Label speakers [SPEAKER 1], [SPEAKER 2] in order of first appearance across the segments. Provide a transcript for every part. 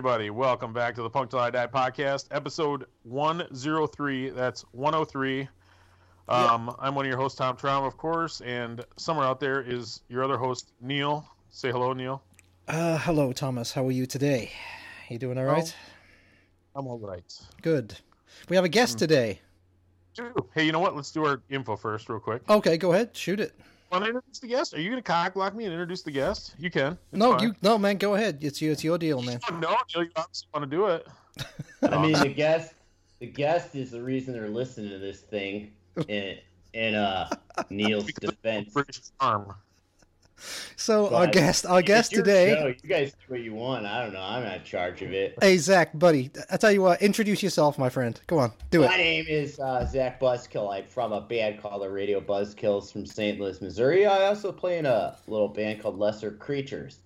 [SPEAKER 1] Everybody. Welcome back to the Punk Till I Die podcast, episode 103. That's 103. Um, I'm one of your hosts, Tom Traum, of course, and somewhere out there is your other host, Neil. Say hello, Neil.
[SPEAKER 2] Uh, hello, Thomas. How are you today? You doing all right?
[SPEAKER 1] I'm all right.
[SPEAKER 2] Good. We have a guest today.
[SPEAKER 1] Hey, you know what? Let's do our info first, real quick.
[SPEAKER 2] Okay, go ahead. Shoot it.
[SPEAKER 1] Want to introduce the guest? Are you going to cock block me and introduce the guest? You can. It's
[SPEAKER 2] no,
[SPEAKER 1] fine.
[SPEAKER 2] you no, man. Go ahead. It's you. It's your deal, man.
[SPEAKER 1] Oh, no, Neil, you obviously want to do it.
[SPEAKER 3] I mean, the guest, the guest is the reason they're listening to this thing. In in uh Neil's defense,
[SPEAKER 1] British Farm.
[SPEAKER 2] So our guest, our guest today.
[SPEAKER 3] show. You guys do what you want. I don't know. I'm not in charge of it.
[SPEAKER 2] Hey, Zach, buddy. I tell you what. Introduce yourself, my friend. Go on, do
[SPEAKER 3] My
[SPEAKER 2] it.
[SPEAKER 3] My name is uh, Zach Buzzkill. I'm from a band called the Radio Buzzkills from St. Louis, Missouri. I also play in a little band called Lesser Creatures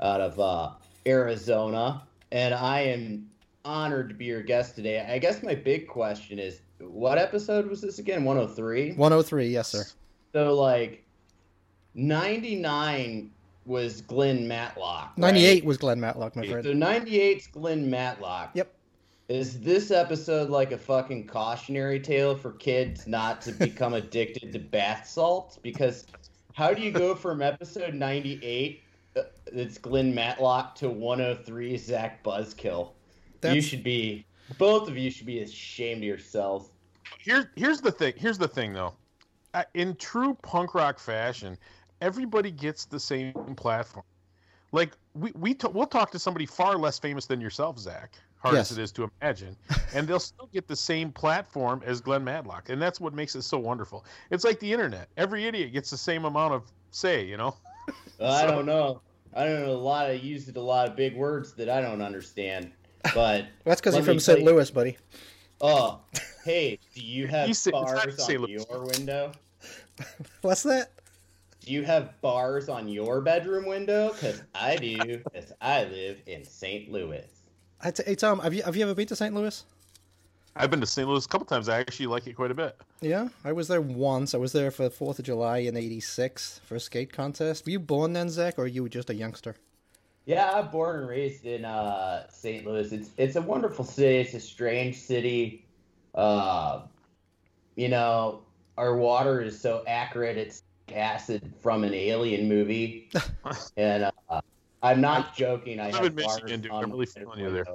[SPEAKER 3] out of uh, Arizona. And I am honored to be your guest today. I guess my big question is what episode was this again? 103?
[SPEAKER 2] One hundred three. Yes, sir.
[SPEAKER 3] So, like, 99 was Glenn Matlock. right?
[SPEAKER 2] Ninety eight was Glenn Matlock, my friend.
[SPEAKER 3] So
[SPEAKER 2] friend.
[SPEAKER 3] 98's Glenn Matlock.
[SPEAKER 2] Yep.
[SPEAKER 3] Is this episode like a fucking cautionary tale for kids not to become addicted to bath salts? Because how do you go from episode 98, uh, it's Glenn Matlock, to 103, Zach Buzzkill? You should be, both of you should be ashamed of yourselves.
[SPEAKER 1] Here's here's the thing. Here's the thing, though. Uh, In true punk rock fashion, everybody gets the same platform. Like we we t- we'll talk to somebody far less famous than yourself, Zach. Hard
[SPEAKER 2] Yes.
[SPEAKER 1] as it is to imagine, and they'll still get the same platform as Glenn Matlock, and that's what makes it so wonderful. It's like the internet. Every idiot gets the same amount of say. You know.
[SPEAKER 3] I
[SPEAKER 1] So-
[SPEAKER 3] don't know. I don't know. A lot of used a lot of big words that I don't understand. But
[SPEAKER 2] That's because you're from St. Louis, buddy.
[SPEAKER 3] oh, hey, do you have
[SPEAKER 1] You say- it's
[SPEAKER 3] bars on
[SPEAKER 1] Louis.
[SPEAKER 3] your window?
[SPEAKER 2] What's that?
[SPEAKER 3] Do you have bars on your bedroom window? Because I do, because I live in St. Louis.
[SPEAKER 2] I t- hey Tom, have you have you ever been to St. Louis?
[SPEAKER 1] I've been to St. Louis a couple times. I actually like it quite a bit.
[SPEAKER 2] Yeah, I was there once. I was there for the Fourth of July in '86 for a skate contest. Were you born then, Zach, or you were just a youngster?
[SPEAKER 3] Yeah, I'm born and raised in uh, St. Louis. It's it's a wonderful city. It's a strange city. Uh, you know, our water is so accurate. It's acid from an alien movie. and uh, I'm not joking. I
[SPEAKER 1] I'm
[SPEAKER 3] have
[SPEAKER 1] in Michigan,
[SPEAKER 3] bars
[SPEAKER 1] dude.
[SPEAKER 3] on
[SPEAKER 1] I'm really feeling you there.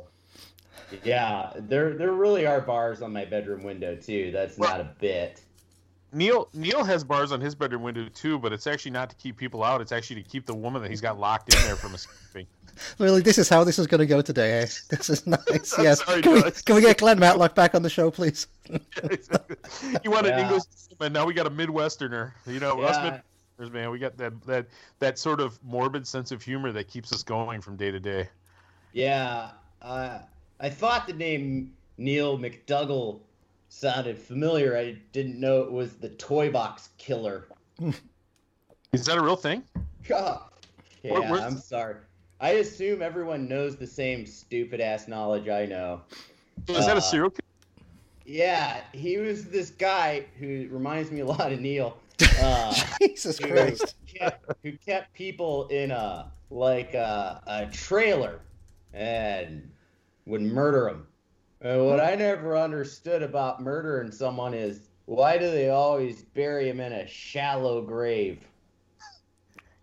[SPEAKER 3] Yeah, there there really are bars on my bedroom window too. That's
[SPEAKER 1] Well-
[SPEAKER 3] not a bit.
[SPEAKER 1] Neil Neil has bars on his bedroom window too, but it's actually not to keep people out. It's actually to keep the woman that he's got locked in there from escaping.
[SPEAKER 2] Really, this is how this is going to go today. Eh? This is nice.
[SPEAKER 1] I'm
[SPEAKER 2] yes.
[SPEAKER 1] sorry,
[SPEAKER 2] can, we, can we get Glenn Matlock back on the show, please?
[SPEAKER 1] you want an English, and now we got a Midwesterner. You know, us Midwesterners, man, we got that that that sort of morbid sense of humor that keeps us going from day to day.
[SPEAKER 3] Yeah, uh, I thought the name Neil McDougall sounded familiar. I didn't know it was the Toy Box Killer.
[SPEAKER 1] Is that a real thing?
[SPEAKER 3] yeah,
[SPEAKER 1] Where-
[SPEAKER 3] I'm sorry. I assume everyone knows the same stupid ass knowledge I know.
[SPEAKER 1] Is that
[SPEAKER 3] Uh,
[SPEAKER 1] a serial killer?
[SPEAKER 3] Yeah, he was this guy who reminds me a lot of Neil. Uh,
[SPEAKER 2] Jesus
[SPEAKER 3] who
[SPEAKER 2] Christ.
[SPEAKER 3] kept, who kept people in a like a, a trailer and would murder them. And what I never understood about murdering someone is why do they always bury him in a shallow grave?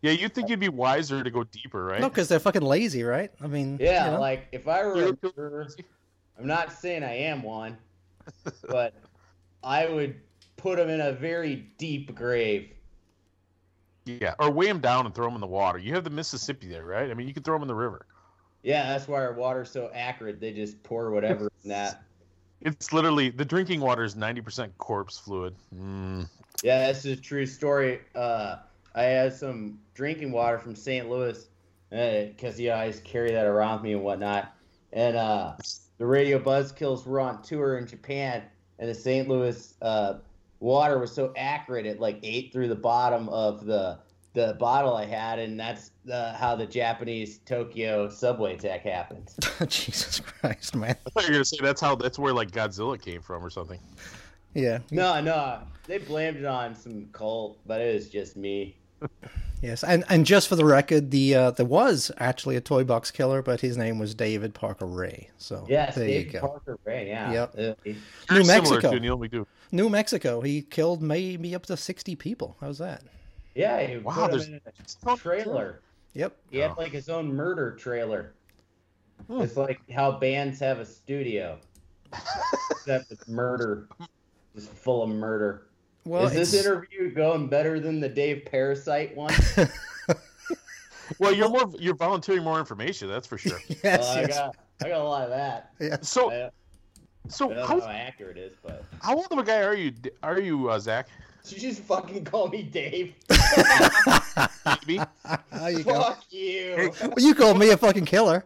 [SPEAKER 1] Yeah, you'd think you'd be wiser to go deeper, right?
[SPEAKER 2] No, because they're fucking lazy, right? I mean,
[SPEAKER 3] Yeah,
[SPEAKER 2] you know.
[SPEAKER 3] like if I were a
[SPEAKER 1] killer-
[SPEAKER 3] I'm not saying I am one, but I would put him in a very deep grave.
[SPEAKER 1] Yeah, or weigh him down and throw him in the water. You have the Mississippi there, right? I mean, you could throw him in the river.
[SPEAKER 3] Yeah, that's why our water's so accurate. They just pour whatever in that.
[SPEAKER 1] It's literally the drinking water is ninety percent corpse fluid. Mm.
[SPEAKER 3] Yeah, this is a true story. Uh, I had some drinking water from St. Louis because you know, I always carry that around with me and whatnot. And uh, the Radio Buzzkills were on tour in Japan, and the St. Louis uh, water was so accurate it like ate through the bottom of the the bottle I had, and that's uh, how the Japanese Tokyo subway attack happened.
[SPEAKER 2] Jesus Christ, man.
[SPEAKER 1] I thought you were gonna say that's how that's where like Godzilla came from or something.
[SPEAKER 2] Yeah.
[SPEAKER 3] No, no, they blamed it on some cult, but it was just me.
[SPEAKER 2] Yes, and and just for the record, the uh, there was actually a toy box killer, but his name was David Parker Ray. So
[SPEAKER 3] Yes,
[SPEAKER 2] there
[SPEAKER 3] David
[SPEAKER 2] you go.
[SPEAKER 3] Parker Ray. Yeah.
[SPEAKER 2] Yep.
[SPEAKER 3] Uh,
[SPEAKER 2] New
[SPEAKER 1] similar
[SPEAKER 2] Mexico.
[SPEAKER 1] Neil McDougall.
[SPEAKER 2] New Mexico, he killed maybe up to sixty people. How's that?
[SPEAKER 3] yeah. He
[SPEAKER 1] Wow,
[SPEAKER 3] put him
[SPEAKER 1] there's-
[SPEAKER 3] in a trailer.
[SPEAKER 2] Yep.
[SPEAKER 3] He had
[SPEAKER 1] Oh.
[SPEAKER 3] like his own murder trailer.
[SPEAKER 1] Hmm.
[SPEAKER 3] It's like how bands have a studio, except it's murder, just full of murder.
[SPEAKER 2] Well,
[SPEAKER 3] Is this
[SPEAKER 2] it's-
[SPEAKER 3] interview going better than the Dave Parasite one?
[SPEAKER 1] Well, you're more you're volunteering more information. That's for sure.
[SPEAKER 2] yes,
[SPEAKER 3] Well, I got I got a lot of that.
[SPEAKER 2] yes.
[SPEAKER 1] So
[SPEAKER 3] I,
[SPEAKER 1] so
[SPEAKER 3] I don't know
[SPEAKER 1] how,
[SPEAKER 3] how accurate it is, but
[SPEAKER 1] how old of a guy are you? Are you uh, Zach?
[SPEAKER 3] you just fucking call me Dave.
[SPEAKER 1] Maybe.
[SPEAKER 2] There you go.
[SPEAKER 3] Fuck you.
[SPEAKER 2] Well, you called me a fucking killer.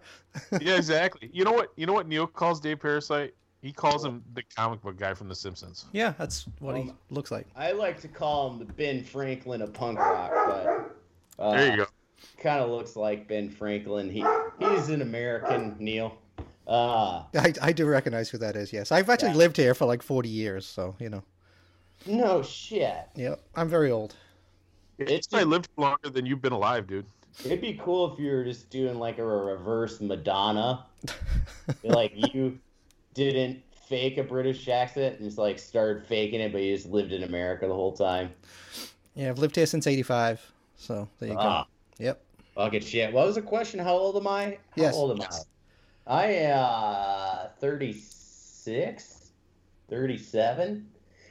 [SPEAKER 1] yeah, exactly. You know what? You know what Neil calls Dave Parasite? He calls him the comic book guy from The Simpsons.
[SPEAKER 2] Yeah, that's what he
[SPEAKER 3] Um,
[SPEAKER 2] looks like.
[SPEAKER 3] I like to call him the Ben Franklin of punk rock, but uh,
[SPEAKER 1] There you go.
[SPEAKER 3] Kind of looks like Ben Franklin. He he's an American, Neil. Uh,
[SPEAKER 2] I, I do recognize who that is. Yes, I've actually
[SPEAKER 3] Yeah.
[SPEAKER 2] lived here for like forty years, so you know.
[SPEAKER 3] no shit.
[SPEAKER 2] Yep, I'm very old.
[SPEAKER 3] It's
[SPEAKER 1] I lived longer than you've been alive, dude.
[SPEAKER 3] It'd be cool if you were just doing like a reverse Madonna. like you didn't fake a British accent and just like started faking it, but you just lived in America the whole time.
[SPEAKER 2] Yeah, I've lived here since '85, so there you go.
[SPEAKER 3] Ah,
[SPEAKER 2] Yep.
[SPEAKER 3] fucking shit. What was the question? How old am I? How
[SPEAKER 2] Yes.
[SPEAKER 3] old am I? I am uh, 36, 37.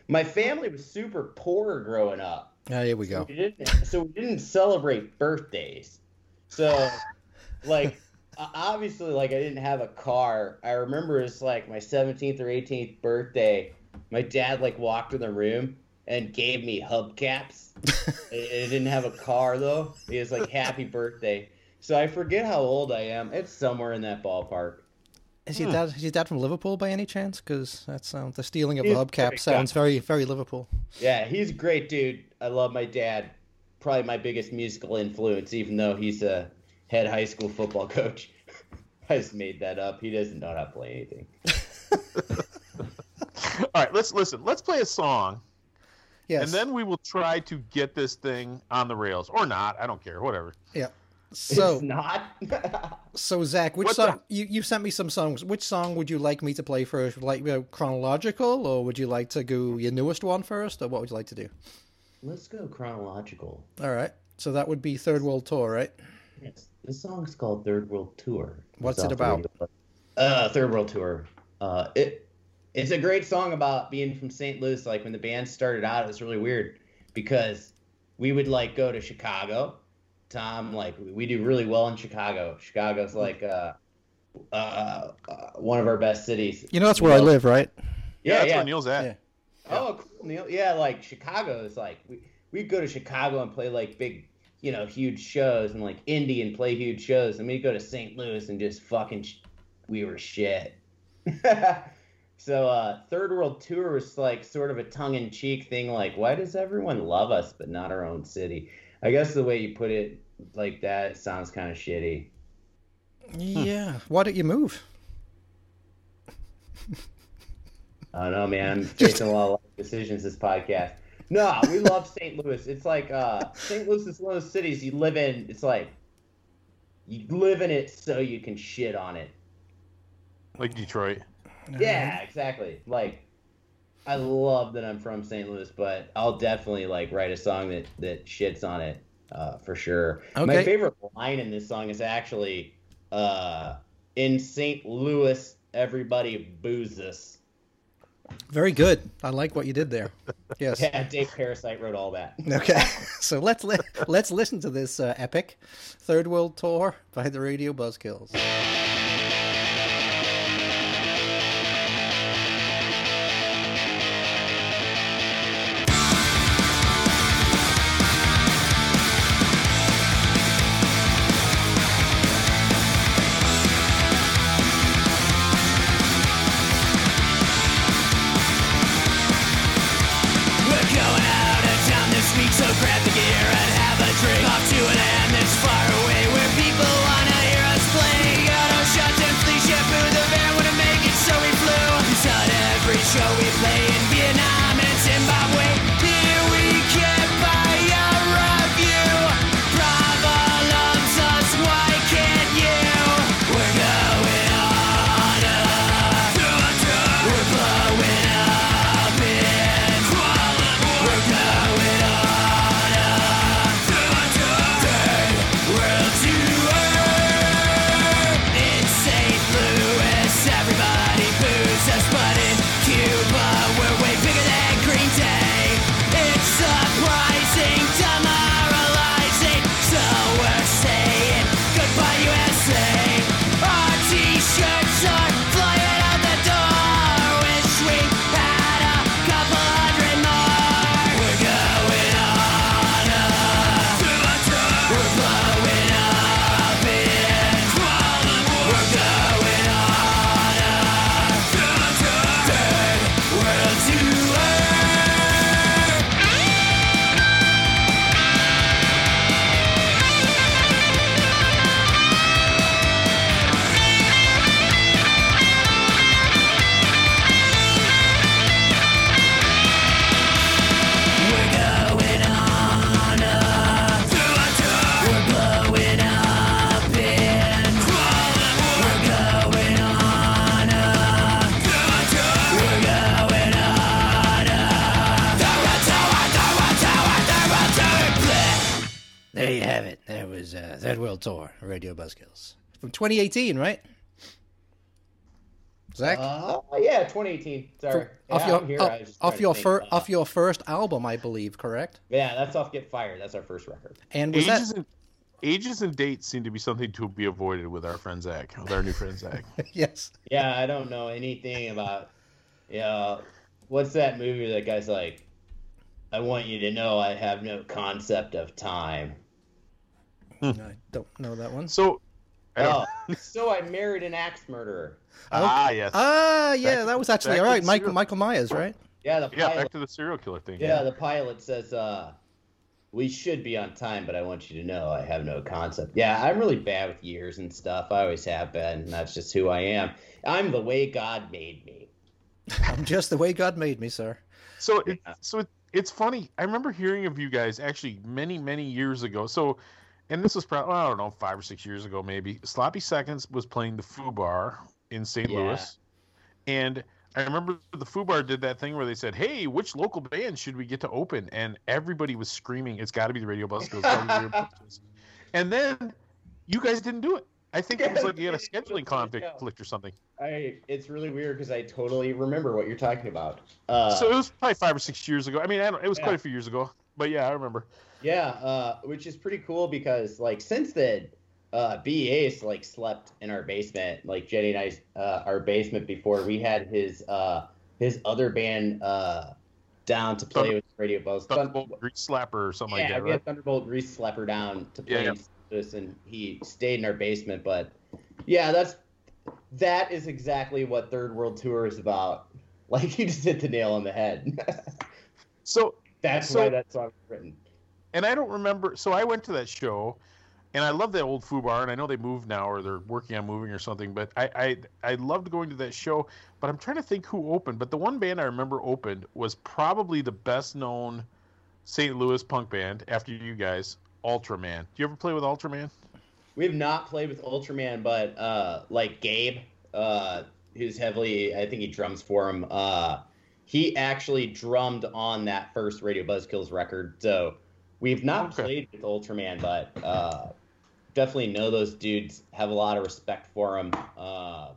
[SPEAKER 3] My family was super poor growing up.
[SPEAKER 2] Ah, here we
[SPEAKER 3] So
[SPEAKER 2] go.
[SPEAKER 3] we didn't, so we didn't celebrate birthdays. So, like, obviously, like I didn't have a car. I remember it's like my 17th or 18th birthday. My dad like walked in the room and gave me hubcaps. I I didn't have a car though. He was like, "Happy birthday." So I forget how old I am. It's somewhere in that ballpark.
[SPEAKER 2] Is your hmm. dad is your dad from Liverpool by any chance? Because that sounds um, the stealing of
[SPEAKER 3] He's
[SPEAKER 2] the hubcap
[SPEAKER 3] pretty
[SPEAKER 2] sounds very very Liverpool.
[SPEAKER 3] Yeah, he's a great dude. I love my dad. Probably my biggest musical influence, even though he's a head high school football coach. I just made that up. He doesn't know how to play anything.
[SPEAKER 1] All right, let's listen. Let's play a song,
[SPEAKER 2] Yes.
[SPEAKER 1] and then we will try to get this thing on the rails, or not. I don't care. Whatever.
[SPEAKER 2] yeah. So
[SPEAKER 3] it's not.
[SPEAKER 2] so Zach, which
[SPEAKER 1] What
[SPEAKER 2] song you you sent me some songs? Which song would you like me to play first? Like you know, chronological, or would you like to go your newest one first, or what would you like to do?
[SPEAKER 3] Let's go chronological.
[SPEAKER 2] All right. So that would be Third World Tour, right?
[SPEAKER 3] Yes, this song's called Third World Tour.
[SPEAKER 2] What's
[SPEAKER 3] It's
[SPEAKER 2] it about?
[SPEAKER 3] radio. Uh, Third World Tour. Uh, it it's a great song about being from St. Louis. Like when the band started out, it was really weird because we would like go to Chicago. Tom, like we do really well in Chicago. Chicago's like uh, uh, uh, one of our best cities.
[SPEAKER 2] You know that's where I
[SPEAKER 3] know?
[SPEAKER 2] live, right?
[SPEAKER 3] Yeah,
[SPEAKER 1] that's
[SPEAKER 3] yeah.
[SPEAKER 1] where Neil's at.
[SPEAKER 2] Yeah.
[SPEAKER 3] Oh, cool, Neil. Yeah, like Chicago is like we we go to Chicago and play like big, you know, huge shows and like Indy and play huge shows, and we go to St. Louis and just fucking sh- we were shit. so uh, third world tour was like sort of a tongue in cheek thing, like why does everyone love us but not our own city? I guess the way you put it like that sounds kind of shitty.
[SPEAKER 2] Yeah. Why don't you move?
[SPEAKER 3] I don't know, man. I'm facing a lot of life decisions this podcast. No, we love St. Louis. It's like uh, St. Louis is one of those cities you live in. It's like you live in it so you can shit on it.
[SPEAKER 1] Like Detroit.
[SPEAKER 3] Yeah, exactly. Like I love that I'm from St. Louis, but I'll definitely like write a song that that shits on it uh, for sure.
[SPEAKER 2] Okay.
[SPEAKER 3] My favorite line in this song is actually uh, in St. Louis, everybody boos us.
[SPEAKER 2] Very good. I like what you did there. Yes.
[SPEAKER 3] Yeah, Dave Parasite wrote all that.
[SPEAKER 2] Okay, so let's li- let's listen to this uh, epic Third World Tour by the Radio Buzzkills. 2018, right? Zach?
[SPEAKER 3] Uh, yeah, 2018. Sorry.
[SPEAKER 2] off
[SPEAKER 3] Yeah,
[SPEAKER 2] your
[SPEAKER 3] here.
[SPEAKER 2] off,
[SPEAKER 3] I was just
[SPEAKER 2] off your
[SPEAKER 3] think.
[SPEAKER 2] fir-
[SPEAKER 3] Uh,
[SPEAKER 2] off your first album, I believe, correct?
[SPEAKER 3] Yeah, that's off Get Fired. That's our first record.
[SPEAKER 2] And was
[SPEAKER 1] Ages
[SPEAKER 2] that
[SPEAKER 1] and ages and dates seem to be something to be avoided with our friend Zach, with our new friend Zach.
[SPEAKER 2] yes?
[SPEAKER 3] Yeah, I don't know anything about. Yeah, what's that movie that guy's like? I want you to know I have no concept of time.
[SPEAKER 2] I don't know that one.
[SPEAKER 1] So, I don't,
[SPEAKER 3] Oh, so I married an axe murderer.
[SPEAKER 1] ah, yes,
[SPEAKER 2] Ah, yeah,
[SPEAKER 1] Back-
[SPEAKER 2] that was actually
[SPEAKER 1] back
[SPEAKER 2] all
[SPEAKER 1] to
[SPEAKER 2] right.
[SPEAKER 1] the
[SPEAKER 2] Mike,
[SPEAKER 1] serial-
[SPEAKER 2] Michael Myers, right?
[SPEAKER 3] Yeah, the
[SPEAKER 1] yeah,
[SPEAKER 3] pilot.
[SPEAKER 1] back to the serial killer thing.
[SPEAKER 3] yeah, the pilot says, uh, "We should be on time, but I want you to know I have no concept." Yeah, I'm really bad with years and stuff. I always have been. and That's just who I am. I'm the way God made me.
[SPEAKER 2] I'm just the way God made me, sir.
[SPEAKER 1] So it, so it, it's funny. I remember hearing of you guys actually many many years ago. So, and this was probably I don't know five or six years ago maybe. Sloppy Seconds was playing the Foo Bar in St.
[SPEAKER 3] Yeah.
[SPEAKER 1] Louis, and I remember the Foo Bar did that thing where they said, "Hey, which local band should we get to open?" And everybody was screaming, "It's got to be the Radio Buzzkills." it's gotta be the Radio Buzzkills." and then you guys didn't do it. I think it was like you had a scheduling conflict or something.
[SPEAKER 3] I. It's really weird because I totally remember what you're talking about. Uh,
[SPEAKER 1] so it was probably five or six years ago. I mean, I don't, it was
[SPEAKER 3] Yeah.
[SPEAKER 1] quite a few years ago, but yeah, I remember.
[SPEAKER 3] Yeah, uh, which is pretty cool because like since then, uh, BEA's like slept in our basement, like Jenny and I's uh, our basement before we had his uh, his other band uh, down to play
[SPEAKER 1] Thunder-
[SPEAKER 3] with Radio Buzz. Thun-
[SPEAKER 1] Thunderbolt Grease Slapper or something
[SPEAKER 3] yeah,
[SPEAKER 1] like that,
[SPEAKER 3] we
[SPEAKER 1] right?
[SPEAKER 3] had Thunderbolt Grease Slapper down to play
[SPEAKER 1] yeah.
[SPEAKER 3] this, and he stayed in our basement. But yeah, that's that is exactly what Third World Tour is about. Like you just hit the nail on the head.
[SPEAKER 1] So,
[SPEAKER 3] that's
[SPEAKER 1] So-
[SPEAKER 3] why that song was written.
[SPEAKER 1] And I don't remember. So I went to that show, and I love that old Foo Bar, and I know they moved now or they're working on moving or something. But I, I, I loved going to that show. But I'm trying to think who opened. But the one band I remember opened was probably the best known St. Louis punk band after you guys, Ultraman. Do you ever play with Ultraman?
[SPEAKER 3] We have not played with Ultraman, but uh, like Gabe, uh, who's heavily, I think he drums for him. Uh, he actually drummed on that first Radio Buzzkills record. So we've not
[SPEAKER 1] Okay.
[SPEAKER 3] played with Ultraman, but uh, definitely know those dudes. Have a lot of respect for him. Uh,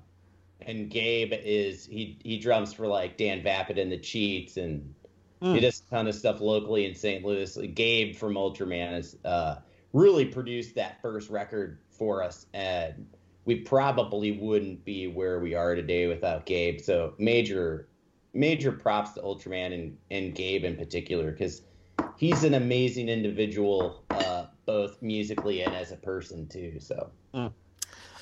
[SPEAKER 3] and Gabe is he he drums for like Dan Vapid and the Cheats, and
[SPEAKER 1] Hmm.
[SPEAKER 3] he does a ton of stuff locally in St. Louis. Gabe from Ultraman has uh, really produced that first record for us, and we probably wouldn't be where we are today without Gabe. So major, major props to Ultraman and, and Gabe in particular because he's an amazing individual, uh, both musically and as a person too. So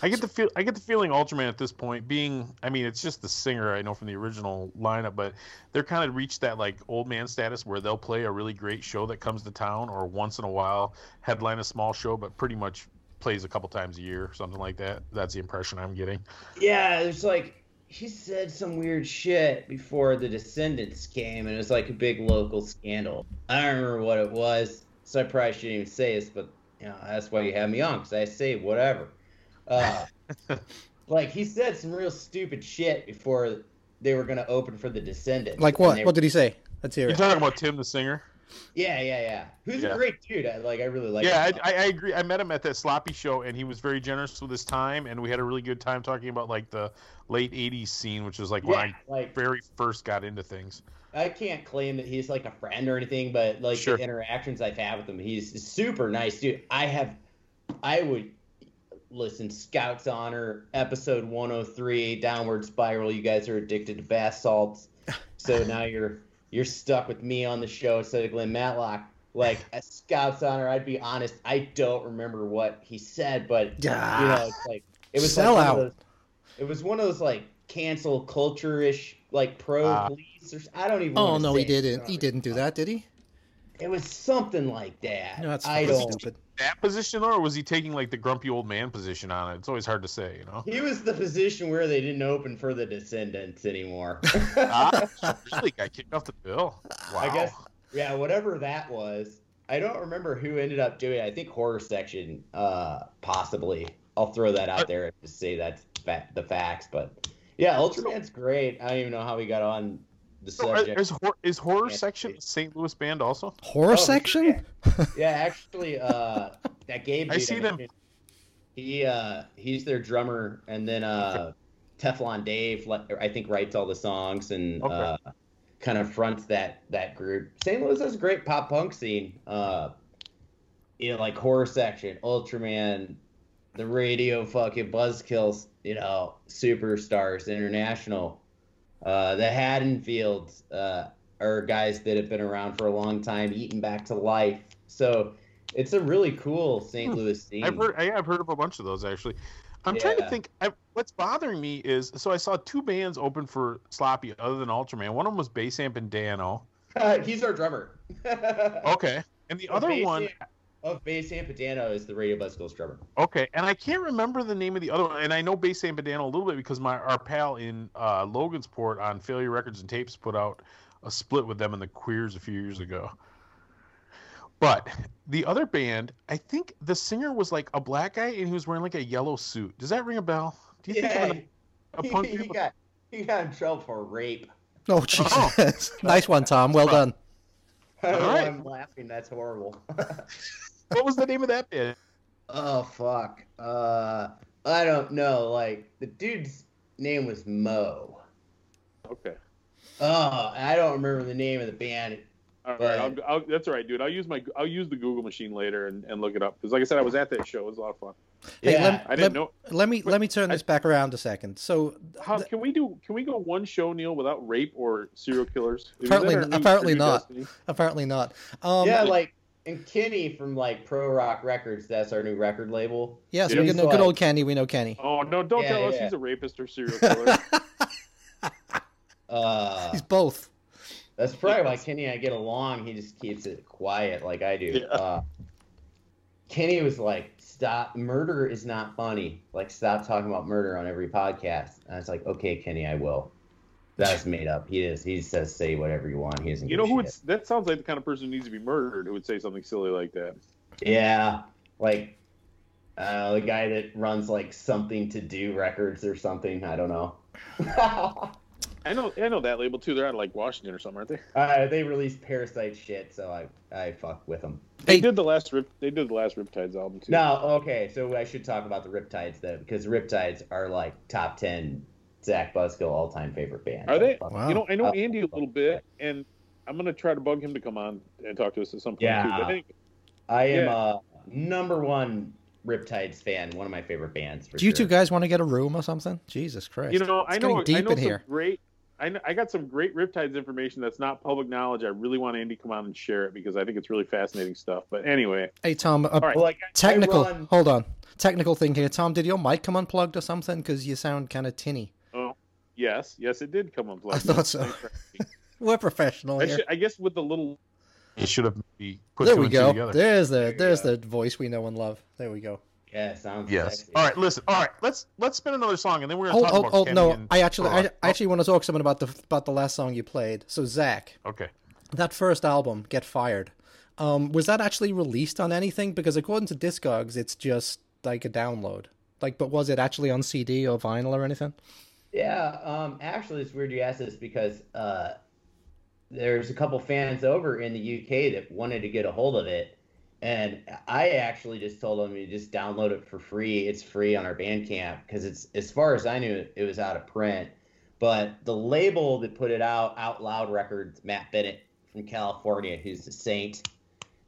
[SPEAKER 1] I get the feel. I get the feeling Ultraman at this point, being, I mean, it's just the singer I know from the original lineup, but they're kind of reached that like old man status where they'll play a really great show that comes to town, or once in a while headline a small show, but pretty much plays a couple times a year, something like that. That's the impression I'm getting.
[SPEAKER 3] yeah, it's like he said some weird shit before the Descendents came, and it was like a big local scandal. I don't remember what it was, so I probably shouldn't even say this, but you know that's why you have me on because I say whatever. Uh, like he said some real stupid shit before they were gonna open for the Descendents.
[SPEAKER 2] Like
[SPEAKER 3] and
[SPEAKER 2] what?
[SPEAKER 3] they-
[SPEAKER 2] What did he say? Let's hear
[SPEAKER 1] You're talking about Tim the singer?
[SPEAKER 3] Yeah, yeah, yeah. Who's
[SPEAKER 1] Yeah.
[SPEAKER 3] a great dude. I, like I really like.
[SPEAKER 1] yeah,
[SPEAKER 3] him.
[SPEAKER 1] I, I, I agree. I met him at that sloppy show, and he was very generous with his time, and we had a really good time talking about like the late '80s scene, which was like when I
[SPEAKER 3] like
[SPEAKER 1] very first got into things.
[SPEAKER 3] I can't claim that he's like a friend or anything, but like
[SPEAKER 1] Sure.
[SPEAKER 3] the interactions I've had with him, he's a super nice dude. I have, I would listen. Scouts Honor episode 103, Downward Spiral. You guys are addicted to bath salts, so now you're you're stuck with me on the show instead of Glenn Matlock. Like a Scouts Honor, I'd be honest, I don't remember what he said, but you know, it's like it was like one of
[SPEAKER 2] Sellout.
[SPEAKER 3] those, it was one of those like cancel culture ish, like pro
[SPEAKER 1] Ah.
[SPEAKER 3] police or I don't even.
[SPEAKER 2] Oh no, he didn't. He didn't do that, did he?
[SPEAKER 3] It was something like that.
[SPEAKER 2] No, that's
[SPEAKER 3] I don't.
[SPEAKER 2] stupid.
[SPEAKER 1] That position, or was he taking like the grumpy old man position on it? It's always hard to say, you know.
[SPEAKER 3] He was the position where they didn't open for the Descendents anymore.
[SPEAKER 1] ah, really got kicked off the bill. Wow.
[SPEAKER 3] I guess, yeah, whatever that was. I don't remember who ended up doing it. I think horror section, uh, possibly. I'll throw that out there to say that's fa- the facts. But yeah, Ultraman's great. I don't even know how we got on the
[SPEAKER 1] So, uh,
[SPEAKER 3] subject.
[SPEAKER 1] is, is horror section St. Louis band also?
[SPEAKER 2] Horror
[SPEAKER 3] Oh,
[SPEAKER 2] section?
[SPEAKER 3] yeah, actually, uh, that Gabe.
[SPEAKER 1] I
[SPEAKER 3] dude
[SPEAKER 1] see them-
[SPEAKER 3] He uh, he's their drummer, and then uh, Teflon Dave, I think, writes all the songs and
[SPEAKER 1] Okay.
[SPEAKER 3] uh, kind of fronts that that group. St. Louis has a great pop punk scene. Uh, you know, like horror section, Ultraman, the radio fucking Buzzkills, you know, superstars, international. Uh, the Haddonfields uh, are guys that have been around for a long time, eating back to life. So it's a really cool St.
[SPEAKER 1] Hmm.
[SPEAKER 3] Louis scene.
[SPEAKER 1] I've heard. I, I've heard of a bunch of those actually. I'm trying to think. I, what's bothering me is so I saw two bands open for Sloppy other than Ultraman. One of them was Basamp and Dano.
[SPEAKER 3] He's our drummer.
[SPEAKER 1] Okay, and the other one.
[SPEAKER 3] Of Bass Ampadano is the Radio Buzzkills drummer.
[SPEAKER 1] Okay, and I can't remember the name of the other one, and I know Bass Sampadano a little bit because my our pal in uh, Logansport on Failure Records and Tapes put out a split with them and the Queers a few years ago. But the other band, I think the singer was like a black guy and he was wearing like a yellow suit. Does that ring a bell? Do you think
[SPEAKER 3] Yeah,
[SPEAKER 1] of a, a
[SPEAKER 3] he,
[SPEAKER 1] punk
[SPEAKER 3] he
[SPEAKER 1] band?
[SPEAKER 3] got he got in trouble for rape.
[SPEAKER 2] Oh, Jesus. nice one, Tom. Well done.
[SPEAKER 3] I don't know why
[SPEAKER 1] Alright.
[SPEAKER 3] I'm laughing. That's horrible.
[SPEAKER 1] What was the name of that band?
[SPEAKER 3] oh fuck. Uh, I don't know. Like the dude's name was Mo.
[SPEAKER 4] Okay.
[SPEAKER 3] Oh, I don't remember the name of the band.
[SPEAKER 4] All right,
[SPEAKER 3] But-
[SPEAKER 4] I'll, I'll, that's all right, dude. I'll use my I'll use the Google machine later and, and look it up because, like I said, I was at that show. It was a lot of fun.
[SPEAKER 2] Hey,
[SPEAKER 3] yeah,
[SPEAKER 2] let-
[SPEAKER 4] I didn't know.
[SPEAKER 2] Let me let me turn
[SPEAKER 4] I-
[SPEAKER 2] this back around a second. So
[SPEAKER 4] How
[SPEAKER 2] th-
[SPEAKER 4] can we do? Can we go one show, Neil, without rape or serial killers? Is
[SPEAKER 2] Apparently-
[SPEAKER 4] that our new-
[SPEAKER 2] apparently not.
[SPEAKER 4] destiny?
[SPEAKER 2] apparently not. Um,
[SPEAKER 3] yeah, like and Kenny from like Pro Rock Records. That's our new record label.
[SPEAKER 2] yes,
[SPEAKER 4] Yeah.
[SPEAKER 2] we
[SPEAKER 3] He's
[SPEAKER 2] know good old Kenny. We know Kenny.
[SPEAKER 4] Oh no! Don't
[SPEAKER 3] Yeah,
[SPEAKER 4] tell us
[SPEAKER 3] yeah.
[SPEAKER 4] he's a rapist or serial killer.
[SPEAKER 3] Uh,
[SPEAKER 2] He's both.
[SPEAKER 3] That's probably why Kenny and I get along. He just keeps it quiet like I do.
[SPEAKER 4] Yeah.
[SPEAKER 3] Uh, Kenny was like, "Stop! Murder is not funny. Like, stop talking about murder on every podcast." And I was like, "Okay, Kenny, I will." That's made up. He is. He says say whatever you want. He doesn't.
[SPEAKER 4] you know who?
[SPEAKER 3] shit.
[SPEAKER 4] It's, that sounds like the kind of person who needs to be murdered who would say something silly like that.
[SPEAKER 3] Yeah, like uh, the guy that runs like something to do records or something. I don't know.
[SPEAKER 4] I know. I know that label too. They're out of like Washington or something, aren't they?
[SPEAKER 3] uh, they released Parasite shit, so I I fuck with them.
[SPEAKER 4] They
[SPEAKER 2] Hey.
[SPEAKER 4] did the last Rip. They did the last Riptides album too.
[SPEAKER 3] No, okay, so I should talk about the Riptides though, because Riptides are like top ten Zach Buzzkill all time favorite band.
[SPEAKER 4] Are they?
[SPEAKER 2] Wow.
[SPEAKER 4] You know, I know
[SPEAKER 3] Oh.
[SPEAKER 4] Andy a little bit, and I'm gonna try to bug him to come on and talk to us at some point
[SPEAKER 3] Yeah.
[SPEAKER 4] too. But I think
[SPEAKER 3] I am
[SPEAKER 4] Yeah.
[SPEAKER 3] a number one Riptides fan, one of my favorite bands. For
[SPEAKER 2] Do you
[SPEAKER 3] sure.
[SPEAKER 2] two guys want to get a room or something? Jesus Christ!
[SPEAKER 4] you know,
[SPEAKER 2] It's
[SPEAKER 4] I know,
[SPEAKER 2] getting deep
[SPEAKER 4] I know
[SPEAKER 2] in
[SPEAKER 4] some
[SPEAKER 2] here.
[SPEAKER 4] great. I, know, I got some great Riptides information that's not public knowledge. I really want Andy to come on and share it because I think it's really fascinating stuff. But anyway,
[SPEAKER 2] Hey Tom, a
[SPEAKER 4] all right.
[SPEAKER 3] Well, like, I- I
[SPEAKER 2] technical.
[SPEAKER 3] run-
[SPEAKER 2] Hold on, technical thing here. Tom, did your mic come unplugged or something? Because you sound kind of tinny.
[SPEAKER 4] Oh, yes, yes, it did come unplugged.
[SPEAKER 2] I thought so.
[SPEAKER 4] Thanks.
[SPEAKER 2] We're professional
[SPEAKER 4] I,
[SPEAKER 2] here.
[SPEAKER 4] should, I guess with the little
[SPEAKER 1] it should have maybe put
[SPEAKER 2] There we go.
[SPEAKER 1] together.
[SPEAKER 2] There's the there's
[SPEAKER 3] go.
[SPEAKER 2] the voice we know and love. There we go.
[SPEAKER 3] yeah, sounds
[SPEAKER 1] Yes.
[SPEAKER 3] sexy.
[SPEAKER 1] All right. Listen. All right. Let's let's spin another song, and then we're gonna
[SPEAKER 2] Hold,
[SPEAKER 1] talk
[SPEAKER 2] hold,
[SPEAKER 1] about
[SPEAKER 2] hold.
[SPEAKER 1] Kenny
[SPEAKER 2] No,
[SPEAKER 1] and
[SPEAKER 2] I actually, I, I actually want to talk something about the about the last song you played. So Zach,
[SPEAKER 1] Oh, okay.
[SPEAKER 2] that first album, Get Fired, um, was that actually released on anything? Because according to Discogs, it's just like a download. Like, but was it actually on CD or vinyl or anything?
[SPEAKER 3] Yeah, um, actually, it's weird you asked this because uh, there's a couple fans over in the UK that wanted to get a hold of it, and I actually just told them to just download it for free. It's free on our Bandcamp because it's as far as I knew, it was out of print. But the label that put it out, Out Loud Records, Matt Bennett from California, who's a saint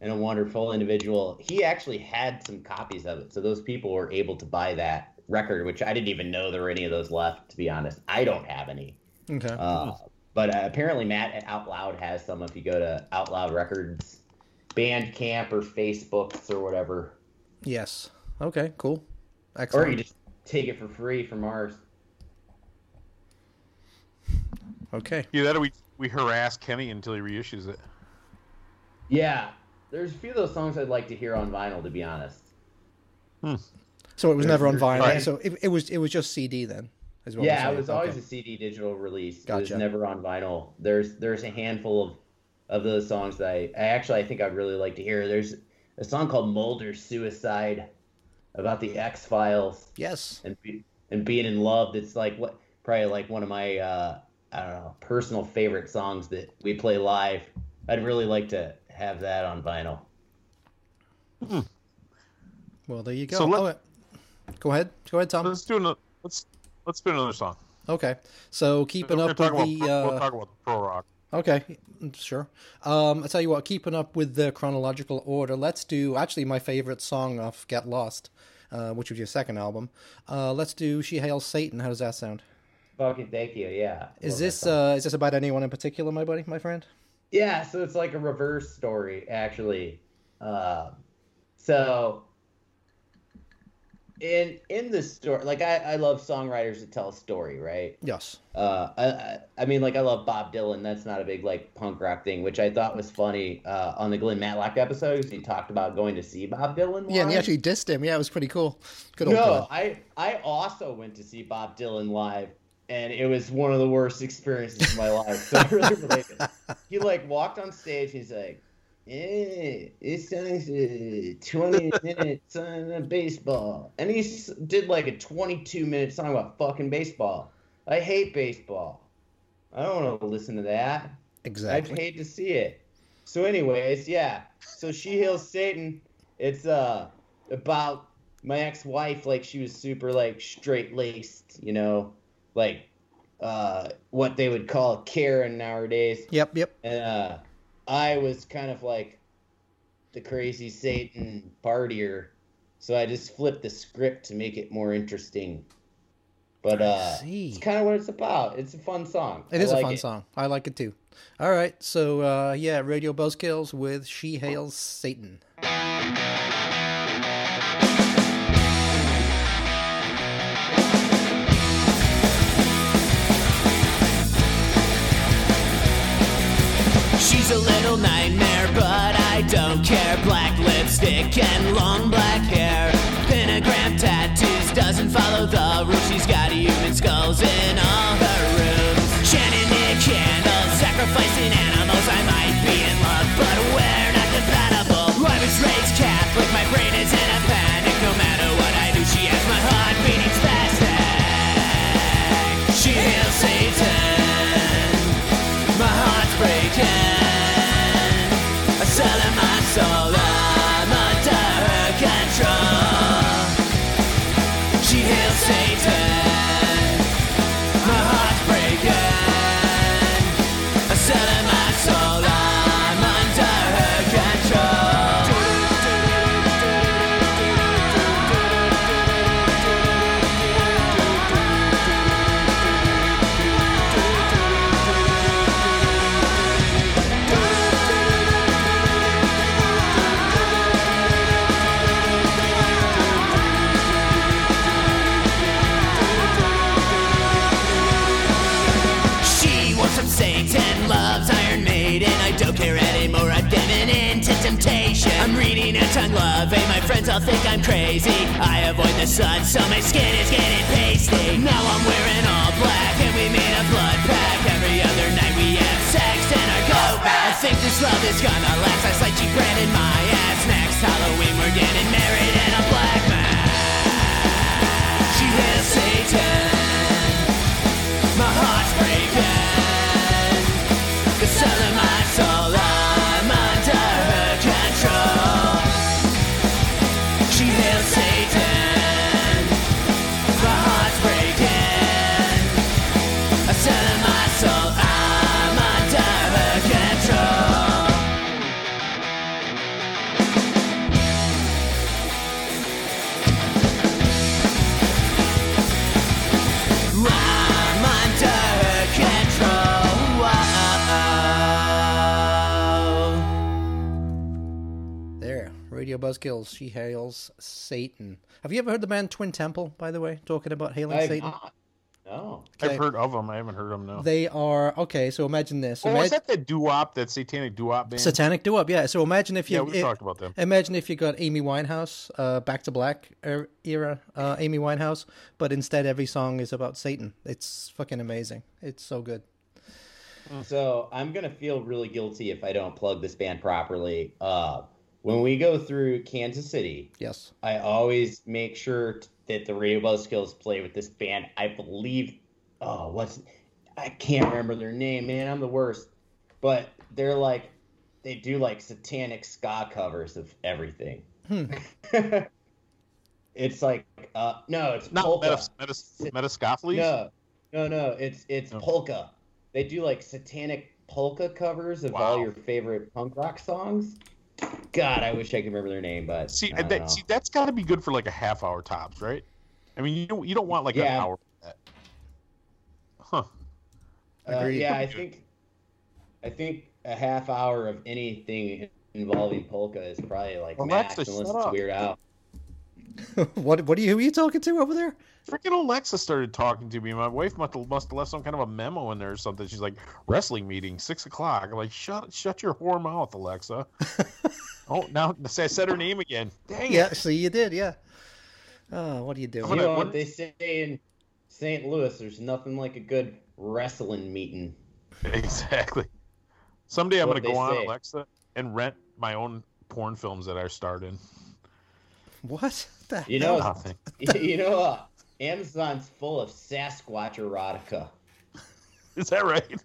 [SPEAKER 3] and a wonderful individual, he actually had some copies of it. So those people were able to buy that record, which I didn't even know there were any of those left, to be honest. I don't have any.
[SPEAKER 2] Okay.
[SPEAKER 3] Uh, but uh, apparently, Matt at Out Loud has some if you go to Out Loud Records, Bandcamp, or Facebooks or whatever.
[SPEAKER 2] yes. Okay. Cool. Excellent.
[SPEAKER 3] Or you just take it for free from ours.
[SPEAKER 2] Okay.
[SPEAKER 1] Yeah, that or we we harass Kenny until he reissues it.
[SPEAKER 3] Yeah, there's a few of those songs I'd like to hear on vinyl, to be honest.
[SPEAKER 2] So it was
[SPEAKER 3] There's-
[SPEAKER 2] never on vinyl.
[SPEAKER 3] Right.
[SPEAKER 2] So it, it was it was just CD then. Is what we're
[SPEAKER 3] yeah, it
[SPEAKER 2] saying.
[SPEAKER 3] was always
[SPEAKER 2] Okay.
[SPEAKER 3] a CD digital release. It
[SPEAKER 2] Gotcha.
[SPEAKER 3] was never on vinyl. There's there's a handful of of those songs that I, I actually I think I'd really like to hear. There's a song called Mulder's Suicide about the X Files
[SPEAKER 2] Yes.
[SPEAKER 3] and be, and being in love. That's like what probably like one of my uh, I don't know personal favorite songs that we play live. I'd really like to have that on vinyl.
[SPEAKER 2] Well, there you go.
[SPEAKER 1] So let-
[SPEAKER 2] Oh, go ahead. Go ahead, Tom.
[SPEAKER 1] Let's do another. Let's let's do another song.
[SPEAKER 2] Okay. So keeping up with the.
[SPEAKER 1] about,
[SPEAKER 2] Uh,
[SPEAKER 1] We'll talk about the pro rock.
[SPEAKER 2] Okay, sure. Um, I tell you what, keeping up with the chronological order, let's do actually my favorite song off Get Lost, uh, which was your second album. Uh, let's do She Hails Satan. How does that sound?
[SPEAKER 3] Fucking thank you. Yeah.
[SPEAKER 2] Is this uh, is this about anyone in particular, my buddy, my friend?
[SPEAKER 3] Yeah, so it's like a reverse story, actually. Um, so in in the story, like I, I love songwriters that tell a story, right?
[SPEAKER 2] Yes.
[SPEAKER 3] Uh, I, I mean, like I love Bob Dylan. That's not a big like punk rock thing, which I thought was funny uh, on the Glenn Matlock episode. 'cause He talked about going to see Bob Dylan.
[SPEAKER 2] Yeah, and he actually dissed him. Yeah, it was pretty cool. Good old
[SPEAKER 3] No,
[SPEAKER 2] Glenn.
[SPEAKER 3] I I also went to see Bob Dylan live, and it was one of the worst experiences of my life. So I really related. He like walked on stage. He's like, "Eh, this song's uh, twenty minutes on baseball," and he did like a twenty-two minute song about fucking baseball. I hate baseball. I don't want to listen to that. Exactly. I
[SPEAKER 2] Exactly.
[SPEAKER 3] paid to see it. So, anyways, yeah. So she heals Satan. It's uh about my ex-wife. Like she was super like straight-laced, you know, like uh what they would call Karen nowadays.
[SPEAKER 2] Yep, yep.
[SPEAKER 3] And uh, I was kind of like the crazy Satan partier. So I just flipped the script to make it more interesting. But uh, it's kind of what it's about. It's a fun song.
[SPEAKER 2] It
[SPEAKER 3] I
[SPEAKER 2] is a fun
[SPEAKER 3] it.
[SPEAKER 2] song. I like it too. All right, so uh, yeah, Radio Buzzkills with She Hails Satan.
[SPEAKER 5] Little nightmare, but I don't care. Black lipstick and long black hair. Pentagram tattoos doesn't follow the rules. She's got human skulls in all her rooms. Shannon lit candles, sacrificing animals. I I'm. I avoid the sun, so my skin is getting
[SPEAKER 2] Radio She hails Satan. Have you ever heard the band Twin Temple? By the way, talking about hailing
[SPEAKER 3] I've
[SPEAKER 2] Satan.
[SPEAKER 3] not. No.
[SPEAKER 2] Okay.
[SPEAKER 1] I've heard of them. I haven't heard them now.
[SPEAKER 2] They are okay. So imagine this.
[SPEAKER 1] oh, is
[SPEAKER 2] Imag-
[SPEAKER 1] that the doo-wop, that satanic doo-wop band?
[SPEAKER 2] Satanic doo-wop, yeah. So imagine if you
[SPEAKER 1] yeah, we talked about them.
[SPEAKER 2] Imagine if you got Amy Winehouse, uh, Back to Black er- era uh, Amy Winehouse, but instead every song is about Satan. It's fucking amazing. It's so good.
[SPEAKER 3] So I'm gonna feel really guilty if I don't plug this band properly. Uh, when we go through Kansas City,
[SPEAKER 2] Yes.
[SPEAKER 3] I always make sure that the Radio Buzzkills play with this band. I believe, oh, what's I can't remember their name, man. I'm the worst. But they're like, they do like satanic ska covers of everything.
[SPEAKER 2] Hmm.
[SPEAKER 3] it's like, uh, no, it's
[SPEAKER 1] Not
[SPEAKER 3] polka.
[SPEAKER 1] Metas, Metas, Metascopheles?
[SPEAKER 3] No, no, no. It's it's
[SPEAKER 1] No.
[SPEAKER 3] polka. They do like satanic polka covers of all your favorite punk rock songs. God, I wish I could remember their name, but
[SPEAKER 1] See,
[SPEAKER 3] I
[SPEAKER 1] that, see that's got to be good for like a half hour tops, right? I mean, you don't, you don't want like an hour. for that. Huh.
[SPEAKER 3] Uh, yeah, I think I think a half hour of anything involving polka is probably like
[SPEAKER 1] Alexa,
[SPEAKER 3] max, unless it's
[SPEAKER 1] up.
[SPEAKER 3] Weird out.
[SPEAKER 2] what what are you who are you talking to over there?
[SPEAKER 1] Freaking Alexa started talking to me. My wife must have, must have left some kind of a memo in there or something. She's like, wrestling meeting, six o'clock. I'm like, shut shut your whore mouth, Alexa. oh, now say I said her name again. Dang
[SPEAKER 2] Yeah,
[SPEAKER 1] it.
[SPEAKER 2] see you did, yeah. Oh, what are you doing?
[SPEAKER 1] I'm
[SPEAKER 3] You know
[SPEAKER 1] what-
[SPEAKER 3] what they say in St. Louis? There's nothing like a good wrestling meeting.
[SPEAKER 1] Exactly. Someday I'm gonna go on
[SPEAKER 3] say.
[SPEAKER 1] Alexa and rent my own porn films that I starred in.
[SPEAKER 2] What? The
[SPEAKER 3] You
[SPEAKER 2] hell?
[SPEAKER 3] know,
[SPEAKER 1] Nothing.
[SPEAKER 3] you know, uh, Amazon's full of Sasquatch erotica.
[SPEAKER 1] Is that right?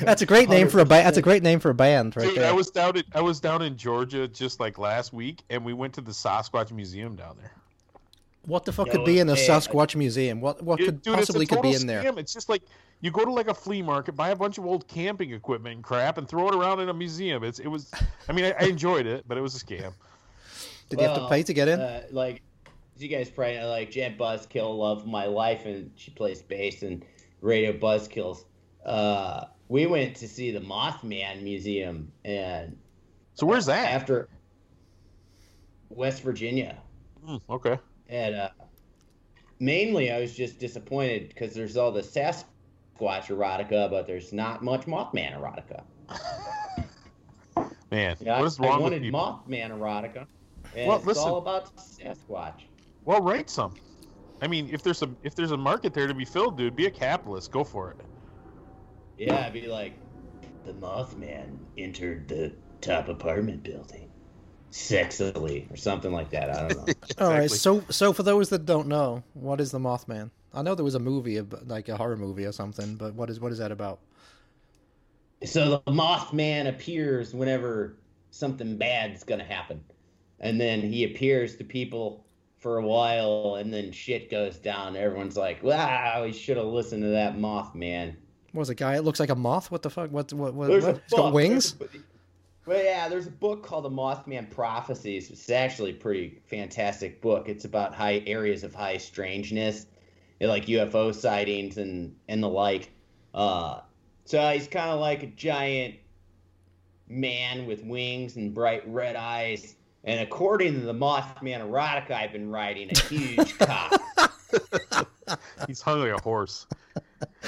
[SPEAKER 2] That's a great name for a band. That's a great name for a band, right
[SPEAKER 1] Dude,
[SPEAKER 2] there.
[SPEAKER 1] I was down in I was down in Georgia just like last week, and we went to the Sasquatch Museum down there.
[SPEAKER 2] What the fuck
[SPEAKER 3] No,
[SPEAKER 2] could be in a Sasquatch museum? What what
[SPEAKER 1] It-
[SPEAKER 2] could
[SPEAKER 1] dude, a
[SPEAKER 2] possibly could be in there?
[SPEAKER 1] scam. It's just like you go to like a flea market, buy a bunch of old camping equipment and crap, and throw it around in a museum. It's it was. I mean, I, I enjoyed it, but it was a scam.
[SPEAKER 2] Did you have to pay to get in?
[SPEAKER 3] Uh, like, you guys probably know, like Jen Buzzkill, love my life, and she plays bass and Radio Buzzkills. Uh, we went to see the Mothman Museum, and
[SPEAKER 1] So where's that?
[SPEAKER 3] after West Virginia,
[SPEAKER 1] Hmm, okay.
[SPEAKER 3] and uh, mainly I was just disappointed because there's all the Sasquatch erotica, but there's not much Mothman erotica.
[SPEAKER 1] Man,
[SPEAKER 3] Yeah,
[SPEAKER 1] what is
[SPEAKER 3] I, I
[SPEAKER 1] wrong with
[SPEAKER 3] wanted
[SPEAKER 1] people?
[SPEAKER 3] Mothman erotica, and
[SPEAKER 1] Well,
[SPEAKER 3] it's
[SPEAKER 1] listen.
[SPEAKER 3] all about Sasquatch.
[SPEAKER 1] Well, write some. I mean, if there's a if there's a market there to be filled, dude, be a capitalist. Go for it.
[SPEAKER 3] Yeah, it'd be like the Mothman entered the top apartment building sexily or something like that. I don't know.
[SPEAKER 2] All right. So so for those that don't know, what is the Mothman? I know there was a movie, ab- like a horror movie or something, but what is what is that about?
[SPEAKER 3] so the Mothman appears whenever something bad's gonna happen, and then he appears to people for a while, and then shit goes down. Everyone's like, "Wow, we should have listened to that Mothman."
[SPEAKER 2] What was a guy? It looks like a moth. What the fuck? What what what?
[SPEAKER 3] There's
[SPEAKER 2] what? He's got wings.
[SPEAKER 3] Well, yeah, there's a book called The Mothman Prophecies. It's actually a pretty fantastic book. It's about high areas of high strangeness, like UFO sightings and and the like. Uh, so he's kind of like a giant man with wings and bright red eyes. And according to the Mothman erotica I've been riding, a huge cock.
[SPEAKER 1] He's hung like a horse.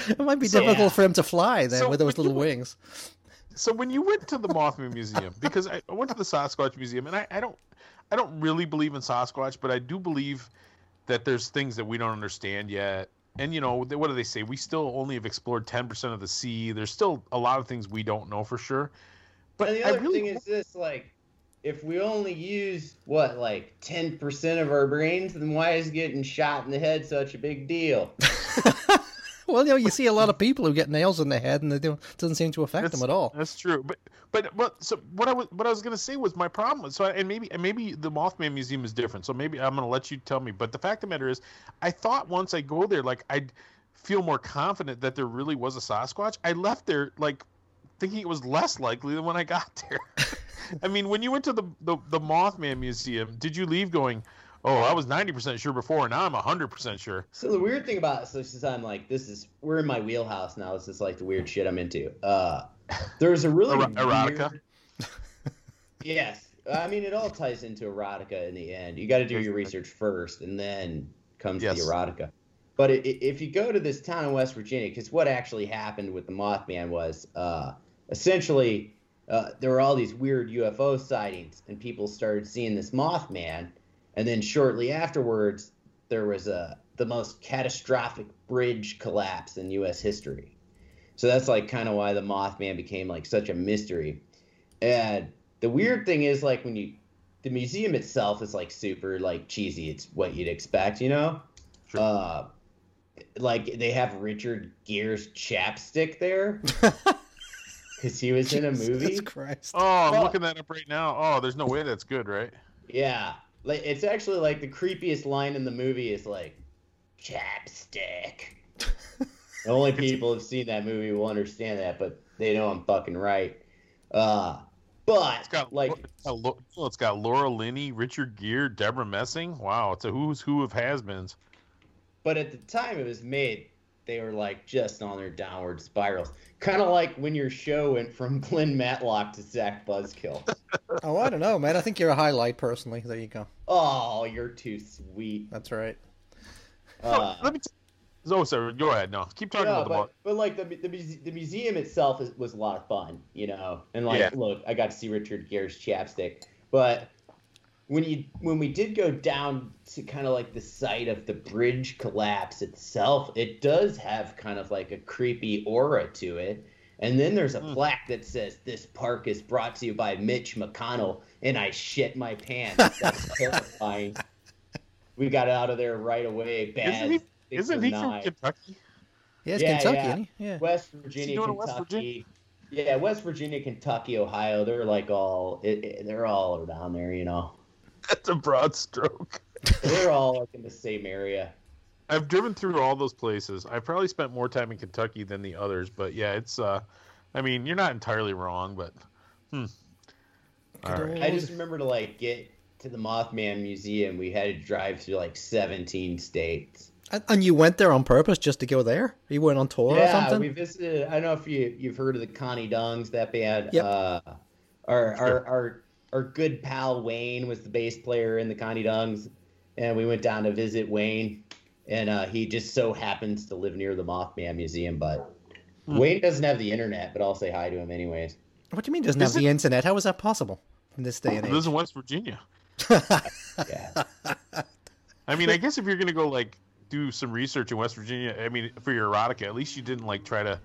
[SPEAKER 2] It might be
[SPEAKER 1] So-
[SPEAKER 2] difficult
[SPEAKER 3] Yeah.
[SPEAKER 2] for him to fly then
[SPEAKER 1] So
[SPEAKER 2] with those little
[SPEAKER 1] you-
[SPEAKER 2] wings.
[SPEAKER 1] So when you went to the Mothman Museum, because I, I went to the Sasquatch Museum, and I, I don't, I don't really believe in Sasquatch, but I do believe that there's things that we don't understand yet. And you know, what do they say? We still only have explored ten percent of the sea. There's still a lot of things we don't know for sure. But
[SPEAKER 3] and the
[SPEAKER 1] I
[SPEAKER 3] other
[SPEAKER 1] really,
[SPEAKER 3] thing is this: like, if we only use what, like ten percent of our brains, then why is getting shot in the head such a big deal?
[SPEAKER 2] Well, you know, you see a lot of people who get nails in the head, and it doesn't seem to affect
[SPEAKER 1] That's-
[SPEAKER 2] them at all.
[SPEAKER 1] That's true, but but but so what I was what I was gonna say was my problem. was- So and maybe and maybe the Mothman Museum is different. So maybe I'm gonna let you tell me. But the fact of the matter is, I thought once I go there, like I'd feel more confident that there really was a Sasquatch. I left there like thinking it was less likely than when I got there. I mean, when you went to the, the the Mothman Museum, did you leave going? Oh, I was ninety percent sure before, and now I'm hundred percent sure.
[SPEAKER 3] So the weird thing about so since I'm like, this is we're in my wheelhouse now. This is like the weird shit I'm into. Uh, there's a really
[SPEAKER 1] Ero- erotica?
[SPEAKER 3] weird- yes, I mean it all ties into erotica in the end. You got to do your research first, and then comes
[SPEAKER 1] Yes.
[SPEAKER 3] the erotica. But if you go to this town in West Virginia, because what actually happened with the Mothman was uh, essentially uh, there were all these weird UFO sightings, and people started seeing this Mothman, and then shortly afterwards there was a the most catastrophic bridge collapse in U.S. history. So that's like kind of why the Mothman became like such a mystery. And the weird thing is like when you the museum itself is like super like cheesy. It's what you'd expect, you know.
[SPEAKER 1] Sure.
[SPEAKER 3] Uh, like they have Richard Gere's chapstick there because he was in a movie.
[SPEAKER 2] Jesus Christ.
[SPEAKER 1] Oh, I'm
[SPEAKER 3] Well-
[SPEAKER 1] looking that up right now. Oh, there's no way that's good, right?
[SPEAKER 3] Yeah, like it's actually like the creepiest line in the movie is like chapstick. the only people who've seen that movie will understand that, but they know I'm fucking right. Uh, but
[SPEAKER 1] It's got
[SPEAKER 3] like
[SPEAKER 1] it's got, oh, it's got Laura Linney, Richard Gere, Deborah Messing. Wow, it's a who's who of has-beens.
[SPEAKER 3] But at the time it was made, they were like just on their downward spirals. Kind of like when your show went from Glenn Matlock to Zach Buzzkill.
[SPEAKER 2] Oh, I don't know, man. I think you're a highlight personally. There you go.
[SPEAKER 3] oh, you're too sweet.
[SPEAKER 2] That's right.
[SPEAKER 3] Uh,
[SPEAKER 1] Let me. T- oh, sorry. Go ahead. No, keep talking
[SPEAKER 3] yeah,
[SPEAKER 1] about the ball.
[SPEAKER 3] but, but like the the, muse- the museum itself is, was a lot of fun, you know. And like,
[SPEAKER 1] Yeah.
[SPEAKER 3] look, I got to see Richard Gere's chapstick, but when you when we did go down to kind of like the site of the bridge collapse itself, it does have kind of like a creepy aura to it. And then there's a
[SPEAKER 1] Hmm.
[SPEAKER 3] plaque that says this park is brought to you by Mitch McConnell, and I shit my pants. That's terrifying. We got out of there right away. Bad.
[SPEAKER 1] Isn't he- Isn't he from Kentucky?
[SPEAKER 2] Yeah, it's
[SPEAKER 3] Yeah,
[SPEAKER 2] Kentucky,
[SPEAKER 3] yeah.
[SPEAKER 2] isn't he? Yeah.
[SPEAKER 3] West Virginia,
[SPEAKER 1] doing it West
[SPEAKER 3] Kentucky. Yeah, West Virginia, Kentucky, Ohio. They're like all it, it- they're all down there, you know.
[SPEAKER 1] That's a broad stroke.
[SPEAKER 3] They're all like in the same area.
[SPEAKER 1] I've driven through all those places. I've probably spent more time in Kentucky than the others, but yeah, it's. uh I mean, you're not entirely wrong, but. Hmm. All right.
[SPEAKER 3] I just remember to like get to the Mothman Museum. We had to drive through like 17 states.
[SPEAKER 2] And, and you went there on purpose just to go there? You went on tour or
[SPEAKER 3] yeah,
[SPEAKER 2] something?
[SPEAKER 3] we visited. I don't know if you you've heard of the Connie Dungs, that band.
[SPEAKER 2] Yep.
[SPEAKER 3] Uh, our, our our our good pal Wayne was the bass player in the Connie Dungs, and we went down to visit Wayne, and uh, he just so happens to live near the Mothman Museum. But
[SPEAKER 2] Hmm.
[SPEAKER 3] Wayne doesn't have the internet, but I'll say hi to him anyways.
[SPEAKER 2] What do you mean doesn't
[SPEAKER 1] Is
[SPEAKER 2] have the internet? How is that possible in this day and
[SPEAKER 1] age? lives
[SPEAKER 2] age?
[SPEAKER 1] in West Virginia.
[SPEAKER 3] Yeah,
[SPEAKER 1] I mean, I guess if you're gonna go like do some research in West Virginia, I mean, for your erotica, at least you didn't like try to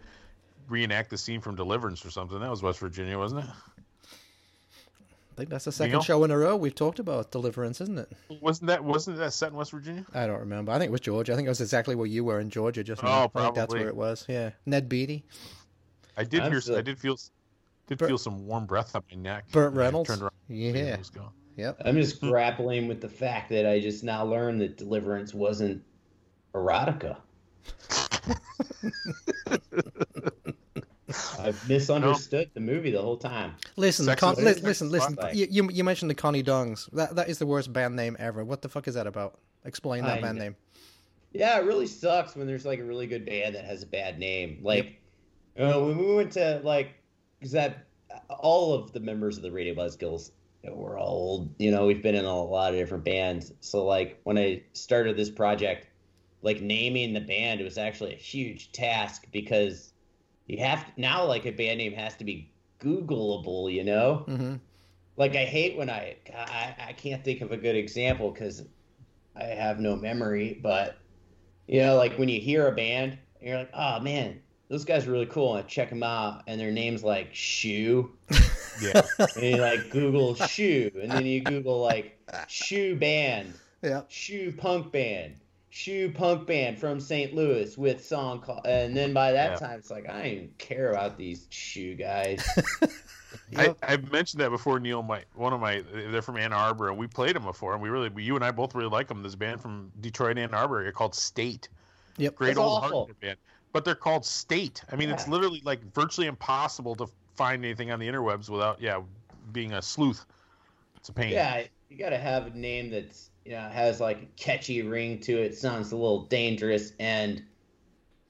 [SPEAKER 1] reenact the scene from Deliverance or something. That was West Virginia, wasn't it?
[SPEAKER 2] I think that's the second
[SPEAKER 1] Neil?
[SPEAKER 2] show in a row we've talked about Deliverance, isn't it?
[SPEAKER 1] Wasn't that wasn't that set in West Virginia?
[SPEAKER 2] I don't remember. I think it was Georgia. I think it was exactly where you were in Georgia just
[SPEAKER 1] Oh,
[SPEAKER 2] now. I think that's where it was. Yeah. Ned Beatty,
[SPEAKER 1] I did
[SPEAKER 3] I'm
[SPEAKER 1] hear.
[SPEAKER 3] still-
[SPEAKER 1] I did feel. Did
[SPEAKER 2] Burt-
[SPEAKER 1] feel some warm breath on my neck.
[SPEAKER 2] Burt Reynolds.
[SPEAKER 1] turned around,
[SPEAKER 2] Yeah.
[SPEAKER 1] it was gone.
[SPEAKER 2] Yep.
[SPEAKER 3] I'm just grappling with the fact that I just now learned that Deliverance wasn't erotica. I've misunderstood the movie the whole time.
[SPEAKER 2] Listen, Con- li- listen, listen. You, you you mentioned the Connie Dungs. That that is the worst band name ever. What the fuck is that about? Explain that
[SPEAKER 3] I
[SPEAKER 2] band
[SPEAKER 3] know.
[SPEAKER 2] name.
[SPEAKER 3] Yeah, it really sucks when there's like a really good band that has a bad name. Like, uh, when we went to like, because that all of the members of the Radio Buzzkills were all old. You know, we've been in a lot of different bands. So like when I started this project, like naming the band, it was actually a huge task because you have to, now like a band name has to be Googleable. You know
[SPEAKER 2] hmm
[SPEAKER 3] like I hate when I I, I can't think of a good example because I have no memory, but you know, like when you hear a band and you're like, oh man, those guys are really cool, and I check them out, and their name's like Shoe,
[SPEAKER 1] Yeah.
[SPEAKER 3] and you like Google Shoe, and then you Google like Shoe Band,
[SPEAKER 2] Yeah.
[SPEAKER 3] Shoe Punk Band. Shoe punk band from St. Louis with song called, and then by that
[SPEAKER 1] Yeah.
[SPEAKER 3] time it's like I don't even care about these shoe guys.
[SPEAKER 1] I, I've mentioned that before, Neil. My one of my they're from Ann Arbor, and we played them before, and we really, you and I both really like them. This band from Detroit, Ann Arbor, they're called State.
[SPEAKER 2] Yep.
[SPEAKER 1] Great
[SPEAKER 3] That's
[SPEAKER 1] old
[SPEAKER 3] awful.
[SPEAKER 1] hardcore band, but they're called State. I mean, it's literally like virtually impossible to find anything on the interwebs without, yeah, being a sleuth. It's a pain.
[SPEAKER 3] Yeah, you got to have a name that's you know has like a catchy ring to it. Sounds a little dangerous, and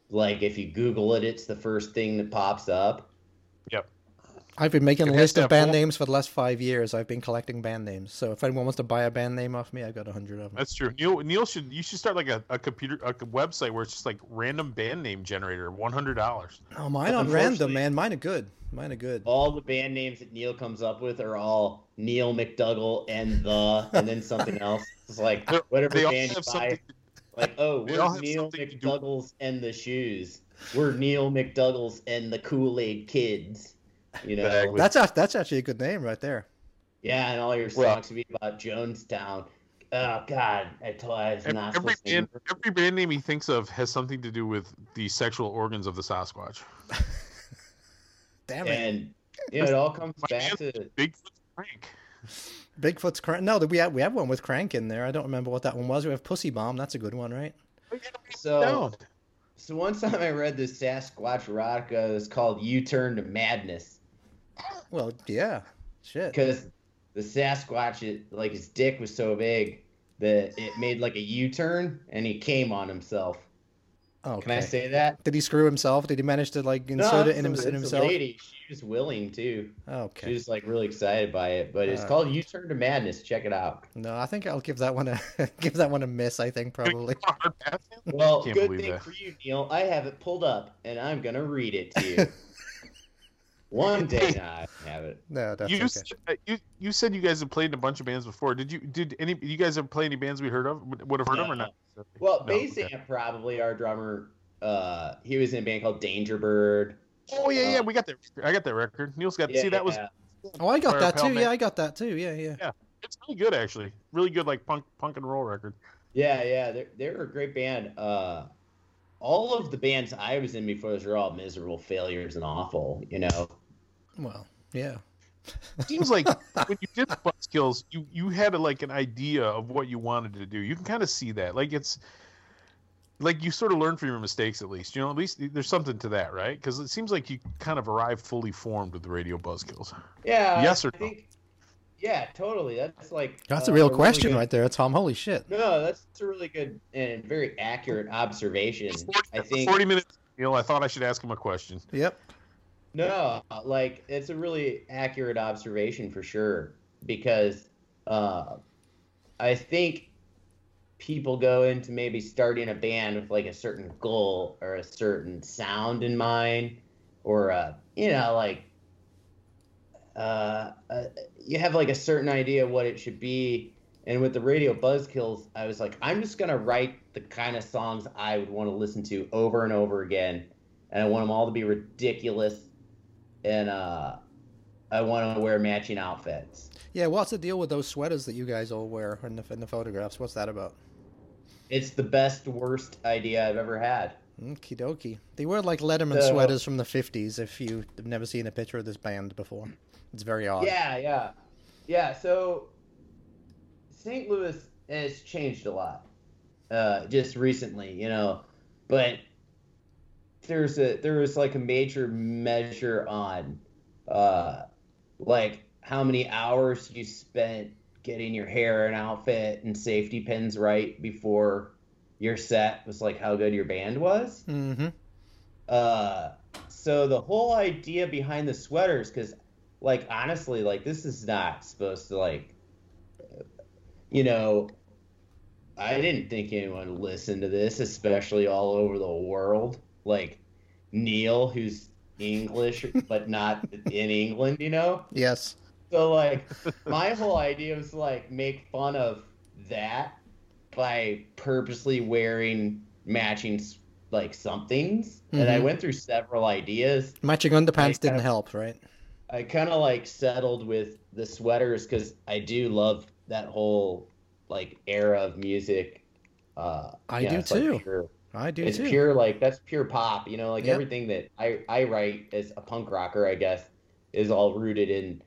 [SPEAKER 3] like if you Google it, it's the first thing that pops up.
[SPEAKER 2] I've been making a list of band
[SPEAKER 1] full-
[SPEAKER 2] names for the last five years. I've been collecting band names. So if anyone wants to buy a band name off me, I've got a hundred of them.
[SPEAKER 1] That's true. Neil, Neil should you should start like a, a computer a website where it's just like random band name generator, one hundred dollars.
[SPEAKER 2] Oh, mine aren't random, man. Mine are good. Mine are good.
[SPEAKER 3] All the band names that Neil comes up with are all Neil McDougall and the, and then something else. It's like whatever
[SPEAKER 1] They
[SPEAKER 3] band you
[SPEAKER 1] have
[SPEAKER 3] buy. Like, oh, we're Neil
[SPEAKER 1] something to do-
[SPEAKER 3] McDougall's and the shoes. We're Neil McDougall's and the Kool Aid Kids. You know,
[SPEAKER 1] Exactly.
[SPEAKER 2] That's a, that's actually a good name right there.
[SPEAKER 3] Yeah, and all your songs
[SPEAKER 1] Well-
[SPEAKER 3] would be about Jonestown. oh god, I told I was not
[SPEAKER 1] Every
[SPEAKER 3] supposed to-
[SPEAKER 1] band, every band name he thinks of has something to do with the sexual organs of the Sasquatch.
[SPEAKER 2] Damn it.
[SPEAKER 3] and you know it all comes
[SPEAKER 1] My
[SPEAKER 3] back to
[SPEAKER 1] Bigfoot's prank.
[SPEAKER 2] Bigfoot's crank. No, we have we have one with crank in there. I don't remember what that one was. We have Pussy Bomb. That's a good one, right?
[SPEAKER 3] Oh, so.
[SPEAKER 1] No.
[SPEAKER 3] So one time I read this Sasquatch erotica. It was called "U Turn to Madness"
[SPEAKER 2] Well, yeah. Shit.
[SPEAKER 3] because the Sasquatch, it, like his dick was so big that it made like a U turn, and he came on himself.
[SPEAKER 2] Okay.
[SPEAKER 3] Can I say that?
[SPEAKER 2] Did he screw himself? Did he manage to like insert
[SPEAKER 3] No,
[SPEAKER 2] it in, him,
[SPEAKER 3] it's a-
[SPEAKER 2] in
[SPEAKER 3] it's a
[SPEAKER 2] himself?
[SPEAKER 3] lady. She was willing too. Okay, She
[SPEAKER 2] Okay.
[SPEAKER 3] was like really excited by it. But it's
[SPEAKER 2] Uh.
[SPEAKER 3] called "U Turn to Madness." Check it out.
[SPEAKER 2] No, I think I'll give that one a give that one a miss. I think probably.
[SPEAKER 1] A hard pass?
[SPEAKER 3] Well,
[SPEAKER 1] Can't
[SPEAKER 3] good thing
[SPEAKER 1] that.
[SPEAKER 3] for you, Neil. I have it pulled up, and I'm gonna read it to you. One day now I have it.
[SPEAKER 2] No, that's
[SPEAKER 1] you,
[SPEAKER 2] okay.
[SPEAKER 1] said, uh, you you said you guys have played in a bunch of bands before. Did you did any you guys have played any bands we heard of would, would have heard of or
[SPEAKER 3] No.
[SPEAKER 1] not?
[SPEAKER 3] Well,
[SPEAKER 1] No,
[SPEAKER 3] Bass
[SPEAKER 1] okay.
[SPEAKER 3] Probably our drummer. Uh, he was in a band called Danger Bird.
[SPEAKER 1] Oh yeah, yeah,
[SPEAKER 3] Uh,
[SPEAKER 1] we got that. I got that record. Neil's got.
[SPEAKER 3] Yeah,
[SPEAKER 1] see, that was.
[SPEAKER 2] Oh, I got that too.
[SPEAKER 1] Matt-
[SPEAKER 2] Yeah, I got that too. Yeah, yeah.
[SPEAKER 1] it's really good actually. Really good like punk punk and roll record.
[SPEAKER 3] Yeah, yeah, they're they're a great band. Uh, all of the bands I was in before those were all miserable failures and awful. You know.
[SPEAKER 2] Well, yeah.
[SPEAKER 1] Seems like when you did the Buzzkills, you you had a, like an idea of what you wanted to do. You can kind of see that. Like it's like you sort of learn from your mistakes at least. You know, at least there's something to that, right? Because it seems like you kind of arrived fully formed with the Radio Buzzkills.
[SPEAKER 3] Yeah.
[SPEAKER 1] Yes or
[SPEAKER 3] I
[SPEAKER 1] no?
[SPEAKER 3] think, Yeah, totally. That's like
[SPEAKER 2] That's
[SPEAKER 3] uh,
[SPEAKER 2] a real
[SPEAKER 3] really
[SPEAKER 2] question
[SPEAKER 3] good-
[SPEAKER 2] right there, That's Tom. Holy shit.
[SPEAKER 3] No, that's a really good and very accurate observation. I think
[SPEAKER 1] Forty minutes, You know, I thought I should ask him a question.
[SPEAKER 2] Yep.
[SPEAKER 3] No, like it's a really accurate observation for sure because uh, I think people go into maybe starting a band with like a certain goal or a certain sound in mind, or uh, you know, like uh, uh, you have like a certain idea what it should be. And with the radio buzzkills, I was like, I'm just gonna write the kind of songs I would want to listen to over and over again, and I want them all to be ridiculous, and uh, I want to wear matching outfits.
[SPEAKER 2] Yeah, what's the deal with those sweaters that you guys all wear in the, in the photographs? What's that about?
[SPEAKER 3] It's the best worst idea I've ever had.
[SPEAKER 2] Okie dokie. They were like Letterman
[SPEAKER 3] So-
[SPEAKER 2] sweaters from the 50s if you've never seen a picture of this band before. It's very odd.
[SPEAKER 3] Yeah, yeah, yeah. So St. Louis has changed a lot, uh, just recently, you know. But there's a there was like a major measure on, uh, like how many hours you spent getting your hair and outfit and safety pins right before your set was like how good your band was.
[SPEAKER 2] Mm-hmm.
[SPEAKER 3] Uh, so the whole idea behind the sweaters, because like honestly, like this is not supposed to like, you know, I didn't think anyone would listen to this, especially all over the world. Like Neil, who's English but not in England, you know.
[SPEAKER 2] Yes.
[SPEAKER 3] So like, my whole idea was like make fun of that by purposely wearing matching like somethings, and I
[SPEAKER 2] Mhm.
[SPEAKER 3] went through several ideas.
[SPEAKER 2] Matching underpants didn't help, right?
[SPEAKER 3] I kind of like settled with the sweaters because I do love that whole like era of music. Uh,
[SPEAKER 2] I
[SPEAKER 3] yeah,
[SPEAKER 2] do
[SPEAKER 3] like,
[SPEAKER 2] too.
[SPEAKER 3] pure-
[SPEAKER 2] I do
[SPEAKER 3] it's
[SPEAKER 2] too.
[SPEAKER 3] pure like that's pure pop, you know, like
[SPEAKER 2] Yep.
[SPEAKER 3] everything that I I write as a punk rocker, I guess, is all rooted in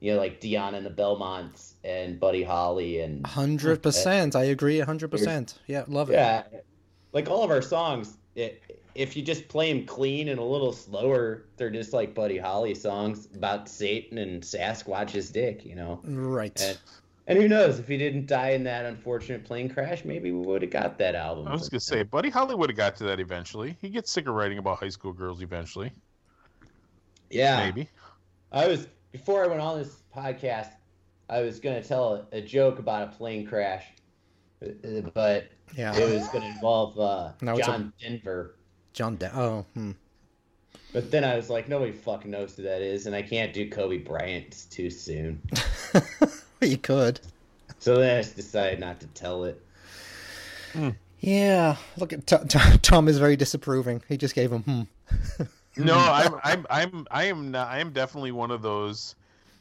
[SPEAKER 3] you know like Dion and the Belmonts and Buddy Holly and
[SPEAKER 2] Hundred percent. I agree. hundred percent. Yeah, love it.
[SPEAKER 3] yeah, like all of our songs. It, if you just play them clean and a little slower, they're just like Buddy Holly songs about Satan and Sasquatch's dick, you know.
[SPEAKER 2] Right.
[SPEAKER 3] And, and who knows if he didn't die in that unfortunate plane crash, maybe we would have got that album.
[SPEAKER 1] I was gonna say. Buddy Holly would have got to that eventually. He gets sick of writing about high school girls eventually.
[SPEAKER 3] yeah.
[SPEAKER 1] Maybe.
[SPEAKER 3] I was before I went on this podcast. I was gonna tell a, a joke about a plane crash, but
[SPEAKER 2] yeah.
[SPEAKER 3] it was gonna involve uh,
[SPEAKER 2] No, it's a-
[SPEAKER 3] John Denver.
[SPEAKER 2] John. Denver. oh. Hmm.
[SPEAKER 3] But then I was like, nobody fucking knows who that is, and I can't do Kobe Bryant it's too soon.
[SPEAKER 2] you could.
[SPEAKER 3] So then I just decided not to tell it.
[SPEAKER 2] Yeah. Look at Tom, Tom is very disapproving. He just gave him hmm.
[SPEAKER 1] No, I'm I'm I'm I am not, I am definitely one of those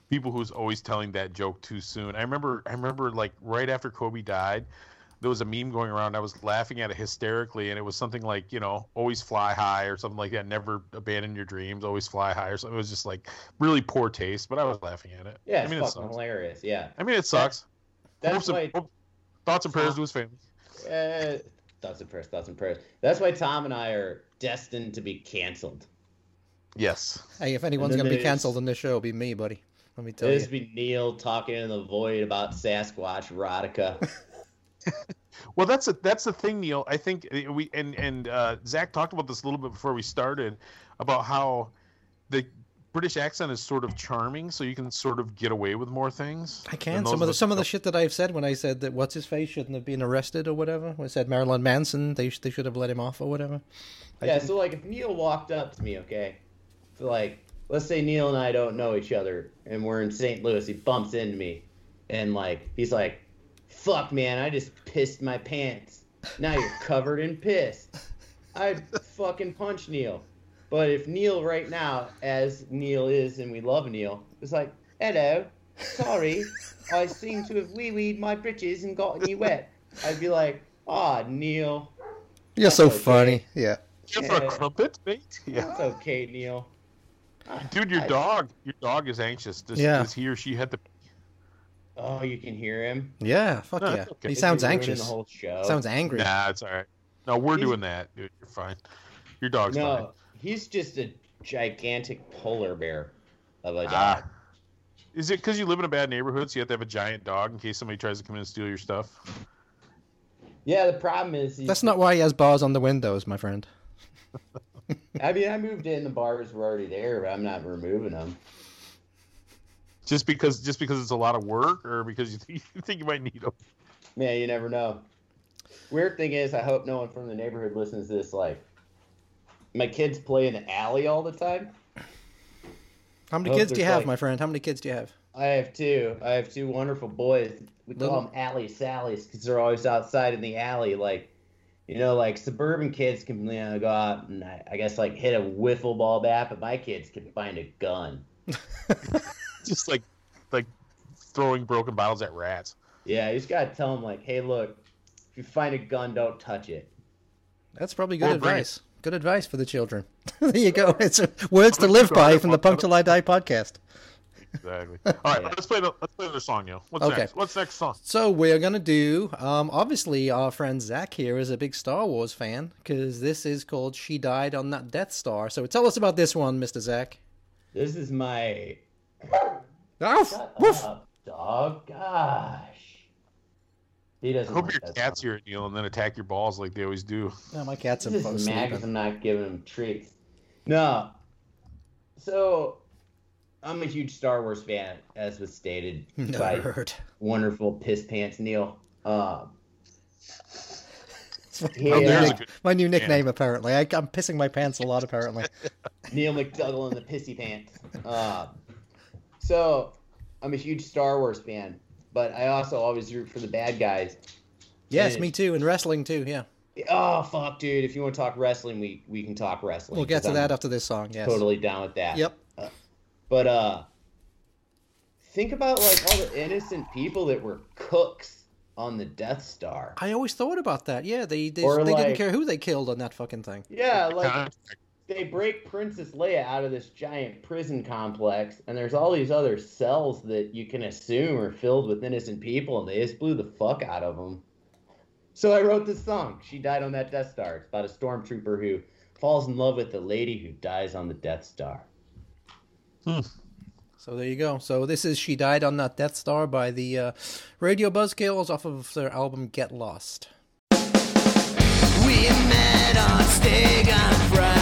[SPEAKER 1] people who's always telling that joke too soon. I remember I remember like right after Kobe died, there was a meme going around. I was laughing at it hysterically, and it was something like you know always fly high or something like that. Never abandon your dreams, always fly high or something. It was just like really poor taste, but I was laughing at it.
[SPEAKER 3] Yeah,
[SPEAKER 1] I mean it
[SPEAKER 3] fucking
[SPEAKER 1] sucks.
[SPEAKER 3] hilarious. Yeah,
[SPEAKER 1] I mean it sucks.
[SPEAKER 3] that's
[SPEAKER 1] Hopes and-
[SPEAKER 3] why.
[SPEAKER 1] hope- thoughts and prayers to his family.
[SPEAKER 3] Uh, thoughts and prayers, thoughts and prayers. That's why Tom and I are destined to be canceled.
[SPEAKER 1] Yes.
[SPEAKER 2] Hey, if anyone's gonna be canceled in this show, it'll be me, buddy. Let me tell you.
[SPEAKER 3] This
[SPEAKER 2] you.
[SPEAKER 3] be Neil talking in the void about Sasquatch erotica.
[SPEAKER 1] Well, that's a, that's the thing, Neil. I think uh, we and and uh, Zach talked about this a little bit before we started about how the British accent is sort of charming, so you can sort of get away with more things.
[SPEAKER 2] I can. Some of the some of the shit that I've said when I said that what's his face shouldn't have been arrested or whatever. When I said Marilyn Manson, they they should have let him off or whatever. I
[SPEAKER 3] yeah,
[SPEAKER 2] didn't-
[SPEAKER 3] so like if Neil walked up to me, okay, so like let's say Neil and I don't know each other and we're in St. Louis, he bumps into me, and like he's like, "Fuck, man, I just pissed my pants. Now you're covered in piss." I'd fucking punch Neil. But if Neil right now, as Neil is, and we love Neil, is like, "Hello, sorry, I seem to have wee weed my britches and gotten you wet," I'd be like, "Ah, Neil."
[SPEAKER 2] You're so
[SPEAKER 3] okay.
[SPEAKER 2] funny. Yeah.
[SPEAKER 1] Here for a
[SPEAKER 3] Yeah.
[SPEAKER 1] crumpet, mate. Yeah,
[SPEAKER 3] That's okay, Neil.
[SPEAKER 1] dude, your
[SPEAKER 3] I-
[SPEAKER 1] dog, your dog is anxious. Does,
[SPEAKER 2] Yeah.
[SPEAKER 1] does he or she have the?
[SPEAKER 3] Oh, you can hear him.
[SPEAKER 2] Yeah. Fuck
[SPEAKER 1] No,
[SPEAKER 2] yeah.
[SPEAKER 1] okay.
[SPEAKER 2] He sounds anxious.
[SPEAKER 3] The whole show.
[SPEAKER 2] Sounds angry.
[SPEAKER 1] Nah, it's all right. No, we're
[SPEAKER 3] He's-
[SPEAKER 1] doing that, dude. You're fine. Your dog's fine.
[SPEAKER 3] no, he's just a gigantic polar bear of a dog.
[SPEAKER 1] Ah. Is it because you live in a bad neighborhood, so you have to have a giant dog in case somebody tries to come in and steal your stuff?
[SPEAKER 3] Yeah, the problem is, he's,
[SPEAKER 2] That's not why he has bars on the windows, my friend.
[SPEAKER 3] I mean, I moved in, the bars were already there, but I'm not removing them.
[SPEAKER 1] Just because, just because it's a lot of work, or because you think you, think you might need them?
[SPEAKER 3] Man, you never know. Weird thing is, I hope no one from the neighborhood listens to this. Like, my kids play in the alley all the time.
[SPEAKER 2] How many kids do you have,
[SPEAKER 3] like-
[SPEAKER 2] my friend? How many kids do you have?
[SPEAKER 3] I have two. I have two wonderful boys. We call
[SPEAKER 2] Little-
[SPEAKER 3] them alley sallies because they're always outside in the alley. Like, you know, like suburban kids can you know, go out and I, I guess like hit a wiffle ball bat, but my kids can find a gun.
[SPEAKER 1] Just like, like throwing broken bottles at rats.
[SPEAKER 3] Yeah, you just gotta tell them like, hey, look, if you find a gun, don't touch it.
[SPEAKER 2] That's probably good
[SPEAKER 1] Or
[SPEAKER 2] advice. Good advice for the children. there you go. It's words to live by from the Punk Till I Die podcast.
[SPEAKER 1] Exactly. All right,
[SPEAKER 3] Yeah.
[SPEAKER 1] let's play. The, let's play another song, yo. What's
[SPEAKER 2] Okay.
[SPEAKER 1] next? What's next song?
[SPEAKER 2] So we're gonna do. Um, obviously, our friend Zach here is a big Star Wars fan because this is called "She Died on That Death Star." So tell us about this one, Mister Zach.
[SPEAKER 3] This is my
[SPEAKER 2] Oh,
[SPEAKER 3] shut
[SPEAKER 2] woof.
[SPEAKER 3] up, dog. Gosh, he doesn't.
[SPEAKER 1] hope
[SPEAKER 3] like
[SPEAKER 1] your cats
[SPEAKER 3] song.
[SPEAKER 1] hear it, Neil, and then attack your balls like they always do.
[SPEAKER 2] No, my cat's
[SPEAKER 3] He's
[SPEAKER 2] in
[SPEAKER 3] just mad because. I'm not giving him treats. No. So, I'm a huge Star Wars fan, as was stated by wonderful piss pants Neil. Um,
[SPEAKER 1] Oh,
[SPEAKER 3] Yeah.
[SPEAKER 1] there's a good.
[SPEAKER 2] My new nickname, apparently. I, I'm pissing my pants a lot, apparently.
[SPEAKER 3] Neil McDougall and the pissy pants. Um, so, I'm a huge Star Wars fan, but I also always root for the bad guys.
[SPEAKER 2] Yes,
[SPEAKER 3] And-
[SPEAKER 2] me too, and wrestling too. Yeah,
[SPEAKER 3] Oh fuck, dude! If you want to talk wrestling, we we can talk wrestling.
[SPEAKER 2] we'll get to
[SPEAKER 3] I'm
[SPEAKER 2] that after this song. Yes.
[SPEAKER 3] Totally down with that.
[SPEAKER 2] Yep.
[SPEAKER 3] But uh think about like all the innocent people that were cooks on the Death Star.
[SPEAKER 2] I always thought about that. Yeah, they they,
[SPEAKER 3] Or
[SPEAKER 2] they didn't care who they killed on that fucking thing.
[SPEAKER 3] Yeah, like
[SPEAKER 1] Contract.
[SPEAKER 3] They break Princess Leia out of this giant prison complex, and there's all these other cells that you can assume are filled with innocent people, and they just blew the fuck out of them. So I wrote this song. She died on that Death Star. It's about a stormtrooper who falls in love with the lady who dies on the Death Star.
[SPEAKER 2] So there you go. So this is "She Died on That Death Star" by the uh, Radio Buzzkills off of their album "Get Lost."
[SPEAKER 5] We met on Stegon Prime.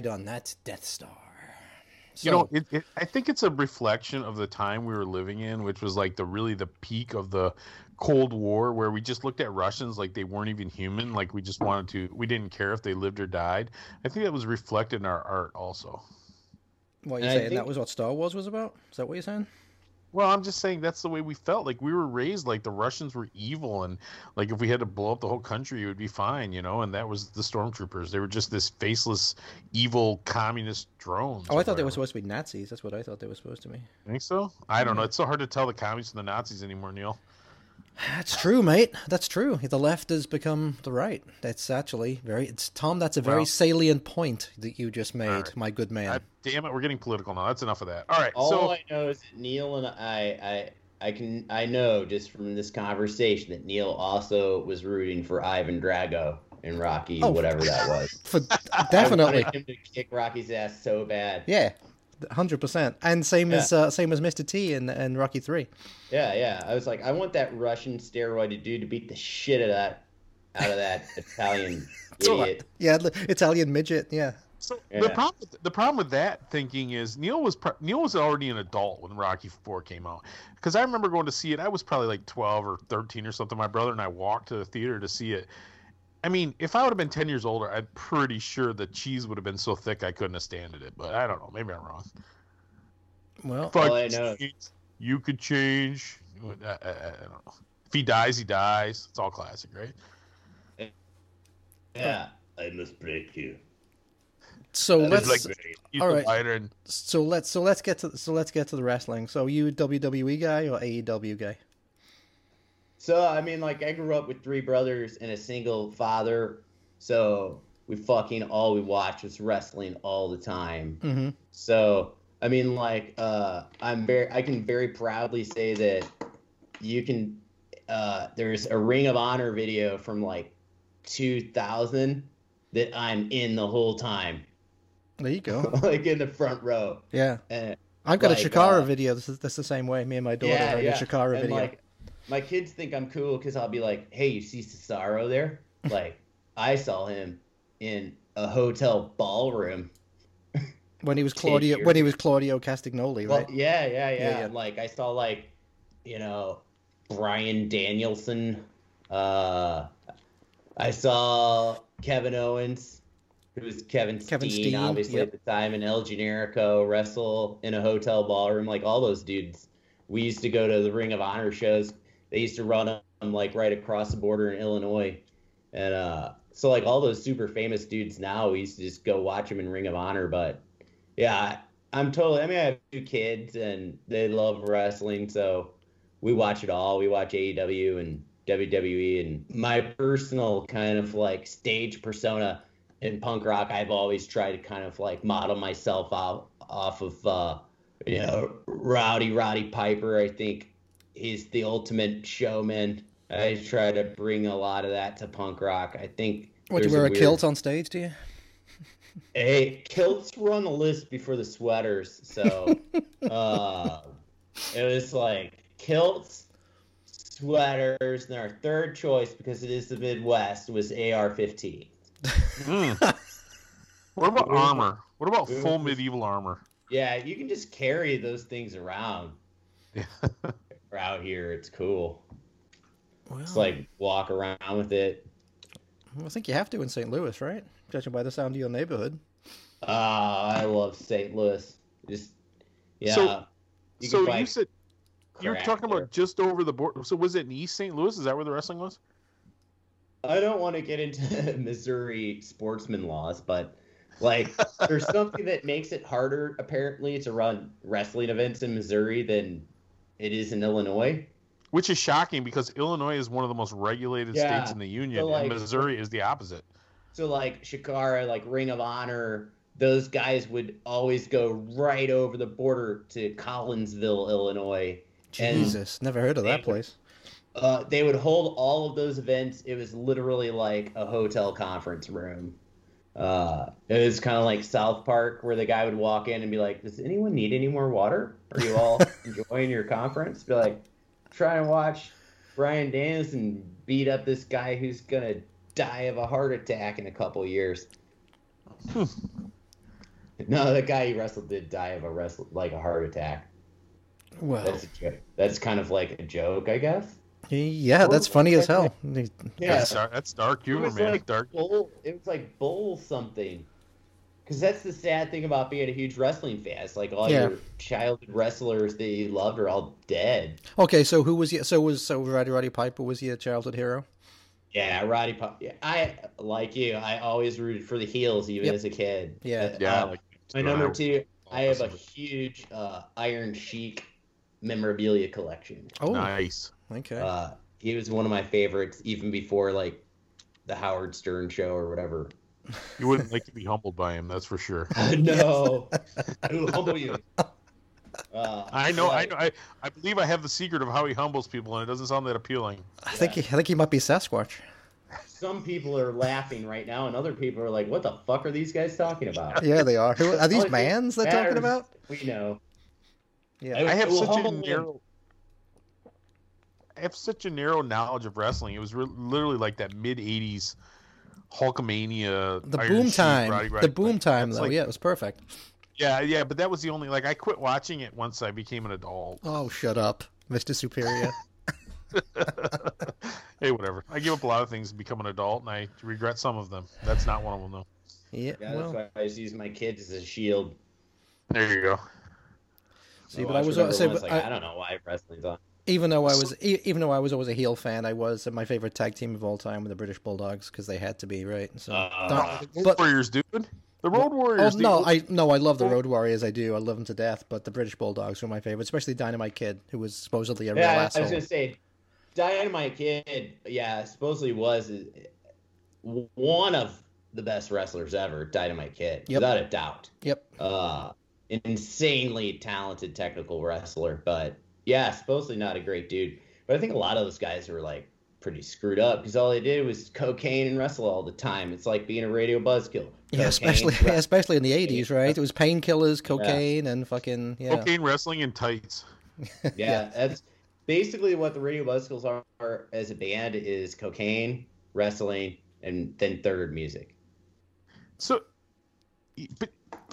[SPEAKER 5] Died on that Death Star.
[SPEAKER 1] you know, it, it, I think it's a reflection of the time we were living in, which was like the really the peak of the Cold War, where we just looked at Russians like they weren't even human, like we just wanted to, we didn't care if they lived or died. I think that was reflected in our art also.
[SPEAKER 2] what you
[SPEAKER 3] and I
[SPEAKER 2] saying? That was what Star Wars was about? Is that what you're saying?
[SPEAKER 1] Well, I'm just saying that's the way we felt. Like we were raised like the Russians were evil, and like if we had to blow up the whole country, it would be fine, you know. And that was the stormtroopers. They were just this faceless, evil communist drones.
[SPEAKER 2] Oh, I thought they were supposed to be Nazis. That's what I thought they were supposed to be.
[SPEAKER 1] Think so? I don't know. Mm-hmm. It's so hard to tell the communists and the Nazis anymore, Neil.
[SPEAKER 2] That's true, mate. That's true. The left has become the right. That's actually very. It's Tom. That's a very
[SPEAKER 1] Well-
[SPEAKER 2] salient point that you just made,
[SPEAKER 1] right.
[SPEAKER 2] my good man.
[SPEAKER 1] God damn it, we're getting political now. That's enough of that. All right,
[SPEAKER 3] All
[SPEAKER 1] so
[SPEAKER 3] I know is that Neil and I, I, I can, I know just from this conversation that Neil also was rooting for Ivan Drago in Rocky,
[SPEAKER 2] Oh.
[SPEAKER 3] whatever that was.
[SPEAKER 2] For
[SPEAKER 3] I
[SPEAKER 2] definitely,
[SPEAKER 3] wanted him to kick Rocky's ass so bad.
[SPEAKER 2] yeah, hundred percent. And same as uh, same as Mister T in, in Rocky Three.
[SPEAKER 3] Yeah, yeah. I was like, I want that Russian steroided dude to beat the shit out of that, out of that Italian idiot.
[SPEAKER 2] Yeah, Italian midget. Yeah,
[SPEAKER 1] So
[SPEAKER 3] Yeah.
[SPEAKER 1] the problem, with, the problem with that thinking is Neil was pro- Neil was already an adult when Rocky Four came out. Because I remember going to see it. I was probably like twelve or thirteen or something. My brother and I walked to the theater to see it. I mean, if I would have been ten years older, I'm pretty sure the cheese would have been so thick I couldn't have standed it. But I don't know. Maybe I'm wrong.
[SPEAKER 2] well,
[SPEAKER 3] All I know-
[SPEAKER 1] change. You could change. I, I, I don't know. If he dies, he dies. It's all classic, right?
[SPEAKER 3] Yeah, I must break you.
[SPEAKER 2] so
[SPEAKER 3] That
[SPEAKER 2] let's
[SPEAKER 3] is like
[SPEAKER 1] He's
[SPEAKER 2] All
[SPEAKER 1] the
[SPEAKER 2] right.
[SPEAKER 1] fighter, and
[SPEAKER 2] so let's so let's get to so let's get to the wrestling. So you WWE guy or AEW guy?
[SPEAKER 3] So I mean, like I grew up with three brothers and a single father, so we fucking all we watched was wrestling all the time.
[SPEAKER 2] Mm-hmm.
[SPEAKER 3] So I mean, like uh, I'm very, I can very proudly say that you can. Uh, there's a Ring of Honor video from like 2000 that I'm in the whole time,
[SPEAKER 2] There you go.
[SPEAKER 3] like in the front row.
[SPEAKER 2] Yeah,
[SPEAKER 3] And
[SPEAKER 2] I've got
[SPEAKER 3] Like,
[SPEAKER 2] a Chikara
[SPEAKER 3] uh,
[SPEAKER 2] video. This is that's the same way. Me and my daughter
[SPEAKER 3] yeah,
[SPEAKER 2] are in
[SPEAKER 3] yeah.
[SPEAKER 2] a Chikara
[SPEAKER 3] and
[SPEAKER 2] video.
[SPEAKER 3] like my kids think I'm cool because I'll be like, "Hey, you see Cesaro there? like, I saw him in a hotel ballroom."
[SPEAKER 2] when he was Claudio when he was Claudio Castagnoli,
[SPEAKER 3] Well,
[SPEAKER 2] right?
[SPEAKER 3] yeah, yeah, yeah,
[SPEAKER 2] Yeah, yeah.
[SPEAKER 3] Like I saw like, you know, Bryan Danielson. Uh, I saw Kevin Owens, who was Kevin Steen,
[SPEAKER 2] Steen,
[SPEAKER 3] obviously
[SPEAKER 2] yep.
[SPEAKER 3] at the time, and El Generico wrestle in a hotel ballroom. Like all those dudes, we used to go to the Ring of Honor shows. They used to run them like right across the border in Illinois, and uh, so like all those super famous dudes now, we used to just go watch them in Ring of Honor. But yeah, I'm totally. I mean, I have two kids, and they love wrestling, so we watch it all. We watch AEW and WWE, and my personal kind of like stage persona in punk rock, I've always tried to kind of like model myself off off of uh, you know Rowdy Roddy Piper. I think he's the ultimate showman. I try to bring a lot of that to punk rock. I think.
[SPEAKER 2] What, you wear a
[SPEAKER 3] weird-
[SPEAKER 2] kilt on stage, do you?
[SPEAKER 3] Hey, kilts were on the list before the sweaters, so uh, it was like kilts, sweaters, and our third choice because it is the Midwest was AR-15.
[SPEAKER 1] Mm. What about armor? What about full medieval armor?
[SPEAKER 3] Yeah, you can just carry those things around. We're out here, it's cool.
[SPEAKER 2] Well,
[SPEAKER 3] It's like walk around with it.
[SPEAKER 2] I think you have to in St. Louis, right? Judging by the sound of your neighborhood.
[SPEAKER 3] Ah, I love St. Louis. Just yeah.
[SPEAKER 1] So-
[SPEAKER 3] you
[SPEAKER 1] so you said you were
[SPEAKER 3] crap
[SPEAKER 1] talking
[SPEAKER 3] there.
[SPEAKER 1] about just over the border. So was it in East St. Louis? Is that where the wrestling was?
[SPEAKER 3] I don't want to get into Missouri sportsman laws, but like there's something that makes it harder apparently to run wrestling events in Missouri than it is in Illinois.
[SPEAKER 1] Which is shocking because Illinois is one of the most regulated
[SPEAKER 3] Yeah,
[SPEAKER 1] states in the union,
[SPEAKER 3] so, like-
[SPEAKER 1] and Missouri is the opposite.
[SPEAKER 3] So like Chikara, like Ring of Honor, those guys would always go right over the border to Collinsville, Illinois. And-
[SPEAKER 2] Jesus, never heard of that
[SPEAKER 3] and-
[SPEAKER 2] place.
[SPEAKER 3] Uh, they would hold all of those events. It was literally like a hotel conference room. Uh, it was kind of like South Park, where the guy would walk in and be like, "Does anyone need any more water? Are you all enjoying your conference?" Be like, "Try and watch Bryan Danielson beat up this guy who's gonna die of a heart attack in a couple years." no, the guy he wrestled did die of a wrestle like a heart attack.
[SPEAKER 2] Well,
[SPEAKER 3] That's a joke. That's kind of like a joke, I guess.
[SPEAKER 2] Yeah, that's funny as hell.
[SPEAKER 3] Yeah.
[SPEAKER 1] That's, dark, that's dark humor, man.
[SPEAKER 3] like
[SPEAKER 1] dark.
[SPEAKER 3] bull. It was like bull something. Because that's the sad thing about being a huge wrestling fan. It's like all
[SPEAKER 2] Yeah.
[SPEAKER 3] your childhood wrestlers that you loved are all dead.
[SPEAKER 2] Okay, so who was you? So was so Roddy Roddy Piper was he a childhood hero?
[SPEAKER 3] Yeah, Roddy. Pi- Yeah, I like you. I always rooted for the heels, even
[SPEAKER 2] Yep.
[SPEAKER 3] as a kid.
[SPEAKER 2] Yeah.
[SPEAKER 3] Uh,
[SPEAKER 1] Yeah,
[SPEAKER 3] uh,
[SPEAKER 1] like
[SPEAKER 3] my number two. I have a huge uh, Iron Sheik memorabilia collection.
[SPEAKER 2] Oh,
[SPEAKER 1] nice.
[SPEAKER 2] Okay.
[SPEAKER 3] Uh, he was one of my favorites, even before like the Howard Stern show or whatever.
[SPEAKER 1] You wouldn't like to be humbled by him, that's for sure.
[SPEAKER 3] no, I will humble you. Uh,
[SPEAKER 1] I know, I know, I, I believe I have the secret of how he humbles people, and it doesn't sound that appealing.
[SPEAKER 2] I think he, I think he might be Sasquatch.
[SPEAKER 3] Some people are laughing right now, and other people are like, "What the fuck are these guys talking about?"
[SPEAKER 2] Yeah, they are. Who are these
[SPEAKER 3] Only
[SPEAKER 2] mans they're talking about?
[SPEAKER 3] We know.
[SPEAKER 2] Yeah.
[SPEAKER 1] I have
[SPEAKER 3] It will
[SPEAKER 1] such a
[SPEAKER 3] humble them.
[SPEAKER 1] narrow. I have such a narrow knowledge of wrestling. It was re- literally like that mid '80s Hulkamania.
[SPEAKER 2] The
[SPEAKER 1] Iron
[SPEAKER 2] boom
[SPEAKER 1] Sheik,
[SPEAKER 2] time.
[SPEAKER 1] Roddy
[SPEAKER 2] the boom
[SPEAKER 1] Piper.
[SPEAKER 2] time, though.
[SPEAKER 1] like-
[SPEAKER 2] yeah, it was perfect.
[SPEAKER 1] yeah, yeah. But that was the only like I quit watching it once I became an adult.
[SPEAKER 2] Oh, shut up, Mr. Superior.
[SPEAKER 1] hey, whatever. I give up a lot of things to become an adult, and I regret some of them. That's not one of them, though.
[SPEAKER 2] yeah,
[SPEAKER 3] Yeah,
[SPEAKER 2] well,
[SPEAKER 3] that's why I just use my kids as a shield.
[SPEAKER 1] There you go.
[SPEAKER 2] see,
[SPEAKER 3] I
[SPEAKER 2] but I was uh,
[SPEAKER 3] whatever
[SPEAKER 2] say,
[SPEAKER 3] one's
[SPEAKER 2] but
[SPEAKER 3] like,
[SPEAKER 2] I,
[SPEAKER 3] I don't know why wrestling's on.
[SPEAKER 2] Even though I was e- even though I was always a heel fan, I was my favorite tag team of all time were the British Bulldogs because they had to be right. So,
[SPEAKER 3] Uh,
[SPEAKER 2] Don't-
[SPEAKER 1] Road
[SPEAKER 2] but
[SPEAKER 1] Warriors, dude. The Road
[SPEAKER 2] oh
[SPEAKER 1] Warriors. dude.
[SPEAKER 2] no, I no, I love the Road Warriors. I do. I love them to death. But the British Bulldogs were my favorite, especially Dynamite Kid, who was supposedly a real
[SPEAKER 3] Yeah, I was gonna say, Dynamite Kid. Yeah, supposedly was uh, one of the best wrestlers ever. Dynamite Kid,
[SPEAKER 2] Yep.
[SPEAKER 3] without a doubt.
[SPEAKER 2] Yep.
[SPEAKER 3] uh, insanely talented technical wrestler, but yeah, supposedly not a great dude. But I think a lot of those guys were like pretty screwed up because all they did was cocaine and wrestle all the time. It's like being a radio buzzkill.
[SPEAKER 2] Yeah, especially
[SPEAKER 3] wrestling.
[SPEAKER 2] especially in the eighties, right? It was painkillers, cocaine, and fucking yeah.
[SPEAKER 1] Cocaine wrestling in tights.
[SPEAKER 3] yeah, that's basically what the radio buzzkills are, are as a band is cocaine, wrestling, and then third music.
[SPEAKER 1] So, but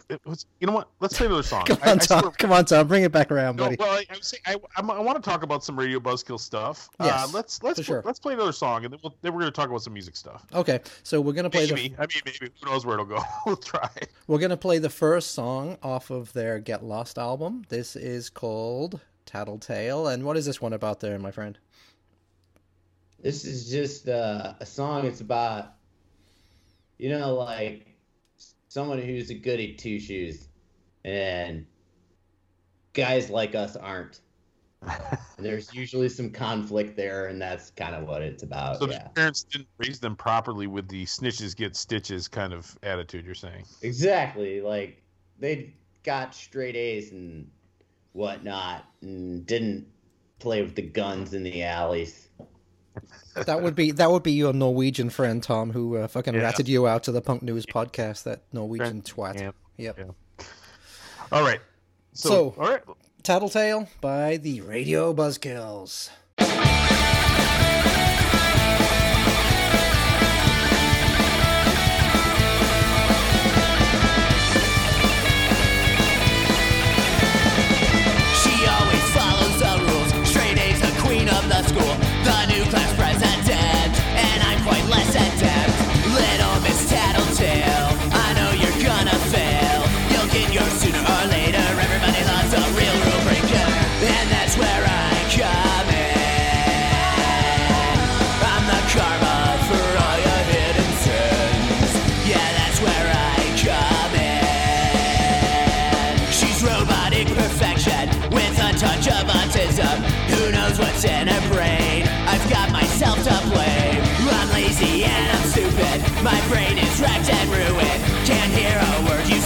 [SPEAKER 1] it was, you know what? Let's play another song.
[SPEAKER 2] Come
[SPEAKER 1] I-
[SPEAKER 2] on,
[SPEAKER 1] I swear-
[SPEAKER 2] Tom. Come on, Tom. Bring it back around,
[SPEAKER 1] No,
[SPEAKER 2] buddy.
[SPEAKER 1] well, I, I, saying, I, I'm- want to talk about some radio buzzkill stuff. Uh,
[SPEAKER 2] Yes,
[SPEAKER 1] let's let's
[SPEAKER 2] for sure.
[SPEAKER 1] let's play another song, and then, we'll, then we're going to talk about some music stuff.
[SPEAKER 2] Okay, so we're gonna play the
[SPEAKER 1] I mean, maybe. Who knows where it'll go? we'll try.
[SPEAKER 2] we're gonna play the first song off of their Get Lost album. This is called Tattletale. And what is this one about there, my friend?
[SPEAKER 3] This is just uh, a song. It's about, you know, like someone who's a goody two shoes, and guys like us aren't. There's usually some conflict there, and that's kind of what it's about.
[SPEAKER 1] So
[SPEAKER 3] yeah,
[SPEAKER 1] their parents didn't raise them properly with the snitches get stitches kind of attitude. You're saying?
[SPEAKER 3] exactly. Like they got straight A's and whatnot, and didn't play with the guns in the alleys.
[SPEAKER 2] That would be that would be your Norwegian friend Tom, who uh, fucking
[SPEAKER 1] Yeah.
[SPEAKER 2] ratted you out to the Punk News podcast. That Norwegian twat.
[SPEAKER 1] Yeah.
[SPEAKER 2] Yep.
[SPEAKER 1] Yeah. All right. So,
[SPEAKER 2] So-
[SPEAKER 1] all right.
[SPEAKER 2] Tattletale by the Radio Buzzkills.
[SPEAKER 5] She always follows the rules. Straight A's the queen of the school, of autism. Who knows what's in her brain? I've got myself to blame. I'm lazy and I'm stupid. My brain is wrecked and ruined. Can't hear a word you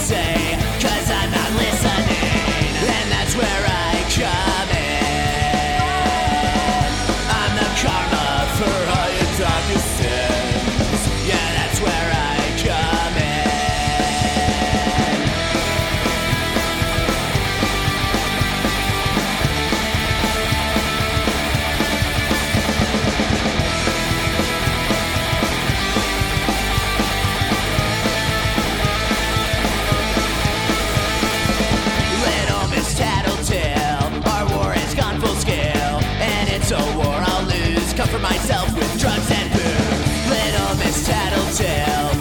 [SPEAKER 5] myself with drugs and booze. Little Miss Tattletale,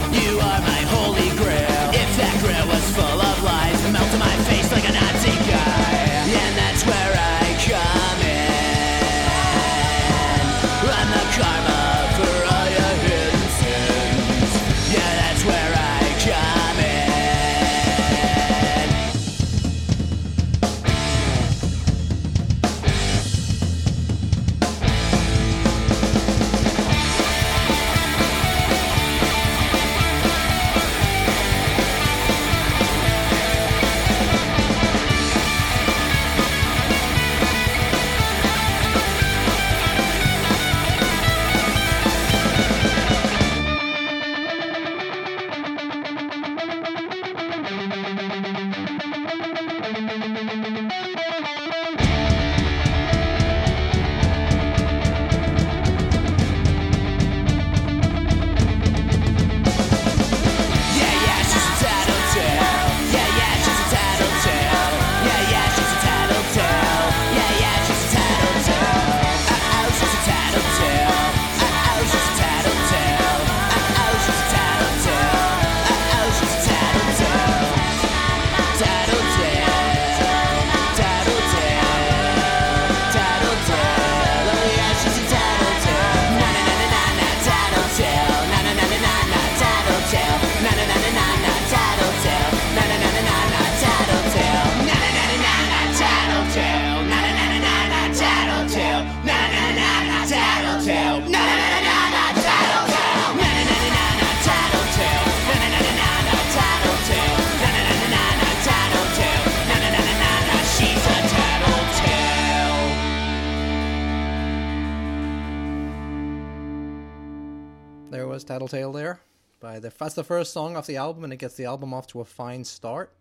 [SPEAKER 5] the that's
[SPEAKER 2] the first song off the album, and it gets the album off to a fine start.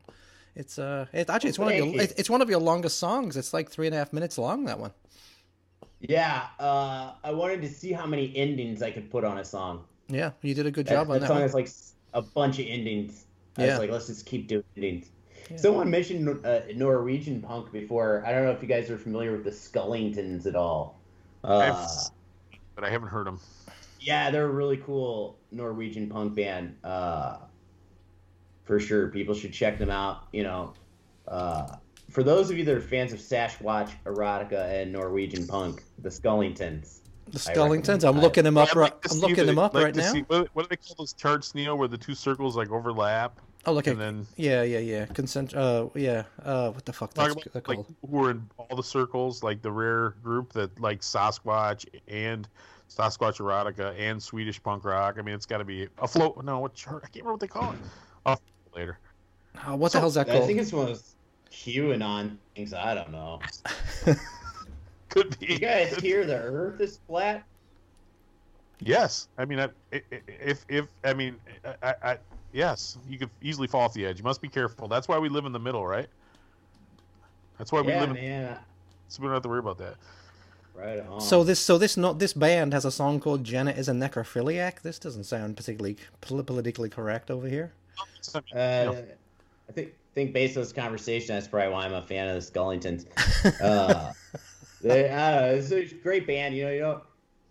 [SPEAKER 2] It's uh, it actually it's one of your
[SPEAKER 3] you.
[SPEAKER 2] it, it's one of your longest songs. It's like three and a half minutes long. That one.
[SPEAKER 3] Yeah, uh, I wanted to see how many endings I could put on a song.
[SPEAKER 2] Yeah, you did a good
[SPEAKER 3] That,
[SPEAKER 2] job on
[SPEAKER 3] that
[SPEAKER 2] that
[SPEAKER 3] song
[SPEAKER 2] one.
[SPEAKER 3] has like a bunch of endings. I
[SPEAKER 2] Yeah.
[SPEAKER 3] was like, let's just keep doing endings. Someone mentioned uh, Norwegian punk before. I don't know if you guys are familiar with the Scullingtons at all. Uh,
[SPEAKER 1] I've- but I haven't heard them.
[SPEAKER 3] Yeah, they're a really cool Norwegian punk band. Uh, for sure, people should check them out. You know, uh, for those of you that are fans of Sasquatch, erotica, and Norwegian punk, the Scullingtons.
[SPEAKER 2] The
[SPEAKER 3] I
[SPEAKER 2] Scullingtons. I'm looking them up.
[SPEAKER 1] I'd
[SPEAKER 2] Right,
[SPEAKER 1] like
[SPEAKER 2] I'm looking
[SPEAKER 1] the-
[SPEAKER 2] them up
[SPEAKER 1] like
[SPEAKER 2] right
[SPEAKER 1] to
[SPEAKER 2] now.
[SPEAKER 1] see- what, what do they call those charts, Neil, where the two circles like overlap?
[SPEAKER 2] Oh, look at
[SPEAKER 1] and then-
[SPEAKER 2] yeah, yeah, yeah. Consent. Uh, yeah. Uh, what the fuck that's
[SPEAKER 1] Talking
[SPEAKER 2] c-
[SPEAKER 1] about like
[SPEAKER 2] called?
[SPEAKER 1] who were in all the circles, like the rare group that like Sasquatch and Sasquatch erotica and Swedish punk rock. I mean, it's got to be a float. No, what? I can't remember what they call it. I'll later.
[SPEAKER 2] Oh, what
[SPEAKER 1] so-
[SPEAKER 2] the hell's that
[SPEAKER 3] I
[SPEAKER 2] called?
[SPEAKER 3] think it's one of those QAnon things. I don't know.
[SPEAKER 1] Could be.
[SPEAKER 3] You guys hear the Earth is flat?
[SPEAKER 1] Yes, I mean, I, i- i- if if I mean, I, I yes, you could easily fall off the edge. You must be careful. That's why we live in the middle, right? That's why we
[SPEAKER 3] Yeah,
[SPEAKER 1] live in.
[SPEAKER 3] man.
[SPEAKER 1] So we don't have to worry about that.
[SPEAKER 3] Right on.
[SPEAKER 2] So this, so this, not this band has a song called "Janet is a necrophiliac." This doesn't sound particularly pol- politically correct over here.
[SPEAKER 3] Uh, I think think based on this conversation, that's probably why I'm a fan of the Scullingtons. Uh, they, I don't know, it's a great band. You know, you know,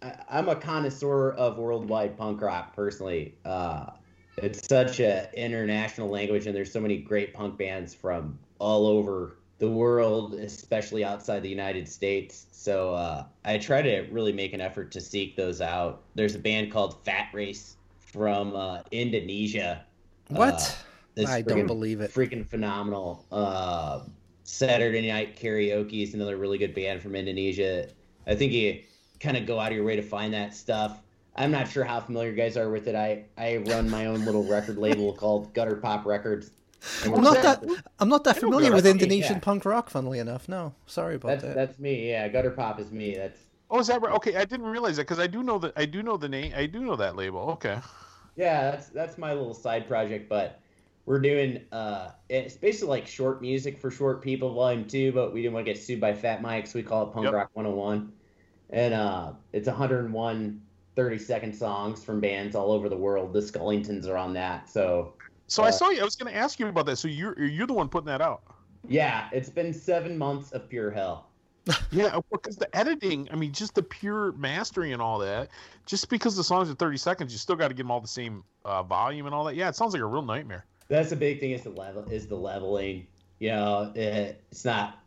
[SPEAKER 3] I, I'm a connoisseur of worldwide punk rock personally. Uh, it's such a international language, and there's so many great punk bands from all over the world, especially outside the United States. So uh, I try to really make an effort to seek those out. There's a band called Fat Race from uh, Indonesia.
[SPEAKER 2] What?
[SPEAKER 3] Uh,
[SPEAKER 2] I don't believe it.
[SPEAKER 3] Freaking phenomenal. Uh, Saturday Night Karaoke is another really good band from Indonesia. I think you kind of go out of your way to find that stuff. I'm not sure how familiar you guys are with it. I, I run my own little record label called Gutter Pop Records. And
[SPEAKER 2] I'm not that. I'm not that familiar with Indonesian
[SPEAKER 3] yeah.
[SPEAKER 2] punk rock. Funnily enough, no. Sorry about
[SPEAKER 3] That's
[SPEAKER 2] that.
[SPEAKER 3] that's me. Yeah, Gutter Pop is me. That's
[SPEAKER 1] Oh, is that right? Okay, I didn't realize that because I do know that I do know the name. I do know that label. Okay.
[SPEAKER 3] Yeah, that's that's my little side project, but we're doing uh it's basically like short music for short people volume two, but we didn't want to get sued by Fat Mike, so we call it Punk
[SPEAKER 1] Yep.
[SPEAKER 3] Rock 101. And uh it's 101 30 second songs from bands all over the world. The Scullingtons are on that. So
[SPEAKER 1] So I
[SPEAKER 3] Uh,
[SPEAKER 1] saw you. I was going to ask you about that. So you're you're the one putting that out.
[SPEAKER 3] yeah, it's been seven months of pure hell.
[SPEAKER 1] Yeah, because the editing, I mean, just the pure mastering and all that. Just because the songs are 30 seconds, you still got to give them all the same uh, volume and all that. Yeah, it sounds like a real nightmare.
[SPEAKER 3] That's the big thing is the level is the leveling. You know, it, it's not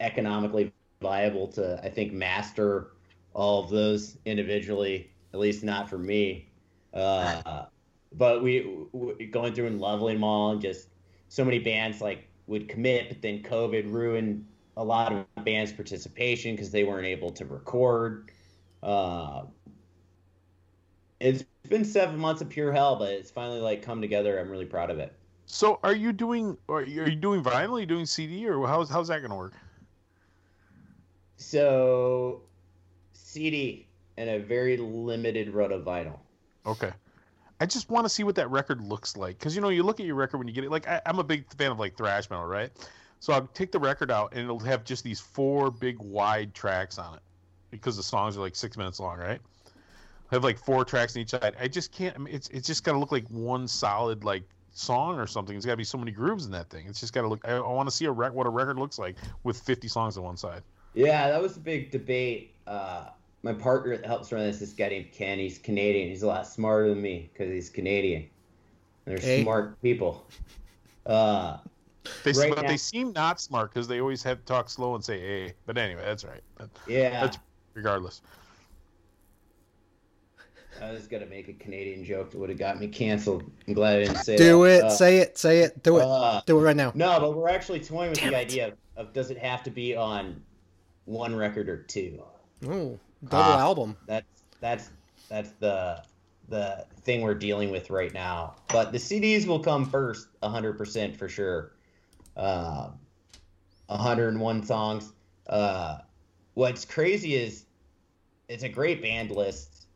[SPEAKER 3] economically viable to I think master all of those individually. At least not for me. Uh, but we, we going through and leveling them all, and just so many bands like would commit, but then COVID ruined a lot of bands' participation because they weren't able to record. Uh, it's been seven months of pure hell, but it's finally like come together. I'm really proud of it.
[SPEAKER 1] So are you doing are you, are you doing vinyl? Are you doing CD or how's how's that going to work?
[SPEAKER 3] So, CD and a very limited run of vinyl.
[SPEAKER 1] Okay. I just want to see what that record looks like because you know you look at your record when you get it. Like I, I'm a big fan of like thrash metal, right? So I'll take the record out and it'll have just these four big wide tracks on it because the songs are like six minutes long, right? I have like four tracks on each side. I just can't. I mean, it's it's just got to look like one solid like song or something. It's got to be so many grooves in that thing. It's just got to look. I, I want to see a rec- what a record looks like with 50 songs on one side.
[SPEAKER 3] Yeah, that was a big debate. Uh, my partner that helps run this, this guy named Ken. He's Canadian. He's a lot smarter than me because he's Canadian. They're
[SPEAKER 2] Hey.
[SPEAKER 3] smart people. Uh,
[SPEAKER 1] They
[SPEAKER 3] Right
[SPEAKER 1] but
[SPEAKER 3] now-
[SPEAKER 1] they seem not smart because they always have to talk slow and say "a." But anyway, that's right. That-
[SPEAKER 3] yeah,
[SPEAKER 1] That's- Regardless.
[SPEAKER 3] I was gonna make a Canadian joke that would have got me canceled. I'm glad I didn't say
[SPEAKER 2] Do
[SPEAKER 3] that.
[SPEAKER 2] it.
[SPEAKER 3] Uh,
[SPEAKER 2] say it. Say it. Do it.
[SPEAKER 3] uh,
[SPEAKER 2] Do it right now.
[SPEAKER 3] No, but we're actually toying with
[SPEAKER 2] Damn
[SPEAKER 3] the
[SPEAKER 2] it.
[SPEAKER 3] idea of, of does it have to be on one record or two?
[SPEAKER 2] Ooh, double
[SPEAKER 1] Ah.
[SPEAKER 2] album.
[SPEAKER 3] That's that's that's the the thing we're dealing with right now. But the CDs will come first, hundred percent for sure. Uh, 101 songs. Uh, what's crazy is it's a great band list.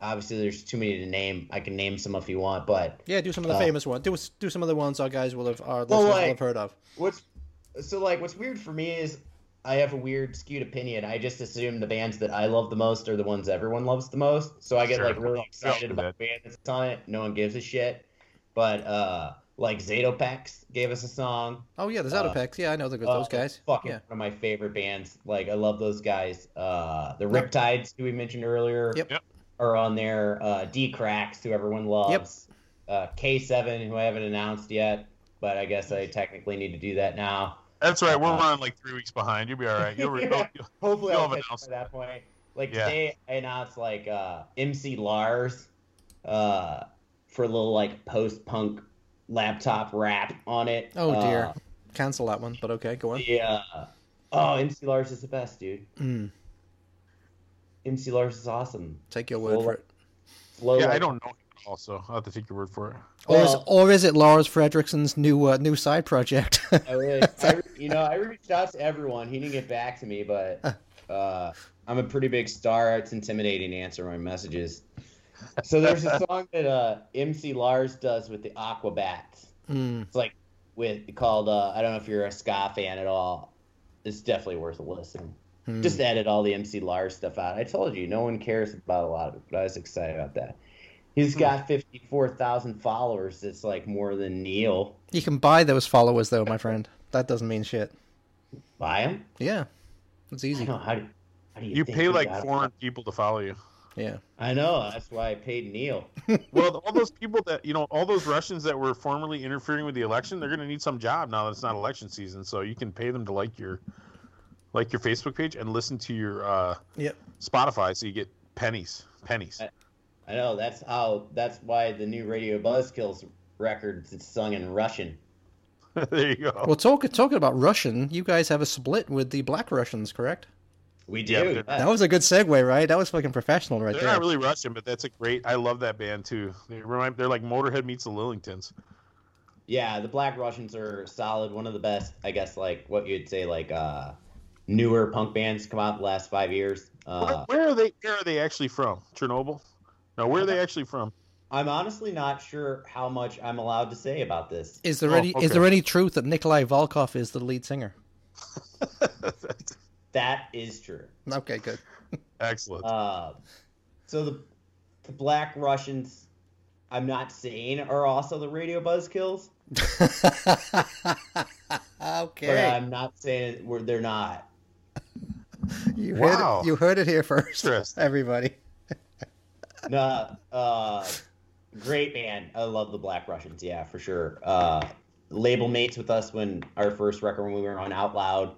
[SPEAKER 3] Obviously, there's too many to name. I can name some if you want, but
[SPEAKER 2] Yeah, do some of the
[SPEAKER 3] Uh,
[SPEAKER 2] famous ones. Do do some of the ones our guys will have our
[SPEAKER 3] Well,
[SPEAKER 2] listeners
[SPEAKER 3] like-
[SPEAKER 2] will have heard of.
[SPEAKER 3] What's so like what's weird for me is I have a weird skewed opinion. I just assume the bands that I love the most are the ones everyone loves the most. So I get
[SPEAKER 1] Sure.
[SPEAKER 3] like really excited about the band that's on it. No one gives a shit. But uh like Zatopeks gave us a song.
[SPEAKER 2] Oh yeah, there's
[SPEAKER 3] uh,
[SPEAKER 2] Yeah, I know the,
[SPEAKER 3] Uh,
[SPEAKER 2] those guys.
[SPEAKER 3] Fucking
[SPEAKER 2] Yeah.
[SPEAKER 3] one of my favorite bands. Like I love those guys. Uh the Riptides, who we mentioned earlier,
[SPEAKER 2] Yep.
[SPEAKER 1] Yep.
[SPEAKER 3] are on there. Uh Dee Cracks, who everyone loves. Uh K7, who I haven't announced yet, but I guess I technically need to do that now.
[SPEAKER 1] That's right. We're
[SPEAKER 3] Uh,
[SPEAKER 1] running like three weeks behind. You'll be all right. You'll, re-
[SPEAKER 3] Yeah.
[SPEAKER 1] you'll-
[SPEAKER 3] Hopefully,
[SPEAKER 1] You'll
[SPEAKER 3] I'll
[SPEAKER 1] have
[SPEAKER 3] catch up by that point. Like
[SPEAKER 1] Yeah.
[SPEAKER 3] today, I announced like uh, MC Lars uh, for a little like post-punk laptop rap on it.
[SPEAKER 2] Oh dear.
[SPEAKER 3] Uh,
[SPEAKER 2] Cancel that one, but okay, go on.
[SPEAKER 3] yeah. Oh, MC Lars is the best, dude.
[SPEAKER 2] Mm,
[SPEAKER 3] MC Lars is awesome.
[SPEAKER 2] take your word
[SPEAKER 3] Well,
[SPEAKER 2] for it.
[SPEAKER 3] Flow
[SPEAKER 1] yeah, I don't know. Also, I'll have to take your word for it.
[SPEAKER 2] Or is, or is it Lars Frederiksen's new uh, new side project?
[SPEAKER 3] I wish. I, you know, I reached out to everyone. He didn't get back to me, but uh, I'm a pretty big star. It's intimidating to answer my messages. So there's a song that uh, MC Lars does with the Aquabats.
[SPEAKER 2] Mm.
[SPEAKER 3] It's like with called uh, I don't know if you're a ska fan at all. It's definitely worth a listen.
[SPEAKER 2] Hmm.
[SPEAKER 3] Just added all the MC Lars stuff out. I told you, no one cares about a lot of it, but I was excited about that. He's got 54,000 followers. That's like more than Neil.
[SPEAKER 2] You can buy those followers though, my friend. That doesn't mean shit.
[SPEAKER 3] Buy them?
[SPEAKER 2] Yeah, it's
[SPEAKER 3] I
[SPEAKER 2] easy.
[SPEAKER 3] know. How do, how do you
[SPEAKER 1] You
[SPEAKER 3] think
[SPEAKER 1] pay like
[SPEAKER 3] got-
[SPEAKER 1] 400 people to follow you.
[SPEAKER 2] Yeah.
[SPEAKER 3] I know. That's why I paid Neil.
[SPEAKER 1] Well, all those people that you know, all those Russians that were formerly interfering with the election, they're going to need some job now that it's not election season. So you can pay them to like your, like your Facebook page and listen to your uh,
[SPEAKER 2] Yep.
[SPEAKER 1] Spotify, so you get pennies, pennies.
[SPEAKER 3] I know. That's how. That's why the new Radio Buzzkills records it's sung in Russian.
[SPEAKER 1] there you go.
[SPEAKER 2] Well, talk, talking about Russian, you guys have a split with the Black Russians, correct?
[SPEAKER 3] We
[SPEAKER 1] Yeah,
[SPEAKER 3] do. yeah.
[SPEAKER 2] That was a good segue, right? That was fucking professional right
[SPEAKER 1] they're
[SPEAKER 2] there.
[SPEAKER 1] not really Russian, but that's a great. I love that band too. They remind. They're like Motorhead meets the Lillingtons.
[SPEAKER 3] Yeah, the Black Russians are solid. One of the best, I guess, like what you'd say, like uh, newer punk bands come out the last five years. Uh,
[SPEAKER 1] where, where are they? Where are they actually from? Chernobyl? No, where are they actually from?
[SPEAKER 3] I'm honestly not sure how much I'm allowed to say about this.
[SPEAKER 2] Is there
[SPEAKER 1] Oh,
[SPEAKER 2] any
[SPEAKER 1] okay.
[SPEAKER 2] is there any truth that Nikolai Volkov is the lead singer?
[SPEAKER 3] That is true.
[SPEAKER 2] Okay, good.
[SPEAKER 1] Excellent.
[SPEAKER 3] Uh, so the the Black Russians, I'm not saying are also the Radio Buzzkills, okay. but
[SPEAKER 2] okay,
[SPEAKER 3] I'm not saying we're, they're not.
[SPEAKER 2] you heard
[SPEAKER 1] Wow.
[SPEAKER 2] it, you heard it here first, everybody.
[SPEAKER 3] No, uh, great band. I love the Black Russians. Yeah, for sure. Uh, label mates with us when our first record when we were on Out Loud.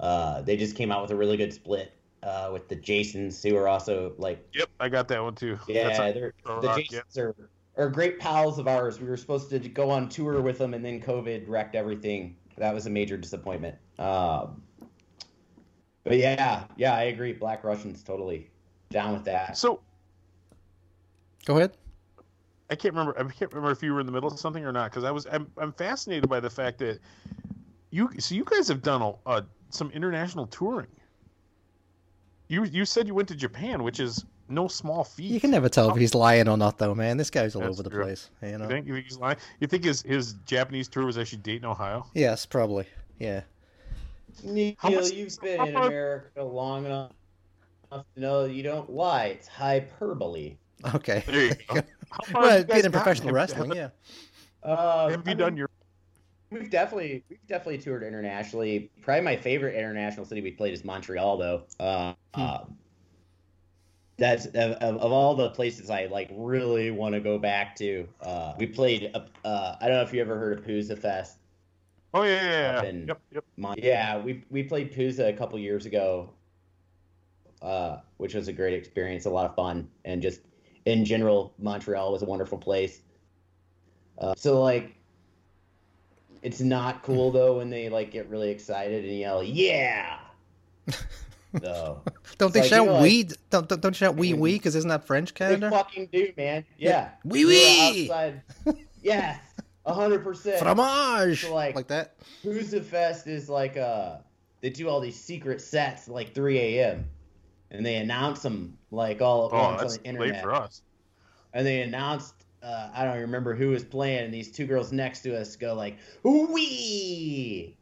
[SPEAKER 3] Uh, they just came out with a really good split uh, with the Jasons, who are also like,
[SPEAKER 1] yep, I got that one too.
[SPEAKER 3] yeah, they're, the
[SPEAKER 1] rock,
[SPEAKER 3] Jasons are are great pals of ours. We were supposed to go on tour with them, and then COVID wrecked everything. That was a major disappointment. Um, but yeah, yeah, I agree. Black Russians, totally down with that.
[SPEAKER 1] so
[SPEAKER 2] Go ahead.
[SPEAKER 1] I can't remember. I can't remember if you were in the middle of something or not because I was. I'm, I'm fascinated by the fact that you. So you guys have done a, uh, some international touring. You you said you went to Japan, which is no small feat.
[SPEAKER 2] You can never tell if he's lying or not, though, man. This guy's all
[SPEAKER 1] That's
[SPEAKER 2] over the
[SPEAKER 1] true.
[SPEAKER 2] place. You
[SPEAKER 1] You
[SPEAKER 2] know.
[SPEAKER 1] think, you think he's lying? You think his his Japanese tour was actually Dayton, Ohio?
[SPEAKER 2] Yes, probably. Yeah.
[SPEAKER 3] Neil,
[SPEAKER 1] How much-
[SPEAKER 3] you've been in America long enough to know you don't lie. It's hyperbole.
[SPEAKER 2] Okay.
[SPEAKER 1] There you go. How far have
[SPEAKER 2] well,
[SPEAKER 1] you
[SPEAKER 2] being in professional
[SPEAKER 1] Have-
[SPEAKER 2] wrestling, yeah.
[SPEAKER 3] Uh,
[SPEAKER 1] Have
[SPEAKER 3] I
[SPEAKER 1] you done
[SPEAKER 3] mean,
[SPEAKER 1] your?
[SPEAKER 3] We've definitely we've definitely toured internationally. Probably my favorite international city we played is Montreal, though. Uh,
[SPEAKER 2] Hmm.
[SPEAKER 3] um, that's of, of, of all the places I like really want to go back to. Uh, we played. Uh, uh, I don't know if you ever heard of Pouzza Fest.
[SPEAKER 1] Oh yeah, yeah, yeah.
[SPEAKER 3] in-
[SPEAKER 1] Yep, yep.
[SPEAKER 3] Mon- Yeah, we we played Pouzza a couple years ago, uh, which was a great experience, a lot of fun, and just in general, Montreal was a wonderful place. Uh, so like, it's not cool though when they like get really excited and yell, "Yeah!" So
[SPEAKER 2] Don't they
[SPEAKER 3] like, you
[SPEAKER 2] shout
[SPEAKER 3] know, like-
[SPEAKER 2] Don't, don't don't shout "we we" because isn't that French,
[SPEAKER 3] they
[SPEAKER 2] Canada?
[SPEAKER 3] fucking do, man. Yeah, We
[SPEAKER 2] oui.
[SPEAKER 3] outside. Hundred percent.
[SPEAKER 2] Fromage,
[SPEAKER 3] So, like-
[SPEAKER 2] like that.
[SPEAKER 3] Pouzza Fest is like uh they do all these secret sets at, like 3 a.m. and they announce them like all at
[SPEAKER 1] Oh,
[SPEAKER 3] once on
[SPEAKER 1] that's
[SPEAKER 3] the
[SPEAKER 1] late
[SPEAKER 3] internet.
[SPEAKER 1] for us.
[SPEAKER 3] And they announced uh, I don't remember who was playing, and these two girls next to us go like "wee,"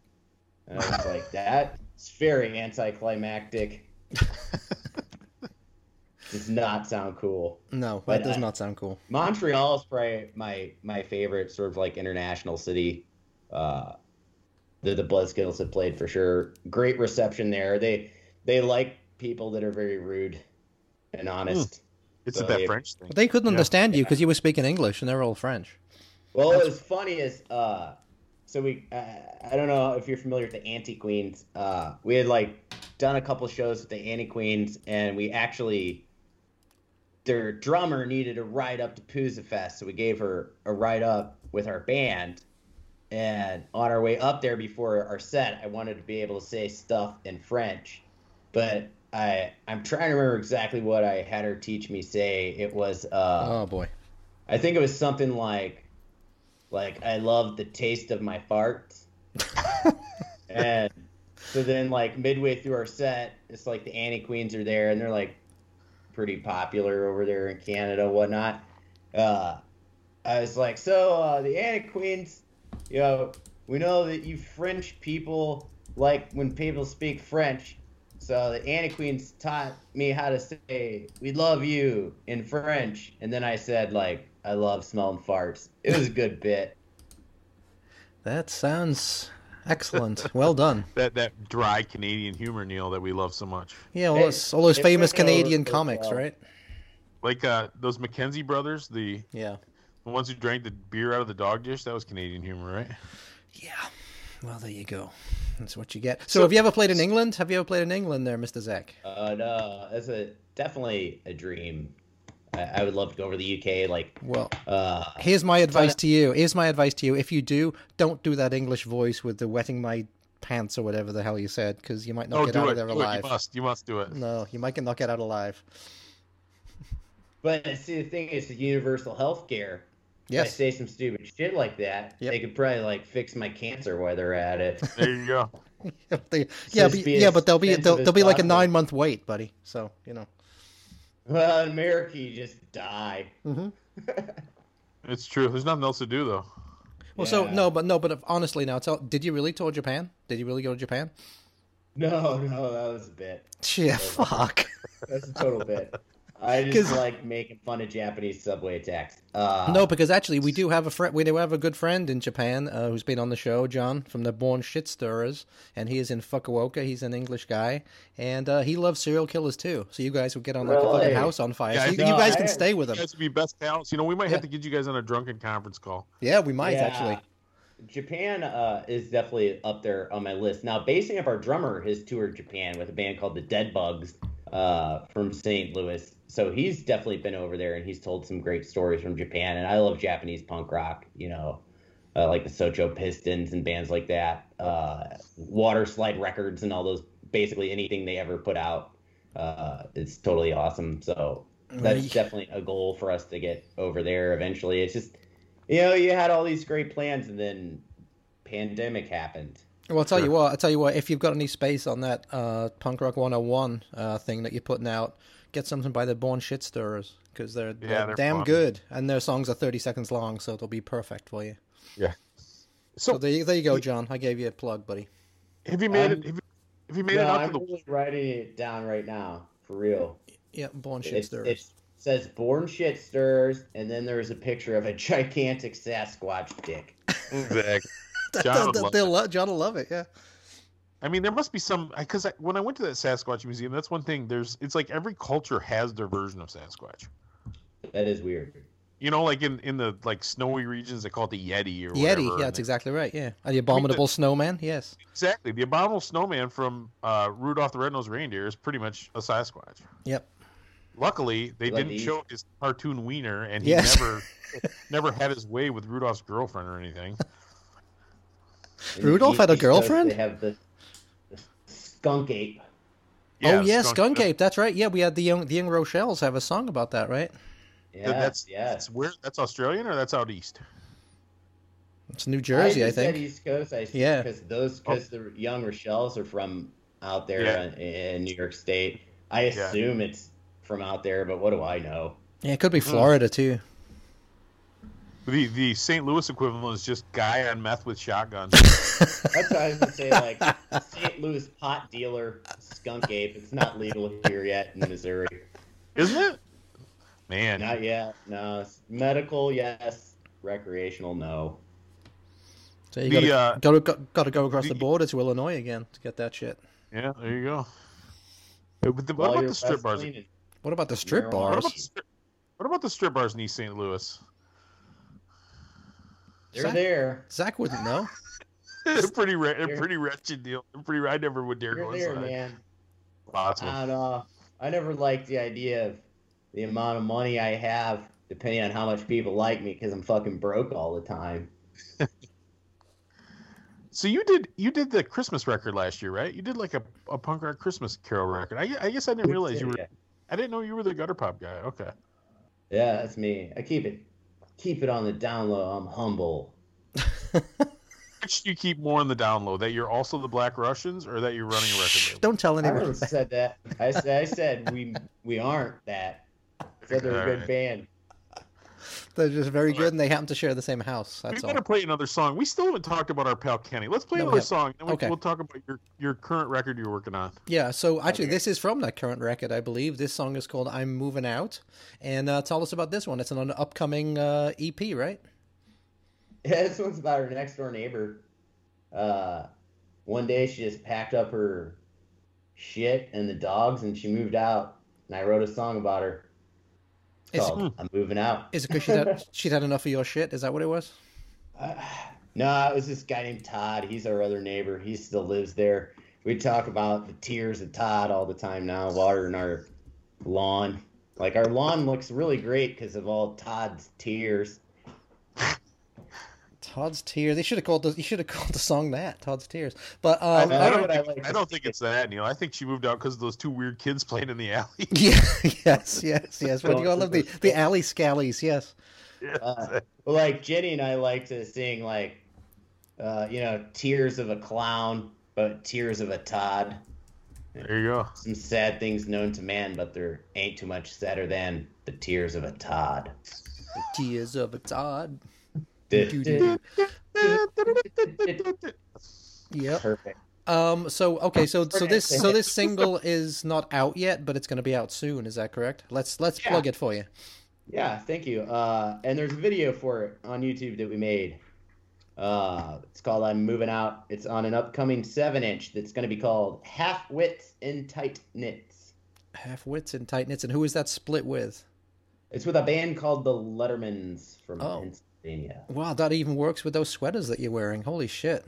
[SPEAKER 3] and I was like, "That's very anticlimactic." Does not sound cool.
[SPEAKER 2] No,
[SPEAKER 3] But
[SPEAKER 2] that does
[SPEAKER 3] I-
[SPEAKER 2] not sound cool.
[SPEAKER 3] Montreal is probably my my favorite sort of like international city. Uh, that the Buzzkills have played for sure. Great reception there. They they like people that are very rude and honest.
[SPEAKER 1] It's
[SPEAKER 3] So
[SPEAKER 1] that
[SPEAKER 3] they-
[SPEAKER 1] French thing.
[SPEAKER 2] But they couldn't
[SPEAKER 1] Yeah.
[SPEAKER 2] understand you because you were speaking English and they're all French.
[SPEAKER 3] Well, what was funny is, uh, so we, uh, I don't know if you're familiar with the Anti Queens. Uh, we had like done a couple shows with the Anti Queens, and we actually, their drummer needed a ride up to Pouzza Fest, so we gave her a ride up with our band. And on our way up there before our set, I wanted to be able to say stuff in French, but I I'm trying to remember exactly what I had her teach me say. It was uh,
[SPEAKER 2] oh boy.
[SPEAKER 3] I think it was something like, like I love the taste of my farts, and So then, like midway through our set, it's like the Anti Queens are there, and they're like pretty popular over there in Canada, whatnot. Uh, I was like, so uh, the Anti Queens, you know, we know that you French people like when people speak French. So the Anti Queens taught me how to say "We love you" in French, and then I said like "I love smelling farts." It was a good bit.
[SPEAKER 2] That sounds excellent. Well done.
[SPEAKER 1] That that dry Canadian humor, Neil, that we love so much.
[SPEAKER 2] Yeah, all
[SPEAKER 3] Hey,
[SPEAKER 2] those, all those
[SPEAKER 3] it
[SPEAKER 2] famous
[SPEAKER 3] went over
[SPEAKER 2] Canadian comics,
[SPEAKER 3] well.
[SPEAKER 2] right?
[SPEAKER 1] Like uh, those Mackenzie brothers, the,
[SPEAKER 2] Yeah.
[SPEAKER 1] the ones who drank the beer out of the dog dish. That was Canadian humor, right?
[SPEAKER 2] Yeah. Well, there you go. That's what you get. So, have you ever played in England? Have you ever played in England there, Mr. Zach?
[SPEAKER 3] Uh, no, that's a definitely a dream. I, I would love to go over the UK. Like,
[SPEAKER 2] Well,
[SPEAKER 3] uh,
[SPEAKER 2] here's my advice to you. Here's my advice to you. If you do, don't do that English voice with the wetting my pants or whatever the hell you said, because you might not
[SPEAKER 1] No,
[SPEAKER 2] get out
[SPEAKER 1] it.
[SPEAKER 2] of there
[SPEAKER 1] do it.
[SPEAKER 2] alive.
[SPEAKER 1] You must. You must do it.
[SPEAKER 2] No, you might not get out alive.
[SPEAKER 3] but see, the thing is, the universal health care. If I say some stupid shit like that,
[SPEAKER 2] Yep.
[SPEAKER 3] they could probably like fix my cancer while they're at it.
[SPEAKER 1] There you go.
[SPEAKER 2] They- yeah, but,
[SPEAKER 3] be
[SPEAKER 2] yeah,
[SPEAKER 3] as
[SPEAKER 2] but there'll be
[SPEAKER 3] expensive
[SPEAKER 2] there'll,
[SPEAKER 3] as
[SPEAKER 2] there'll be like a nine month wait, buddy. So you know.
[SPEAKER 3] well, in America, you just die. Mm-hmm.
[SPEAKER 1] It's true. There's nothing else to do though.
[SPEAKER 2] Well, so no, but no, but honestly, now, tell, did you really tour Japan? Did you really go to Japan?
[SPEAKER 3] No, no, that was a bit.
[SPEAKER 2] Yeah, fuck.
[SPEAKER 3] That's a total bit. I just
[SPEAKER 2] 'Cause-
[SPEAKER 3] like making fun of Japanese subway attacks. Uh,
[SPEAKER 2] No, because actually, we do have a friend. We do have a good friend in Japan uh, who's been on the show, John from the Born Shit Stirrers, and he is in Fukuoka. He's an English guy, and uh, he loves serial killers too. So you guys would get on like a fucking house on fire.
[SPEAKER 1] Yeah,
[SPEAKER 2] so you,
[SPEAKER 3] no,
[SPEAKER 2] you guys
[SPEAKER 3] I-
[SPEAKER 2] can stay with
[SPEAKER 1] You
[SPEAKER 2] him.
[SPEAKER 1] guys would be best pals. You know, we might
[SPEAKER 2] Yeah.
[SPEAKER 1] have to get you guys on a drunken conference call.
[SPEAKER 2] Yeah, we might
[SPEAKER 3] Yeah.
[SPEAKER 2] actually.
[SPEAKER 3] Japan uh, is definitely up there on my list. Now, basing up our drummer has toured Japan with a band called the Dead Bugs uh, from St. Louis. So he's definitely been over there and he's told some great stories from Japan. And I love Japanese punk rock, you know, uh, like the Socho Pistons and bands like that, uh, Waterslide Records and all those, basically anything they ever put out. Uh, it's totally awesome. So that's
[SPEAKER 2] Right.
[SPEAKER 3] definitely a goal for us to get over there eventually. It's just, you know, you had all these great plans and then pandemic happened.
[SPEAKER 2] Well, I'll tell you what. I'll tell you what. If you've got any space on that uh, punk rock 101 uh, thing that you're putting out, get something by the Born Shit Stirrers because they're, they're,
[SPEAKER 1] Yeah, they're
[SPEAKER 2] damn
[SPEAKER 1] fun.
[SPEAKER 2] good, and their songs are 30 seconds long, so it'll be perfect for you.
[SPEAKER 1] Yeah.
[SPEAKER 2] So
[SPEAKER 1] So,
[SPEAKER 2] there, you- there you go, John. I gave you a plug, buddy.
[SPEAKER 1] have you made
[SPEAKER 3] I'm-
[SPEAKER 1] it? Have you, have you made
[SPEAKER 3] no,
[SPEAKER 1] it out
[SPEAKER 3] I'm
[SPEAKER 1] to the?
[SPEAKER 3] really writing it down right now, for real.
[SPEAKER 2] Yeah, Born Shit
[SPEAKER 3] It's,
[SPEAKER 2] Stirrers.
[SPEAKER 3] it says born shit stirs, and then there's a picture of a gigantic Sasquatch dick.
[SPEAKER 1] Exactly.
[SPEAKER 2] That-
[SPEAKER 1] John
[SPEAKER 2] that-
[SPEAKER 1] would
[SPEAKER 2] that-
[SPEAKER 1] love
[SPEAKER 2] they'll lo- John will love it. Yeah.
[SPEAKER 1] I mean, there must be some because I, when I went to that Sasquatch museum, that's one thing. There's it's like every culture has their version of Sasquatch.
[SPEAKER 3] That is weird.
[SPEAKER 1] You know, like in in the like snowy regions, they call it the Yeti or whatever.
[SPEAKER 2] Yeti.
[SPEAKER 1] whatever.
[SPEAKER 2] Yeah,
[SPEAKER 1] and
[SPEAKER 2] that's exactly right. Yeah. And the abominable snowman. Yes.
[SPEAKER 1] exactly the abominable snowman from uh, Rudolph the Red-Nosed Reindeer is pretty much a Sasquatch.
[SPEAKER 2] Yep.
[SPEAKER 1] Luckily, they
[SPEAKER 3] Like
[SPEAKER 1] didn't
[SPEAKER 3] these.
[SPEAKER 1] show his cartoon wiener, and he
[SPEAKER 2] Yes.
[SPEAKER 1] never never had his way with Rudolph's girlfriend or anything.
[SPEAKER 3] In the
[SPEAKER 2] Rudolph had a girlfriend?
[SPEAKER 3] They have the, the skunk ape.
[SPEAKER 2] oh yeah,
[SPEAKER 1] Skunk-
[SPEAKER 2] Skunk Ape. That's right. Yeah, we had the young the young Rochelle's have a song about that, right?
[SPEAKER 3] Yeah,
[SPEAKER 1] that's
[SPEAKER 3] yeah.
[SPEAKER 1] that's where that's Australian or that's out east.
[SPEAKER 2] It's New Jersey, I,
[SPEAKER 3] just said
[SPEAKER 2] think.
[SPEAKER 3] East Coast. I
[SPEAKER 2] Yeah.
[SPEAKER 3] because those because the young Rochelle's are from out there
[SPEAKER 1] Yeah.
[SPEAKER 3] in, in New York State. I
[SPEAKER 1] Yeah.
[SPEAKER 3] assume it's from out there, but what do I know?
[SPEAKER 2] Yeah, it could be hmm. Florida too.
[SPEAKER 1] The the St. Louis equivalent is just guy on meth with shotgun.
[SPEAKER 3] That's what I was gonna say. Like St. Louis pot dealer skunk ape. It's not legal here yet in Missouri.
[SPEAKER 1] Isn't it? Man,
[SPEAKER 3] Not yet. No. Medical, yes. Recreational, no.
[SPEAKER 2] So you
[SPEAKER 1] The,
[SPEAKER 2] gotta,
[SPEAKER 1] uh,
[SPEAKER 2] gotta, go- gotta go across the
[SPEAKER 1] the-
[SPEAKER 2] border to Illinois again to get that shit.
[SPEAKER 1] yeah, there you go. Uh, But the, what about the strip bars?
[SPEAKER 2] What about the strip bars?
[SPEAKER 1] about the, strip, what about the strip bars in East St. Louis?
[SPEAKER 3] They're
[SPEAKER 2] Zach-
[SPEAKER 3] there.
[SPEAKER 2] Zach wouldn't know.
[SPEAKER 1] They're pretty, re- they're pretty wretched deal. They're pretty. I never would dare
[SPEAKER 3] They're
[SPEAKER 1] go
[SPEAKER 3] there,
[SPEAKER 1] inside.
[SPEAKER 3] man.
[SPEAKER 1] Lots of
[SPEAKER 3] I don't know. I never liked the idea of the amount of money I have, depending on how much people like me, because I'm fucking broke all the time.
[SPEAKER 1] So you did you did the Christmas record last year, right? You did like a, a punk rock Christmas carol record. I, I guess I didn't realize you were. I didn't know you were the gutter pop guy. Okay.
[SPEAKER 3] Yeah, that's me. I keep it, keep it on the down low. I'm humble.
[SPEAKER 1] which do you keep more on the down low? That you're also the Black Russians, or that you're running a record label?
[SPEAKER 2] Don't tell
[SPEAKER 3] I
[SPEAKER 2] anyone.
[SPEAKER 3] never said that. I said I said we we aren't that. I said they're a good
[SPEAKER 1] Alright.
[SPEAKER 3] band.
[SPEAKER 2] They're just very good, and they happen to share the same house.
[SPEAKER 1] We
[SPEAKER 2] That's all.
[SPEAKER 1] gotta play another song. We still haven't talked about our pal Kenny. Let's play
[SPEAKER 2] No,
[SPEAKER 1] another
[SPEAKER 2] haven't.
[SPEAKER 1] song, and we,
[SPEAKER 2] Okay.
[SPEAKER 1] we'll talk about your your current record you're working on.
[SPEAKER 2] Yeah, so actually,
[SPEAKER 3] Okay.
[SPEAKER 2] this is from that current record, I believe. This song is called "I'm Moving Out," and uh, tell us about this one. It's an upcoming uh, EP, right?
[SPEAKER 3] Yeah, this one's about her next door neighbor. Uh, one day she just packed up her shit and the dogs and she moved out. And I wrote a song about her. It's called I'm Moving Out.
[SPEAKER 2] Is it because she'd had, she'd had enough of your shit? Is that what it was?
[SPEAKER 3] Uh, no, it was this guy named Todd. He's our other neighbor. He still lives there. We talk about the tears of Todd all the time now, watering our lawn. Like our lawn looks really great because of all Todd's tears.
[SPEAKER 2] Todd's tears. They should have called the. You should have called the song that Todd's tears. But
[SPEAKER 3] I
[SPEAKER 2] um,
[SPEAKER 3] know.
[SPEAKER 1] I don't,
[SPEAKER 3] what I
[SPEAKER 1] think,
[SPEAKER 3] like
[SPEAKER 1] I don't think it's that, Neil. I think she moved out because of those two weird kids playing in the alley.
[SPEAKER 2] yeah, yes, yes, yes. What do you all love The the alley scallies. Yes.
[SPEAKER 3] Uh, well, like Jenny and I like to sing like, uh, you know, tears of a clown, but tears of a Todd.
[SPEAKER 1] there you go.
[SPEAKER 3] Some sad things known to man, but there ain't too much sadder than the tears of a Todd.
[SPEAKER 2] The tears of a Todd. Yep.
[SPEAKER 3] Perfect.
[SPEAKER 2] Um. So okay. So so this so this single is not out yet, but it's going to be out soon. Is that correct? Let's let's
[SPEAKER 3] Yeah.
[SPEAKER 2] plug it for you.
[SPEAKER 3] Yeah, thank you. Uh, and there's a video for it on YouTube that we made. Uh, it's called "I'm Moving Out." It's on an upcoming seven-inch that's going to be called "Half Wits in Tight Knits."
[SPEAKER 2] Half wits and tight knits. And who is that split with?
[SPEAKER 3] It's with a band called the Lettermans from
[SPEAKER 2] Oh.
[SPEAKER 3] Pennsylvania.
[SPEAKER 2] Wow, that even works with those sweaters that you're wearing. Holy shit!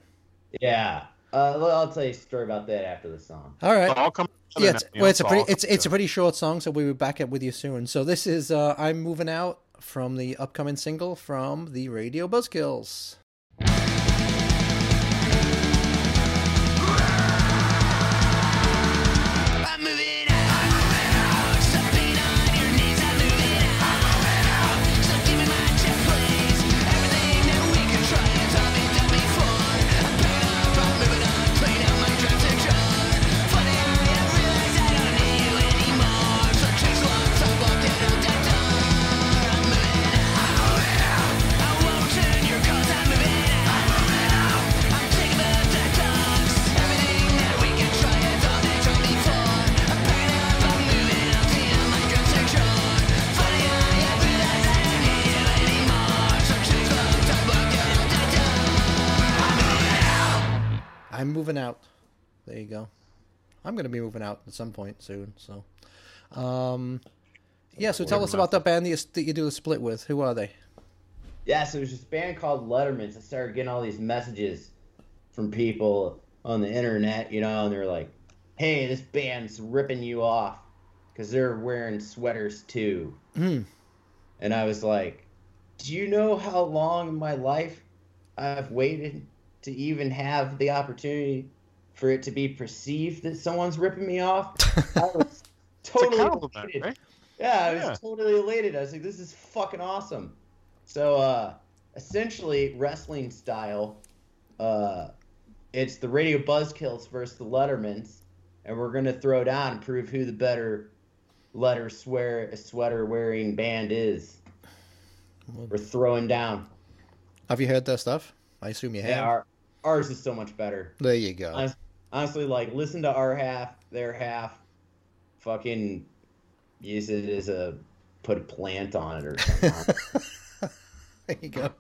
[SPEAKER 3] Yeah. Uh, well, I'll tell you a story about that after the song.
[SPEAKER 2] All right.
[SPEAKER 1] All come
[SPEAKER 2] Yeah, it's, well, it's a pretty
[SPEAKER 1] come
[SPEAKER 2] it's it's a pretty short song, so we will be back up with you soon. So this is uh, "I'm Moving Out" from the upcoming single from the Radio Buzzkills.
[SPEAKER 5] Moving out.
[SPEAKER 2] There you go. I'm going to be moving out at some point soon. So, um, yeah. So tell us about that band that you, do the split with. Who are they?
[SPEAKER 3] Yeah, so there's this band called Letterman's. I started getting all these messages from people on the internet, you know, and they're like, "Hey, this band's ripping you off because they're wearing sweaters too."
[SPEAKER 2] Hmm.
[SPEAKER 3] And I was like, "Do you know how long in my life I've waited to even have the opportunity for it to be perceived that someone's ripping me off?" I was totally elated.
[SPEAKER 1] right?
[SPEAKER 3] Yeah, I was
[SPEAKER 1] Yeah.
[SPEAKER 3] totally elated. I was like, this is fucking awesome. So, uh, essentially, wrestling style, uh, it's the Radio Buzzkills versus the Lettermans, and we're gonna throw down and prove who the better letter swear sweater wearing band is. We're throwing down.
[SPEAKER 2] Have you heard their stuff? I assume you have.
[SPEAKER 3] Yeah, our, ours is so much better.
[SPEAKER 2] There you go.
[SPEAKER 3] Honestly, like listen to our half, their half, fucking use it as a put a plant on it or something.
[SPEAKER 2] there you go.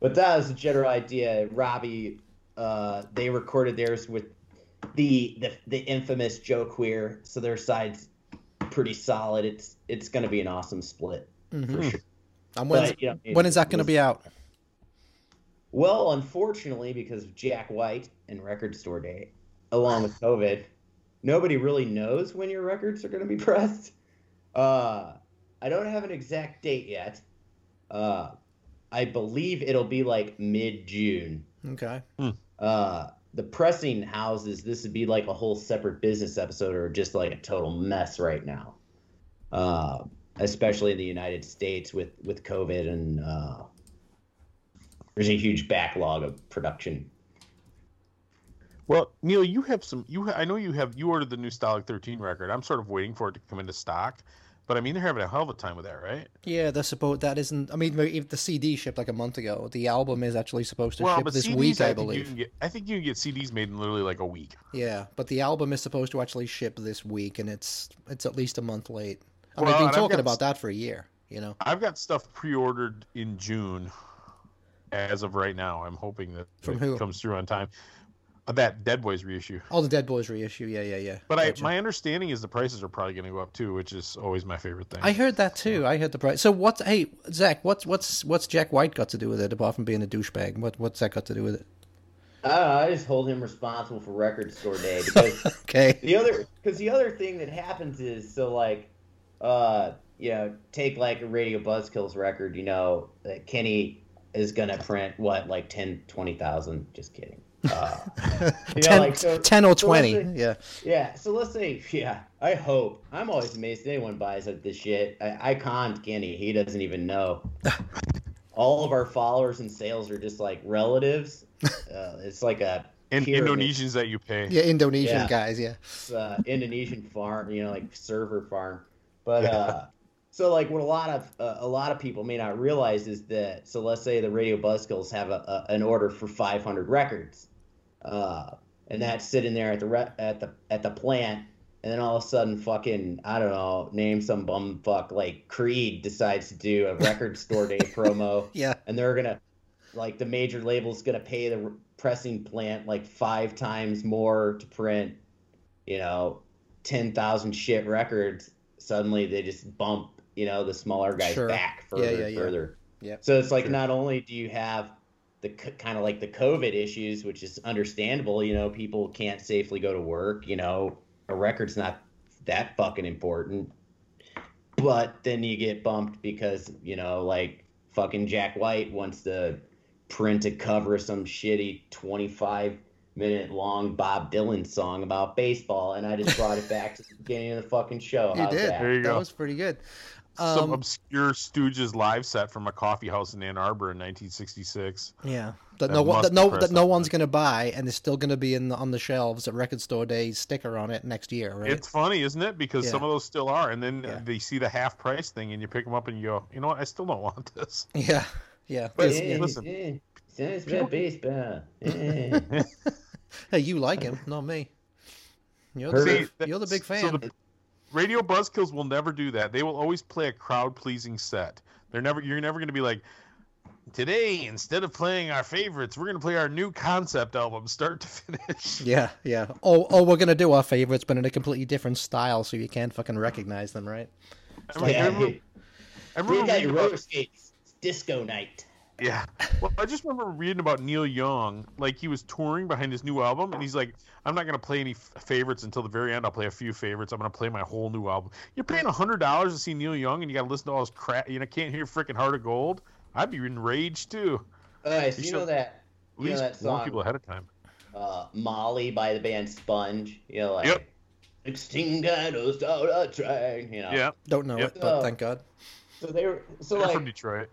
[SPEAKER 3] But that was a general idea. Robbie, uh, they recorded theirs with the the, the infamous Joe Queer, so their side's pretty solid. It's it's gonna be an awesome split
[SPEAKER 2] Mhm.
[SPEAKER 3] for sure.
[SPEAKER 2] And when's,
[SPEAKER 3] But, you know,
[SPEAKER 2] when is that going to be out?
[SPEAKER 3] Well, unfortunately, because of Jack White and Record Store Day, along with COVID, nobody really knows when your records are going to be pressed. Uh, I don't have an exact date yet. Uh, I believe it'll be like mid June.
[SPEAKER 2] Okay.
[SPEAKER 3] Uh, the pressing houses, this would be like a whole separate business episode or just like a total mess right now. Uh, especially in the United States with, with COVID and uh, there's a huge backlog of production.
[SPEAKER 1] Well, Neil, you have some. You I know you have. You ordered the new Stalag 13 record. I'm sort of waiting for it to come into stock, but I mean they're having a hell of a time with that, right?
[SPEAKER 2] Yeah, they're supposed. That isn't. I mean, if the CD shipped like a month ago. The album is actually supposed to
[SPEAKER 1] well,
[SPEAKER 2] ship this
[SPEAKER 1] CDs,
[SPEAKER 2] week,
[SPEAKER 1] I,
[SPEAKER 2] I
[SPEAKER 1] think you
[SPEAKER 2] believe.
[SPEAKER 1] can get. I think you can get CDs made in literally like a week.
[SPEAKER 2] Yeah, but the album is supposed to actually ship this week, and it's it's at least a month late. I mean,
[SPEAKER 1] Well,
[SPEAKER 2] they've been talking
[SPEAKER 1] got
[SPEAKER 2] about that for a year. You know.
[SPEAKER 1] I've got stuff pre-ordered in June. As of right now, I'm hoping that
[SPEAKER 2] From
[SPEAKER 1] it
[SPEAKER 2] who?
[SPEAKER 1] comes through on time. Uh, that Dead Boys reissue.
[SPEAKER 2] Oh, the Dead Boys reissue. Yeah, yeah, yeah.
[SPEAKER 1] But I, my understanding is the prices are probably going to go up too, which is always my favorite thing.
[SPEAKER 2] I heard that too. I heard the price. So what's hey Zach? What's what's what's Jack White got to do with it apart from being a douchebag? What what's that got to do with it?
[SPEAKER 3] I. I just hold him responsible for Record Store Day because
[SPEAKER 2] Okay.
[SPEAKER 3] the other because the other thing that happens is so like, uh, you know, take like a Radio Buzzkills record. You know, that Kenny is gonna print what like 10, 20,000. Just kidding. Uh, you know,
[SPEAKER 2] 10,
[SPEAKER 3] like, so-
[SPEAKER 2] 10 or
[SPEAKER 3] so
[SPEAKER 2] 20.
[SPEAKER 3] say-
[SPEAKER 2] yeah.
[SPEAKER 3] Yeah, so let's say, yeah, I hope. I'm always amazed anyone buys like this shit. I, I conned Kenny. He doesn't even know. All of our followers and sales are just like relatives. Uh, it's like a
[SPEAKER 1] and
[SPEAKER 3] pyramid.
[SPEAKER 1] Indonesians that you pay.
[SPEAKER 2] Yeah, Indonesian
[SPEAKER 3] Yeah.
[SPEAKER 2] guys, yeah.
[SPEAKER 3] uh, Indonesian farm, you know, like server farm. But uh, so like what a lot of uh, a lot of people may not realize is that so let's say the Radio Buzzkills have a, a an order for 500 records, uh, and that's sitting there at the re- at the at the plant, and then all of a sudden, fucking I don't know, name some bum fuck like Creed decides to do a record store day promo
[SPEAKER 2] Yeah.
[SPEAKER 3] and they're gonna like the major label's gonna pay the pressing plant like five times more to print you know 10,000 shit records suddenly they just bump you know the smaller guys
[SPEAKER 2] Sure.
[SPEAKER 3] back
[SPEAKER 2] Yeah,
[SPEAKER 3] further
[SPEAKER 2] yeah,
[SPEAKER 3] and
[SPEAKER 2] yeah.
[SPEAKER 3] further
[SPEAKER 2] Yeah.
[SPEAKER 3] so it's like
[SPEAKER 1] Sure.
[SPEAKER 3] not only do you have the kind of like the covid issues which is understandable you know people can't safely go to work you know a record's not that fucking important but then you get bumped because you know like fucking jack white wants to print a cover of some shitty 25 minute long bob dylan song about baseball and i just brought it back to the beginning of the fucking show
[SPEAKER 2] You
[SPEAKER 3] How's
[SPEAKER 2] did.
[SPEAKER 3] that?
[SPEAKER 1] There you
[SPEAKER 2] That
[SPEAKER 1] go.
[SPEAKER 2] was pretty good.
[SPEAKER 1] Some
[SPEAKER 2] Um,
[SPEAKER 1] obscure Stooges live set from a coffee house in Ann Arbor in 1966.
[SPEAKER 2] Yeah, that,
[SPEAKER 1] That
[SPEAKER 2] no one, that no, that no one's going to buy, and it's still going to be in the, on the shelves at Record Store Day sticker on it next year, right?
[SPEAKER 1] It's funny, isn't it? Because some of those still are, and then
[SPEAKER 2] Yeah.
[SPEAKER 1] they see the half price thing, and you pick them up and you go, you know what? I still don't want this.
[SPEAKER 2] yeah, yeah.
[SPEAKER 1] But
[SPEAKER 2] It's-
[SPEAKER 3] Eh,
[SPEAKER 1] listen,
[SPEAKER 3] sounds
[SPEAKER 1] people-
[SPEAKER 3] about baseball.
[SPEAKER 2] Hey, you like him, not me. You're the,
[SPEAKER 3] Heard
[SPEAKER 2] big, you're the big
[SPEAKER 1] So
[SPEAKER 2] fan.
[SPEAKER 1] the- Radio Buzzkills will never do that. They will always play a crowd pleasing set. They're never. You're never going to be like, today instead of playing our favorites, we're going to play our new concept album, start to finish.
[SPEAKER 2] yeah, yeah. Oh, oh, we're going to do our favorites, but in a completely different style, so you can't fucking recognize them, right?
[SPEAKER 1] I, mean, I
[SPEAKER 3] yeah,
[SPEAKER 1] remember,
[SPEAKER 3] hey,
[SPEAKER 1] I
[SPEAKER 3] we
[SPEAKER 1] remember
[SPEAKER 3] got your
[SPEAKER 1] about-
[SPEAKER 3] roller skates. It's disco night.
[SPEAKER 1] Yeah. Well, I just remember reading about Neil Young. Like he was touring behind his new album, and he's like, "I'm not gonna play any f- favorites until the very end. I'll play a few favorites. I'm gonna play my whole new album." You're paying hundred dollars to see Neil Young, and you gotta listen to all this crap. You know, can't hear freaking Heart of Gold. I'd be enraged too.
[SPEAKER 3] All right, so
[SPEAKER 1] You
[SPEAKER 3] you know that
[SPEAKER 1] At
[SPEAKER 3] you know
[SPEAKER 1] least
[SPEAKER 3] that song,
[SPEAKER 1] people ahead of time.
[SPEAKER 3] uh, Molly by the band Sponge. You know, like
[SPEAKER 1] Yep.
[SPEAKER 3] Extingados down a train. You know.
[SPEAKER 1] Yeah,
[SPEAKER 2] Don't know
[SPEAKER 1] Yep.
[SPEAKER 2] it, but
[SPEAKER 3] Oh.
[SPEAKER 2] thank God.
[SPEAKER 3] So they were so
[SPEAKER 1] they're
[SPEAKER 3] like
[SPEAKER 1] from Detroit.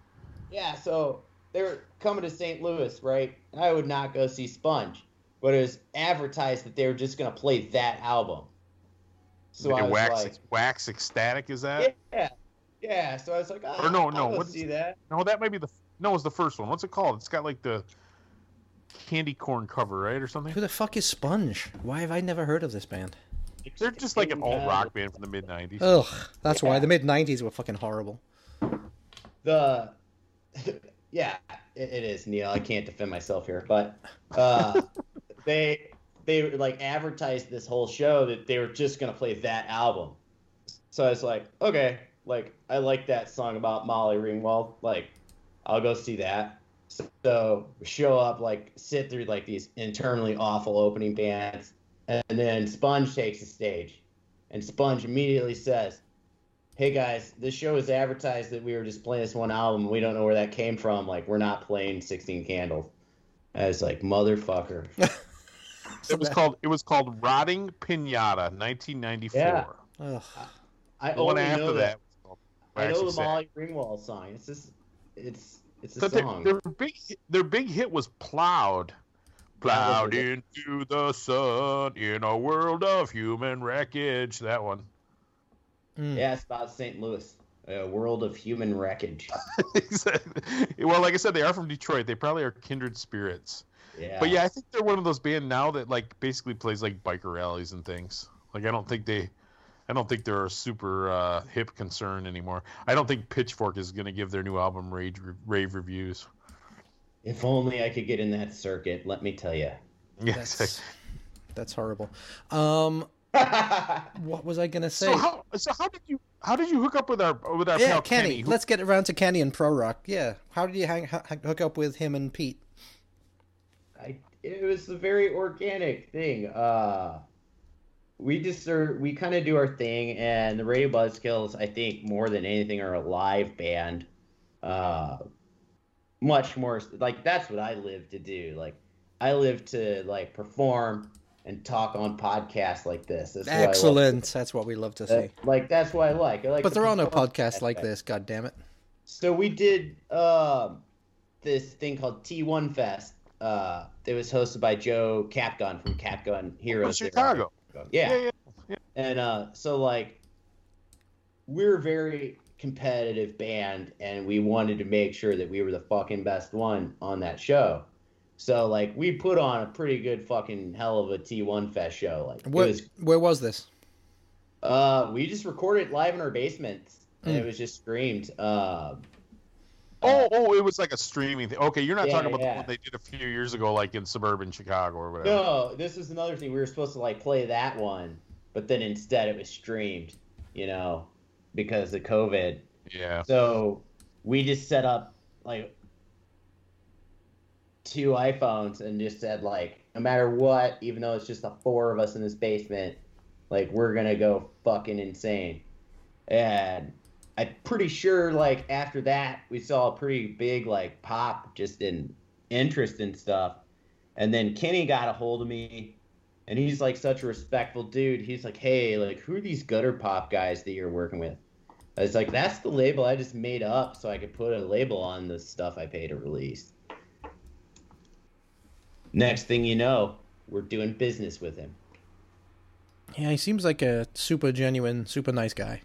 [SPEAKER 3] Yeah, so they were coming to St. Louis, right? I would not go see Sponge, but it was advertised that they were just gonna play that album. So I was
[SPEAKER 1] wax,
[SPEAKER 3] like,
[SPEAKER 1] wax ecstatic is that?
[SPEAKER 3] yeah, yeah. So I was like, oh,
[SPEAKER 1] Or no, ah,
[SPEAKER 3] I'll
[SPEAKER 1] no,
[SPEAKER 3] go
[SPEAKER 1] what's-
[SPEAKER 3] see that.
[SPEAKER 1] No, that might be the. No, it's the first one. What's it called? It's got like the candy corn cover, right, or something.
[SPEAKER 2] Who the fuck is Sponge? Why have I never heard of this band?
[SPEAKER 1] They're just like an alt rock band from the mid '90s.
[SPEAKER 2] Ugh, that's why the mid '90s were fucking horrible.
[SPEAKER 3] The yeah, it, it is Neil. I can't defend myself here, but uh, they they like advertised this whole show that they were just gonna play that album. So I was like, okay, like I like that song about Molly Ringwald. Like, I'll go see that. So show up, like sit through like these internally awful opening bands, and then Sponge takes the stage, and Sponge immediately says, hey guys, this show is advertised that we were just playing this one album. We don't know where that came from. Like, we're not playing 16 Candles. I was like, motherfucker.
[SPEAKER 1] It was called. It was called Rotting Pinata, 1994.
[SPEAKER 3] Yeah.
[SPEAKER 2] Ugh.
[SPEAKER 3] I
[SPEAKER 1] The one
[SPEAKER 3] only
[SPEAKER 1] after
[SPEAKER 3] know
[SPEAKER 1] that.
[SPEAKER 3] that.
[SPEAKER 1] was
[SPEAKER 3] I know the Molly Ringwald song. It's just, it's, it's a
[SPEAKER 1] But their,
[SPEAKER 3] song.
[SPEAKER 1] their big, their big hit was "Plowed," Plowed into the sun in a world of human wreckage. That one.
[SPEAKER 2] Mm.
[SPEAKER 3] Yeah, it's about St. Louis, a world of human wreckage.
[SPEAKER 1] exactly. Well, like I said, they are from Detroit. They probably are kindred spirits.
[SPEAKER 3] Yeah.
[SPEAKER 1] But yeah, I think they're one of those band now that like basically plays like biker rallies and things. Like I don't think they, I don't think they're a super uh, hip concern anymore. I don't think Pitchfork is going to give their new album rave rave reviews.
[SPEAKER 3] If only I could get in that circuit, let me tell you.
[SPEAKER 1] Yes.
[SPEAKER 2] That's that's horrible. Um, what was I gonna say?
[SPEAKER 1] So how so how did you how did you hook up with our with our
[SPEAKER 2] yeah,
[SPEAKER 1] pal
[SPEAKER 2] Kenny.
[SPEAKER 1] Kenny? who-
[SPEAKER 2] Let's get around to Kenny and Pro Rock. Yeah, how did you hang, h- hook up with him and Pete?
[SPEAKER 3] I, it was a very organic thing. Uh, we just are, we kind of do our thing, and the Radio Buzzkills, I think, more than anything, are a live band. Uh, much more like that's what I live to do. Like I live to like perform and talk on podcasts like this. That's what I.
[SPEAKER 2] Excellent. That's what we love to see.
[SPEAKER 3] Uh, like that's what I like. I like.
[SPEAKER 2] But
[SPEAKER 3] the
[SPEAKER 2] there are no podcasts like this. God damn it.
[SPEAKER 3] So we did um, this thing called T1 Fest. Uh, it was hosted by Joe Capgun from Capgun Heroes.
[SPEAKER 1] From Chicago.
[SPEAKER 3] Yeah.
[SPEAKER 1] Yeah, yeah.
[SPEAKER 3] And uh, so like we're a very competitive band and we wanted to make sure that we were the fucking best one on that show. So like we put on a pretty good fucking hell of a T1 Fest show. Like
[SPEAKER 2] Where,
[SPEAKER 3] was
[SPEAKER 2] where was this?
[SPEAKER 3] uh we just recorded live in our basement, and
[SPEAKER 2] Mm.
[SPEAKER 3] it was just streamed. Uh,
[SPEAKER 1] Oh, oh, it was like a streaming thing. Okay, you're not
[SPEAKER 3] Yeah,
[SPEAKER 1] talking about
[SPEAKER 3] yeah.
[SPEAKER 1] the one they did a few years ago, like in suburban Chicago or whatever.
[SPEAKER 3] No, this is another thing. We were supposed to like play that one, but then instead it was streamed, you know, because of COVID.
[SPEAKER 1] Yeah.
[SPEAKER 3] So we just set up like two iPhones and just said like, no matter what, even though it's just the four of us in this basement, like we're gonna go fucking insane. And I'm pretty sure like after that we saw a pretty big like pop just in interest and stuff. And then Kenny got a hold of me and he's like such a respectful dude. He's like, Hey, like who are these gutter pop guys that you're working with? I was like, that's the label I just made up so I could put a label on the stuff I paid to release. Next thing you know, we're doing business with him.
[SPEAKER 2] Yeah, he seems like a super genuine, super nice guy.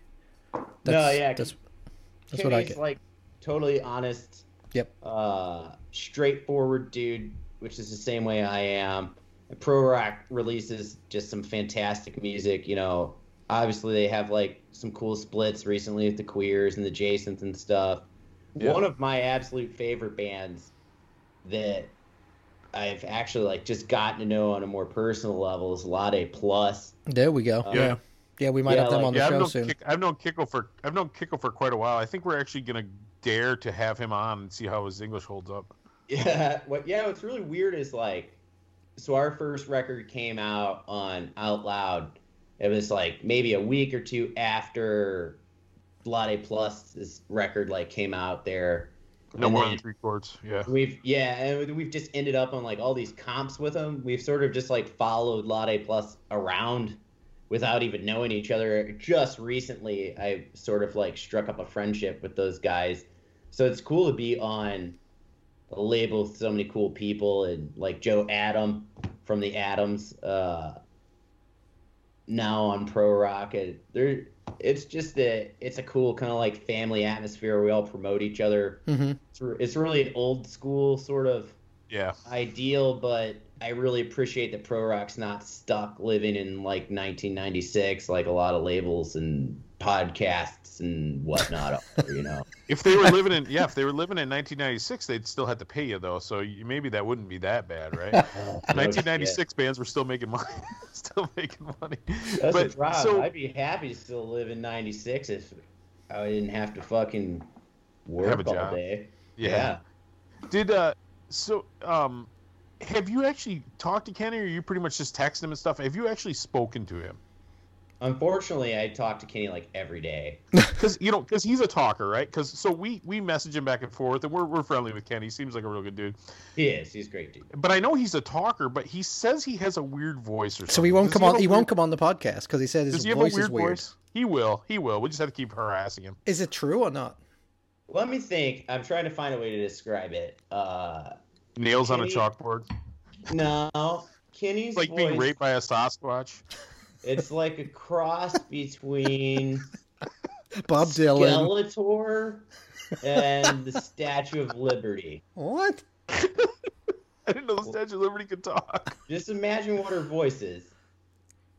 [SPEAKER 3] No, yeah,
[SPEAKER 2] That's, that's what I get.
[SPEAKER 3] like totally honest.
[SPEAKER 2] Yep.
[SPEAKER 3] Uh, straightforward dude, which is the same way I am. And Pro Rock releases just some fantastic music. You know, obviously they have like some cool splits recently with the Queers and the Jasons and stuff.
[SPEAKER 1] Yeah.
[SPEAKER 3] One of my absolute favorite bands that I've actually like just gotten to know on a more personal level is Lade Plus.
[SPEAKER 2] There we go.
[SPEAKER 3] Uh,
[SPEAKER 2] yeah. Yeah, we might
[SPEAKER 3] yeah,
[SPEAKER 2] have them
[SPEAKER 3] like-
[SPEAKER 2] on the
[SPEAKER 1] Yeah, I've
[SPEAKER 2] show
[SPEAKER 1] known,
[SPEAKER 2] soon.
[SPEAKER 1] Kick, I've known Kiko for I've known Kiko for quite a while. I think we're actually gonna dare to have him on and see how his English holds up.
[SPEAKER 3] Yeah, what yeah, what's really weird is like so our first record came out on Out Loud. It was like maybe a week or two after Lade Plus's record like came out there.
[SPEAKER 1] No
[SPEAKER 3] And
[SPEAKER 1] more
[SPEAKER 3] then-
[SPEAKER 1] than three chords. Yeah.
[SPEAKER 3] We've yeah, and we've just ended up on like all these comps with them. We've sort of just like followed Latte Plus around without even knowing each other. Just recently, I sort of like struck up a friendship with those guys. So it's cool to be on a label with so many cool people and like Joe Adam from the Adams. Uh, now on Pro Rock, and there, it's just a it's a cool kind of like family atmosphere. We all promote each other
[SPEAKER 2] hmm
[SPEAKER 3] it's, it's really an old school sort of
[SPEAKER 1] Yeah.
[SPEAKER 3] ideal, but I really appreciate that Pro Rock's not stuck living in like 1996, like a lot of labels and podcasts and whatnot. you know,
[SPEAKER 1] If they were living in yeah, if they were living in 1996, they'd still have to pay you though. So you, maybe that wouldn't be that bad, right? 1996 bands were still making money, still making money.
[SPEAKER 3] That's
[SPEAKER 1] but
[SPEAKER 3] a problem.
[SPEAKER 1] so
[SPEAKER 3] I'd be happy to still live in '96 if I didn't have to fucking work all day.
[SPEAKER 1] yeah. Did uh so um have you actually talked to Kenny or you pretty much just text him and stuff? Have you actually spoken to him?
[SPEAKER 3] Unfortunately, I talk to Kenny like every day.
[SPEAKER 1] Because you know, because he's a talker, right? Because so we we message him back and forth, and we're we're friendly with Kenny. He seems like a real good dude.
[SPEAKER 3] He is. He's a great dude.
[SPEAKER 1] But I know he's a talker, but he says he has a weird voice or something.
[SPEAKER 2] So he won't
[SPEAKER 1] Does
[SPEAKER 2] come
[SPEAKER 1] have
[SPEAKER 2] on. He
[SPEAKER 1] weird-
[SPEAKER 2] won't come on the podcast because he said his
[SPEAKER 1] Does he have
[SPEAKER 2] voice
[SPEAKER 1] a weird
[SPEAKER 2] is weird.
[SPEAKER 1] voice? He will. He will. We just have to keep harassing him.
[SPEAKER 2] Is it true or not?
[SPEAKER 3] Let me think. I'm trying to find a way to describe it. Uh,
[SPEAKER 1] Nails on a chalkboard.
[SPEAKER 3] No, Kenny's
[SPEAKER 1] It's like
[SPEAKER 3] voice.
[SPEAKER 1] being raped by a Sasquatch.
[SPEAKER 3] It's like a cross between
[SPEAKER 2] Bob Dylan.
[SPEAKER 3] Skeletor and the Statue of Liberty.
[SPEAKER 2] What?
[SPEAKER 1] I didn't know the Statue of Liberty could talk.
[SPEAKER 3] Just imagine what her voice is,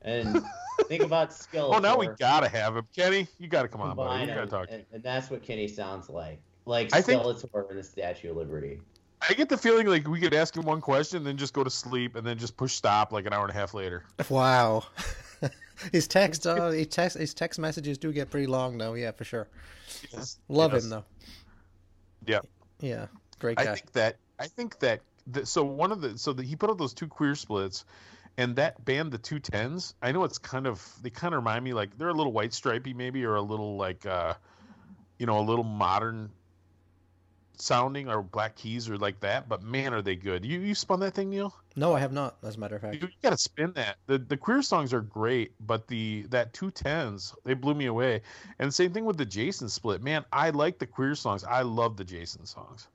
[SPEAKER 3] and think about Skeletor.
[SPEAKER 1] Oh, now we gotta have him, Kenny. You gotta come on, buddy.
[SPEAKER 3] combine
[SPEAKER 1] You gotta talk.
[SPEAKER 3] and, and that's what Kenny sounds like, like
[SPEAKER 1] I think-
[SPEAKER 3] Skeletor and the Statue of Liberty.
[SPEAKER 1] I get the feeling like we could ask him one question, then just go to sleep, and then just push stop like an hour and a half later.
[SPEAKER 2] Wow. his text, uh, his text, his text messages do get pretty long, though. Yeah, for sure.
[SPEAKER 1] Yes.
[SPEAKER 2] Love
[SPEAKER 1] Yes.
[SPEAKER 2] him though.
[SPEAKER 1] Yeah.
[SPEAKER 2] Yeah, great
[SPEAKER 1] I think that I think that the, so one of the so the, he put out those two queer splits, and that band the two tens. I know it's kind of they kind of remind me like they're a little white stripey maybe or a little like uh, you know a little modern sounding or Black Keys or like that. But man, are they good! You you spun that thing, Neil?
[SPEAKER 2] No, I have not. As a matter of fact.
[SPEAKER 1] You, you got to spin that. The the queer songs are great, but the that two tens they blew me away. And same thing with the Jason split. Man, I like the queer songs. I love the Jason songs.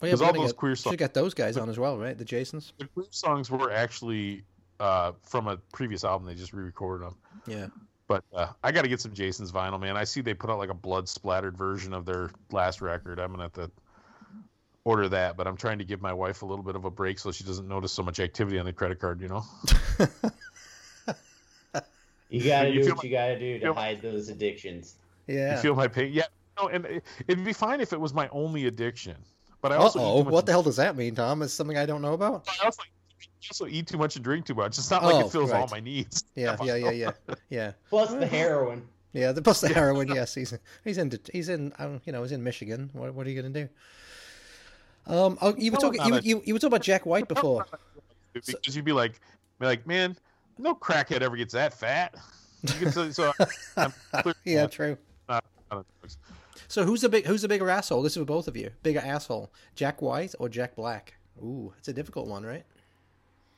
[SPEAKER 2] Well,
[SPEAKER 1] 'Cause
[SPEAKER 2] we
[SPEAKER 1] all
[SPEAKER 2] gotta
[SPEAKER 1] those
[SPEAKER 2] get-
[SPEAKER 1] queer songs-
[SPEAKER 2] get those guys on as well, right? The Jasons.
[SPEAKER 1] The queer songs were actually uh, from a previous album. They just re-recorded them.
[SPEAKER 2] Yeah.
[SPEAKER 1] But uh, I got to get some Jason's vinyl, man. I see they put out like a blood splattered version of their last record. I'm gonna have to order that, but I'm trying to give my wife a little bit of a break so she doesn't notice so much activity on the credit card. You know.
[SPEAKER 3] You gotta do what
[SPEAKER 1] my-
[SPEAKER 3] you gotta do to
[SPEAKER 1] feel-
[SPEAKER 3] hide those addictions.
[SPEAKER 2] Yeah.
[SPEAKER 1] You feel my pain? Yeah. No, and it- it'd be fine if it was my only addiction. But I also eat
[SPEAKER 2] oh.
[SPEAKER 1] too much-
[SPEAKER 2] What the hell does that mean, Tom? Is something I don't know about?
[SPEAKER 1] I also, also eat too much and drink too much. It's not like
[SPEAKER 2] Oh,
[SPEAKER 1] it fills all my needs.
[SPEAKER 2] Yeah, yeah, yeah, yeah, yeah,
[SPEAKER 3] Plus the heroin.
[SPEAKER 2] yeah. The plus the heroin. Yes, he's he's in he's in um, you know he's in Michigan. What what are you gonna do? Um, oh, you were
[SPEAKER 1] No,
[SPEAKER 2] talking you,
[SPEAKER 1] a-
[SPEAKER 2] you you were talking about Jack White before.
[SPEAKER 1] Because you'd be like, be like, man, no crackhead ever gets that fat. You can tell- so I'm
[SPEAKER 2] yeah, true.
[SPEAKER 1] not- not
[SPEAKER 2] So who's the big who's the bigger asshole? This is for both of you. Bigger asshole, Jack White or Jack Black? Ooh, it's a difficult one, right?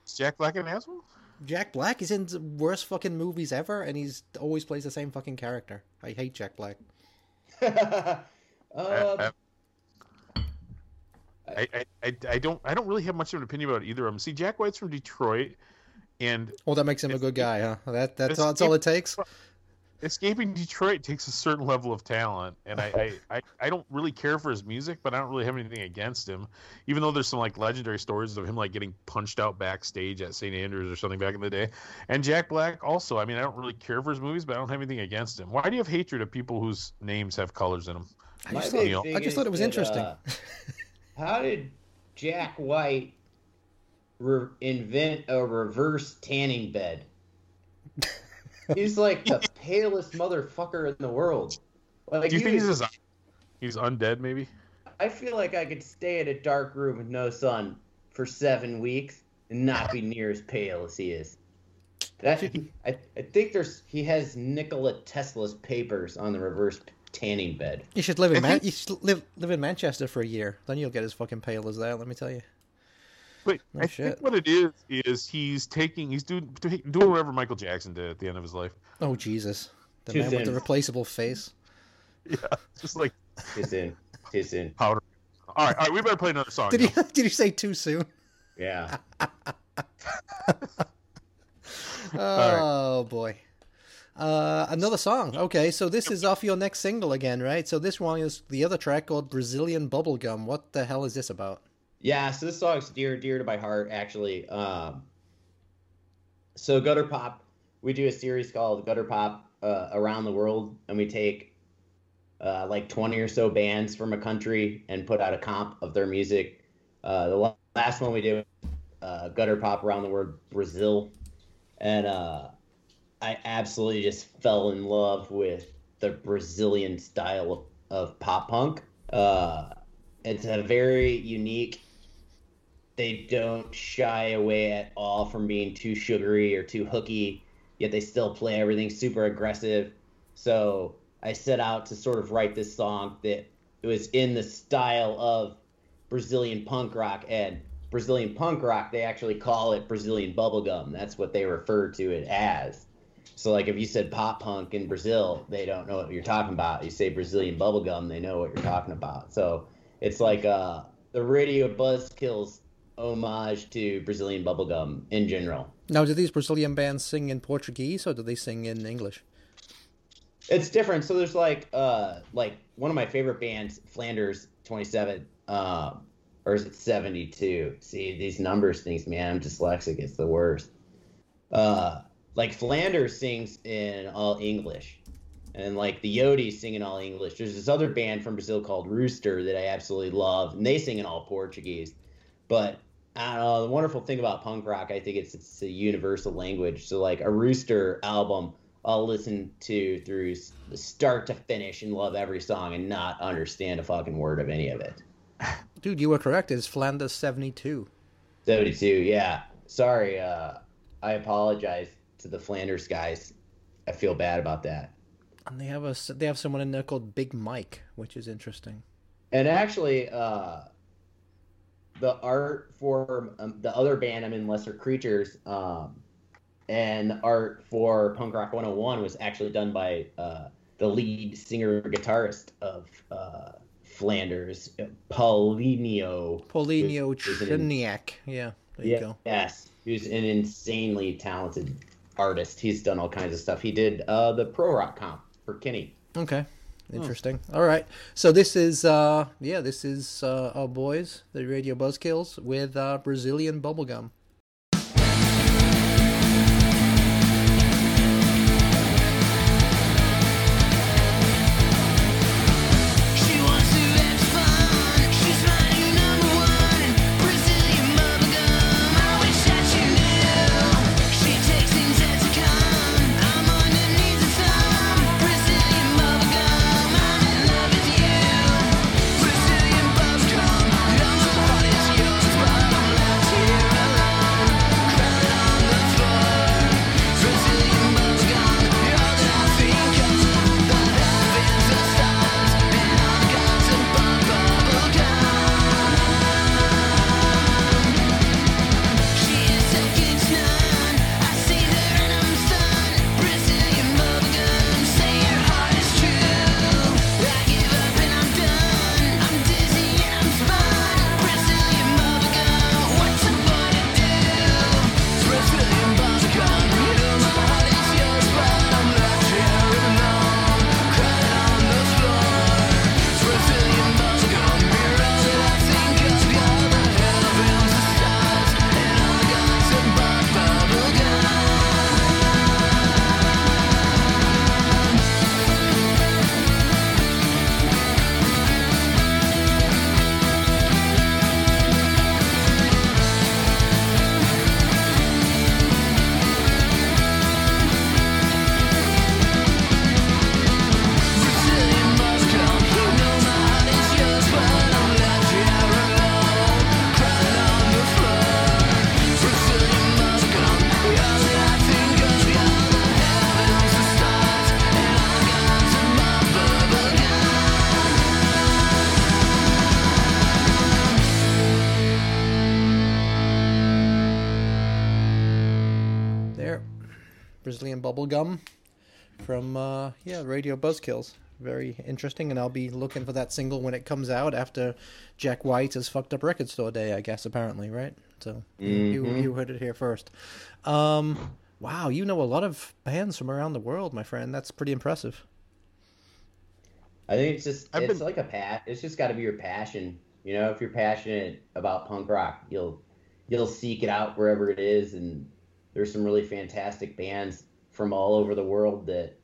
[SPEAKER 1] Is Jack Black an asshole?
[SPEAKER 2] Jack Black is in the worst fucking movies ever, and he's always plays the same fucking character. I hate Jack Black.
[SPEAKER 3] um,
[SPEAKER 1] I, I, I, I, I don't I don't really have much of an opinion about either of them. See, Jack White's from Detroit, and
[SPEAKER 2] Well, that makes him a good guy, huh? That that's
[SPEAKER 1] it's-
[SPEAKER 2] all, that's all it takes.
[SPEAKER 1] escaping Detroit takes a certain level of talent, and I, I, I, I don't really care for his music, but I don't really have anything against him. Even though there's some like legendary stories of him like getting punched out backstage at St. Andrews or something back in the day. And Jack Black also. I mean, I don't really care for his movies, but I don't have anything against him. Why do you have hatred of people whose names have colors in them?
[SPEAKER 2] I just, thought, I just thought it was
[SPEAKER 3] that,
[SPEAKER 2] interesting.
[SPEAKER 3] uh, how did Jack White re- invent a reverse tanning bed? He's like the palest motherfucker in the world. Like
[SPEAKER 1] Do you
[SPEAKER 3] he
[SPEAKER 1] think he's
[SPEAKER 3] was-
[SPEAKER 1] just, he's undead? Maybe.
[SPEAKER 3] I feel like I could stay in a dark room with no sun for seven weeks and not be near as pale as he is. That, I, I think there's he has Nikola Tesla's papers on the reverse tanning bed.
[SPEAKER 2] you should live in Man-
[SPEAKER 1] think-
[SPEAKER 2] you should live live in Manchester for a year. Then you'll get as fucking pale as that. Let me tell you.
[SPEAKER 1] But
[SPEAKER 2] No
[SPEAKER 1] I
[SPEAKER 2] shit.
[SPEAKER 1] think what it is is he's taking he's doing doing whatever Michael Jackson did at the end of his life.
[SPEAKER 2] Oh Jesus, the
[SPEAKER 3] Too
[SPEAKER 2] man with the replaceable face.
[SPEAKER 1] Yeah, just like
[SPEAKER 3] Too soon. Too soon.
[SPEAKER 1] powder. All right, all right, we better play another song.
[SPEAKER 2] Did
[SPEAKER 1] now.
[SPEAKER 2] he? Did he say too soon?
[SPEAKER 3] Yeah.
[SPEAKER 2] Oh boy. Uh, another song. Okay, so this is off your next single again, right? So this one is the other track called Brazilian Bubblegum. What the hell is this about?
[SPEAKER 3] Yeah, so this song's dear, dear to my heart, actually. Um, so Gutter Pop, we do a series called Gutter Pop uh, Around the World, and we take uh, like 20 or so bands from a country and put out a comp of their music. Uh, the last one we did, uh, Gutter Pop Around the World Brazil, and uh, I absolutely just fell in love with the Brazilian style of, of pop punk. Uh, it's a very unique they don't shy away at all from being too sugary or too hooky, yet they still play everything super aggressive. So I set out to sort of write this song that it was in the style of Brazilian punk rock and Brazilian punk rock they actually call it Brazilian bubblegum. That's what they refer to it as. So like if you said pop punk in Brazil, they don't know what you're talking about. You say Brazilian bubblegum, they know what you're talking about. So it's like uh the radio buzzkills homage to Brazilian bubblegum in general.
[SPEAKER 5] Now, do these Brazilian bands sing in Portuguese or do they sing in English?
[SPEAKER 3] It's different. So there's like uh like one of my favorite bands, Flanders 27, um, or is it 72? See these numbers things, man. I'm dyslexic. It's the worst. Uh, like Flanders sings in all English, and like the Yodis sing in all English. There's this other band from Brazil called Rooster that I absolutely love, and they sing in all Portuguese. But I don't know. The wonderful thing about punk rock, I think it's it's a universal language. So like a Rooster album, I'll listen to through s- start to finish and love every song and not understand a fucking word of any of it.
[SPEAKER 5] Dude, you were correct. It's Flanders 72.
[SPEAKER 3] 72, yeah. Sorry, uh, I apologize to the Flanders guys. I feel bad about that.
[SPEAKER 5] And they have a they have someone in there called Big Mike, which is interesting.
[SPEAKER 3] And actually, uh, the art for um, the other band I'm in, Lesser Creatures, um, and the art for Punk Rock 101 was actually done by uh, the lead singer guitarist of uh, Flanders, Paulinho.
[SPEAKER 5] Paulinho Triniak. Yeah, there
[SPEAKER 3] yeah,
[SPEAKER 5] you go.
[SPEAKER 3] Yes, who's an insanely talented artist. He's done all kinds of stuff. He did uh, the pro rock comp for Kenny.
[SPEAKER 5] Okay. Interesting. All right. So this is uh yeah, this is uh our boys, the Radio Buzzkills with uh Brazilian bubblegum. Radio Buzzkills. Very interesting and I'll be looking for that single when it comes out after Jack White has fucked up record store day, I guess apparently, right? So you you heard it here first. Um wow, you know a lot of bands from around the world, my friend. That's pretty impressive.
[SPEAKER 3] I think it's just
[SPEAKER 1] I've
[SPEAKER 3] it's
[SPEAKER 1] been-
[SPEAKER 3] like a pat. It's just got to be your passion. You know, if you're passionate about punk rock, you'll you'll seek it out wherever it is. And there's some really fantastic bands from all over the world that,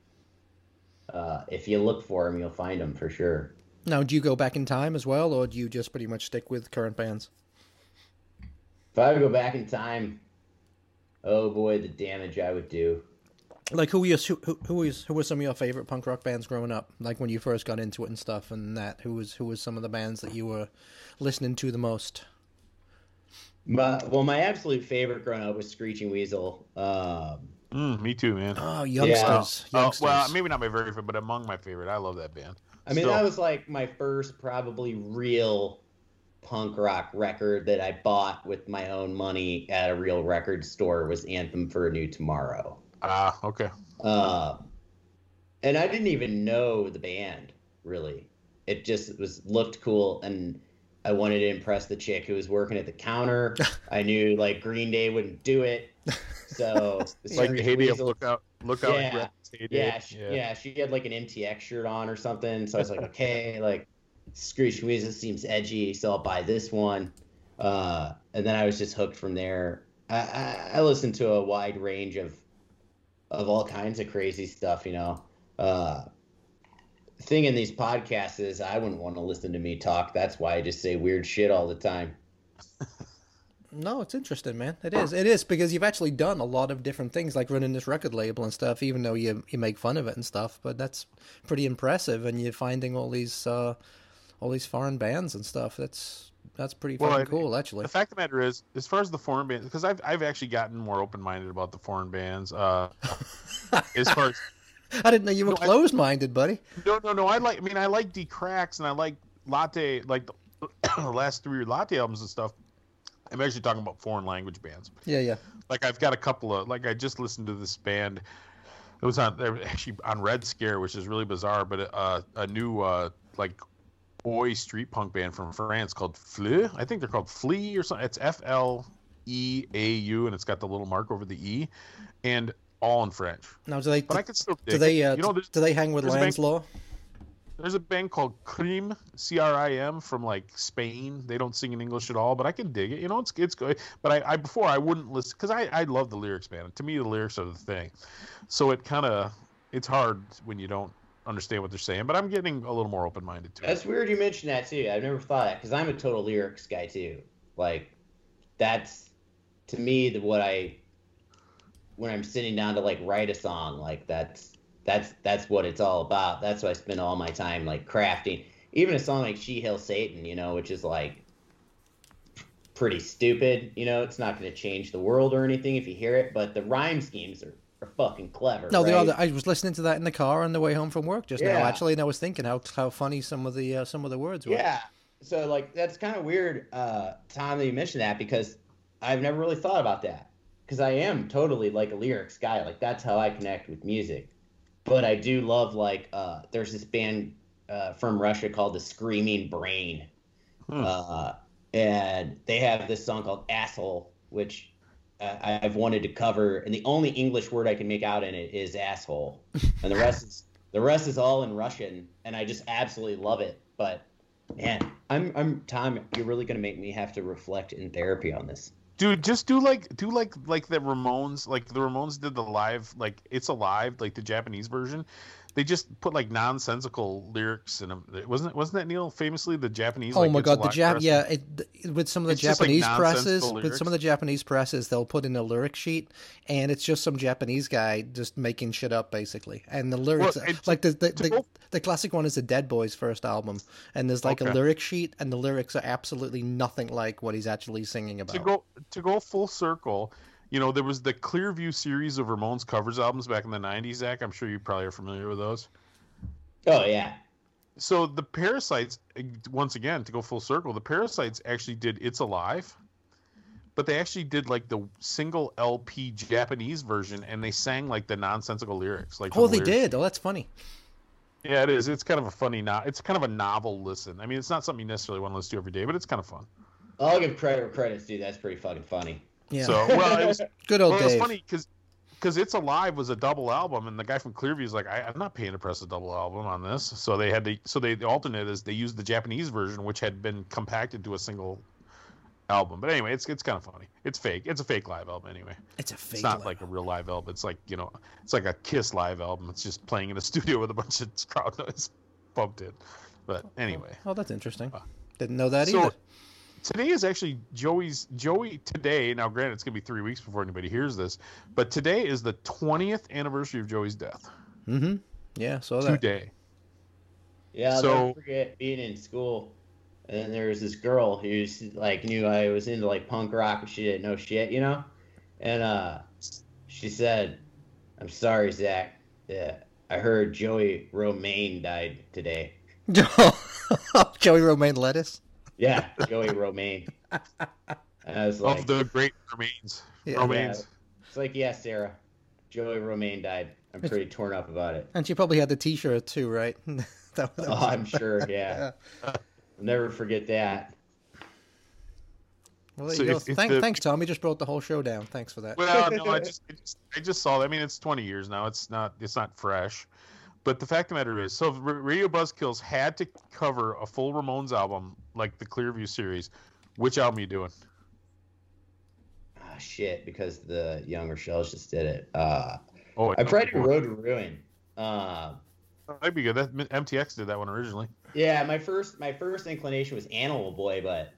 [SPEAKER 3] uh, if you look for them, you'll find them for sure.
[SPEAKER 5] Now, do you go back in time as well, or do you just pretty much stick with current bands?
[SPEAKER 3] If I would go back in time, oh boy, the damage I would do.
[SPEAKER 5] Like, who who, who, who was who were some of your favorite punk rock bands growing up? Like when you first got into it and stuff, and that who was who was some of the bands that you were listening to the most?
[SPEAKER 3] My, well, my absolute favorite growing up was Screeching Weasel. Um,
[SPEAKER 1] Mm, me too, man.
[SPEAKER 5] Oh, youngsters,
[SPEAKER 1] Oh,
[SPEAKER 5] youngsters.
[SPEAKER 1] well, maybe not my very favorite, but among my favorite. I love that band.
[SPEAKER 3] I mean,
[SPEAKER 1] Still.
[SPEAKER 3] that was like my first probably real punk rock record that I bought with my own money at a real record store was Anthem for a New Tomorrow.
[SPEAKER 1] Ah, okay.
[SPEAKER 3] Um, and I didn't even know the band really. It just was looked cool, and I wanted to impress the chick who was working at the counter. I knew like Green Day wouldn't do it, so the
[SPEAKER 1] like
[SPEAKER 3] Screech
[SPEAKER 1] the heyday
[SPEAKER 3] Weasel-
[SPEAKER 1] look out, look out,
[SPEAKER 3] Yeah.
[SPEAKER 1] Greg's heyday.
[SPEAKER 3] yeah, she, yeah, she had like an MTX shirt on or something. So I was like, okay, like Screech Weasel seems edgy, so I'll buy this one. Uh, and then I was just hooked from there. I, I, I listened to a wide range of of all kinds of crazy stuff, you know. Uh, thing in these podcasts is I wouldn't want to listen to me talk. That's why I just say weird shit all the time.
[SPEAKER 2] No, it's interesting, man. It is. It is because you've actually done a lot of different things, like running this record label and stuff. Even though you you make fun of it and stuff, but that's pretty impressive. And you're finding all these uh, all these foreign bands and stuff. That's that's pretty
[SPEAKER 1] Well,
[SPEAKER 2] fucking
[SPEAKER 1] I-
[SPEAKER 2] cool, actually.
[SPEAKER 1] The fact of the matter is, as far as the foreign bands, because I've I've actually gotten more open minded about the foreign bands. Uh, as far as
[SPEAKER 2] I didn't know you were
[SPEAKER 1] No,
[SPEAKER 2] closed minded, buddy.
[SPEAKER 1] no, no, no, I like. I mean, I like Dee Cracks and I like Latte, like the, the last three Latte albums and stuff. I'm actually talking about foreign language bands.
[SPEAKER 2] Yeah, yeah.
[SPEAKER 1] Like I've got a couple of like I just listened to this band. It was on they're actually on Red Scare, which is really bizarre, but uh, a new uh, like boy street punk band from France called Fleu. I think they're called Flea or something. It's F L E A U, and it's got the little mark over the E, and all in French.
[SPEAKER 2] Now, do they
[SPEAKER 1] But I can still dig
[SPEAKER 2] do they
[SPEAKER 1] it.
[SPEAKER 2] uh,
[SPEAKER 1] you know,
[SPEAKER 2] do they hang with
[SPEAKER 1] bank-
[SPEAKER 2] Landslaw?
[SPEAKER 1] There's a band called Crim, C R I M, from like Spain. They don't sing in English at all, but I can dig it. You know, it's it's good. But I, I before I wouldn't listen because I I love the lyrics, man. To me, the lyrics are the thing. So it kind of it's hard when you don't understand what they're saying. But I'm getting a little more open minded to it.
[SPEAKER 3] That's weird you mentioned that too. I've never thought that because I'm a total lyrics guy too. Like, that's to me the what I when I'm sitting down to like write a song. Like that's that's that's what it's all about. That's why I spend all my time like crafting. Even a song like She Hail Satan, you know, which is like pretty stupid. You know, it's not going to change the world or anything if you hear it, but the rhyme schemes are, are fucking clever.
[SPEAKER 2] No, the
[SPEAKER 3] right?
[SPEAKER 2] other. I was listening to that in the car on the way home from work just now, actually, and I was thinking how how funny some of the uh, some of the words were.
[SPEAKER 3] Yeah. So like that's kind of weird, uh, Tom, that you mentioned that because I've never really thought about that because I am totally like a lyrics guy. Like that's how I connect with music. But I do love like uh, there's this band uh, from Russia called the Screaming Brain,
[SPEAKER 1] Hmm.
[SPEAKER 3] uh, and they have this song called Asshole, which uh, I've wanted to cover, and the only English word I can make out in it is asshole, and the rest is the rest is all in Russian, and I just absolutely love it. But man, I'm I'm Tom. You're really gonna make me have to reflect in therapy on this.
[SPEAKER 1] Dude, just do like do like like the Ramones, like the Ramones did the live, like it's alive, like the Japanese version. They just put like nonsensical lyrics in them. Wasn't it? Wasn't that Neil famously the Japanese?
[SPEAKER 2] Oh
[SPEAKER 1] like,
[SPEAKER 2] my god, the Jap yeah, it, th- with some of the
[SPEAKER 1] It's just, like,
[SPEAKER 2] Japanese presses, with some of the Japanese presses, they'll put in a lyric sheet, and it's just some Japanese guy just making shit up basically. And the lyrics,
[SPEAKER 1] Well, and
[SPEAKER 2] like the the, the, the classic one is the Dead Boys first album, and there's like a lyric sheet, and the lyrics are absolutely nothing like what he's actually singing about.
[SPEAKER 1] to go to go full circle. You know, there was the Clearview series of Ramones covers albums back in the '90s. Zach, I'm sure you probably are familiar with those.
[SPEAKER 3] Oh yeah,
[SPEAKER 1] So the Parasites, once again, to go full circle, the Parasites actually did "It's Alive," but they actually did like the single LP Japanese version, and they sang like the nonsensical lyrics. Like
[SPEAKER 2] oh,
[SPEAKER 1] the
[SPEAKER 2] they
[SPEAKER 1] lyrics-
[SPEAKER 2] did. Oh, that's funny.
[SPEAKER 1] Yeah, it is. It's kind of a funny. No- it's kind of a novel listen. I mean, it's not something you necessarily want to listen to every day, but it's kind of fun.
[SPEAKER 3] I'll give credit where credit's due. That's pretty fucking funny.
[SPEAKER 2] Yeah,
[SPEAKER 1] So, well, it was
[SPEAKER 2] good old
[SPEAKER 1] well, it was funny because because it's alive was a double album, and the guy from Clearview is like, I, I'm not paying to press a double album on this. So they had to. So they the alternate is they used the Japanese version, which had been compacted to a single album. But anyway, it's it's kind of funny. It's fake. It's a fake live album anyway.
[SPEAKER 2] It's a fake.
[SPEAKER 1] It's not like a real live album. It's like you know, it's like a Kiss live album. It's just playing in a studio with a bunch of crowd noise pumped in. But anyway.
[SPEAKER 2] Oh, that's interesting. Uh, Didn't know that
[SPEAKER 1] So
[SPEAKER 2] either.
[SPEAKER 1] Today is actually Joey's Joey today. Now, granted, it's gonna be three weeks before anybody hears this, but today is the twentieth anniversary of Joey's death.
[SPEAKER 2] Mm-hmm. Yeah, so that.
[SPEAKER 1] Today.
[SPEAKER 3] Yeah, I'll
[SPEAKER 1] So-
[SPEAKER 3] never forget being in school, and then there was this girl who's like knew I was into like punk rock, but she didn't know shit, you know. And uh, she said, "I'm sorry, Zach. Yeah, I heard Joey Romaine died today."
[SPEAKER 2] Joey Romaine lettuce.
[SPEAKER 3] Yeah, Joey Romaine. And I was like,
[SPEAKER 1] of the great remains.
[SPEAKER 2] Yeah.
[SPEAKER 1] Remains.
[SPEAKER 3] "It's like, yeah, Sarah, Joey Romaine died. I'm pretty torn up about it."
[SPEAKER 2] And she probably had the T-shirt too, right? that, that
[SPEAKER 3] Oh, I'm sure. Yeah, I'll never forget that.
[SPEAKER 2] Well, there
[SPEAKER 1] So
[SPEAKER 2] you go.
[SPEAKER 1] if- if
[SPEAKER 2] Thank,
[SPEAKER 1] the-
[SPEAKER 2] Thanks, Tom. You just brought the whole show down. Thanks for that.
[SPEAKER 1] Well, no, I just, I just I just saw that. I mean, it's 20 years now. It's not it's not fresh. But the fact of the matter is, so Radio Buzzkills had to cover a full Ramones album like the Clearview series. Which album are you doing?
[SPEAKER 3] Ah, shit, because the Young Rochelles just did it. Uh,
[SPEAKER 1] Oh,
[SPEAKER 3] I probably do Road to Ruin. Uh,
[SPEAKER 1] That'd be good. That MTX did that one originally.
[SPEAKER 3] yeah, my first my first inclination was Animal Boy, but I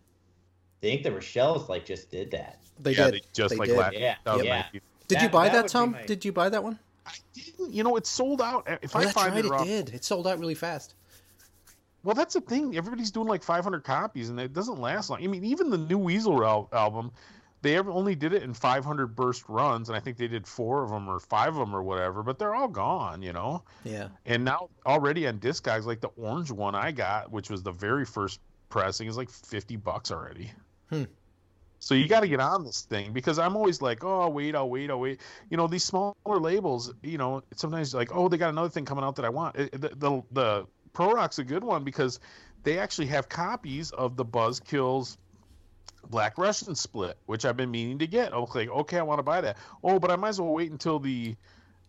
[SPEAKER 3] think the Rochelle's like just did that.
[SPEAKER 2] They
[SPEAKER 1] yeah,
[SPEAKER 2] did.
[SPEAKER 1] they just
[SPEAKER 2] They
[SPEAKER 1] like
[SPEAKER 2] did.
[SPEAKER 1] last
[SPEAKER 3] Yeah,
[SPEAKER 1] 2019.
[SPEAKER 2] Did you buy
[SPEAKER 3] that
[SPEAKER 2] that, Tom?
[SPEAKER 3] my-
[SPEAKER 2] Did you buy that one?
[SPEAKER 1] I didn't. You know, it sold out. If
[SPEAKER 2] Oh,
[SPEAKER 1] I find
[SPEAKER 2] right.
[SPEAKER 1] it,
[SPEAKER 2] It did. It sold out really fast.
[SPEAKER 1] Well, that's the thing. Everybody's doing like 500 copies, and it doesn't last long. I mean, even the new Weasel al- album, they only did it in 500 burst runs, and I think they did four of them or five of them or whatever. But they're all gone, you know.
[SPEAKER 2] Yeah.
[SPEAKER 1] And now already on Discogs, like the orange one I got, which was the very first pressing, is like 50 bucks already.
[SPEAKER 2] Hmm.
[SPEAKER 1] So you got to get on this thing because I'm always like, oh, wait, I'll wait, I'll wait. You know, these smaller labels, you know, sometimes like, oh, they got another thing coming out that I want. The, the the Pro Rock's a good one because they actually have copies of the Buzzkills Black Russian split, which I've been meaning to get. I'm like, okay, I want to buy that. Oh, but I might as well wait until the,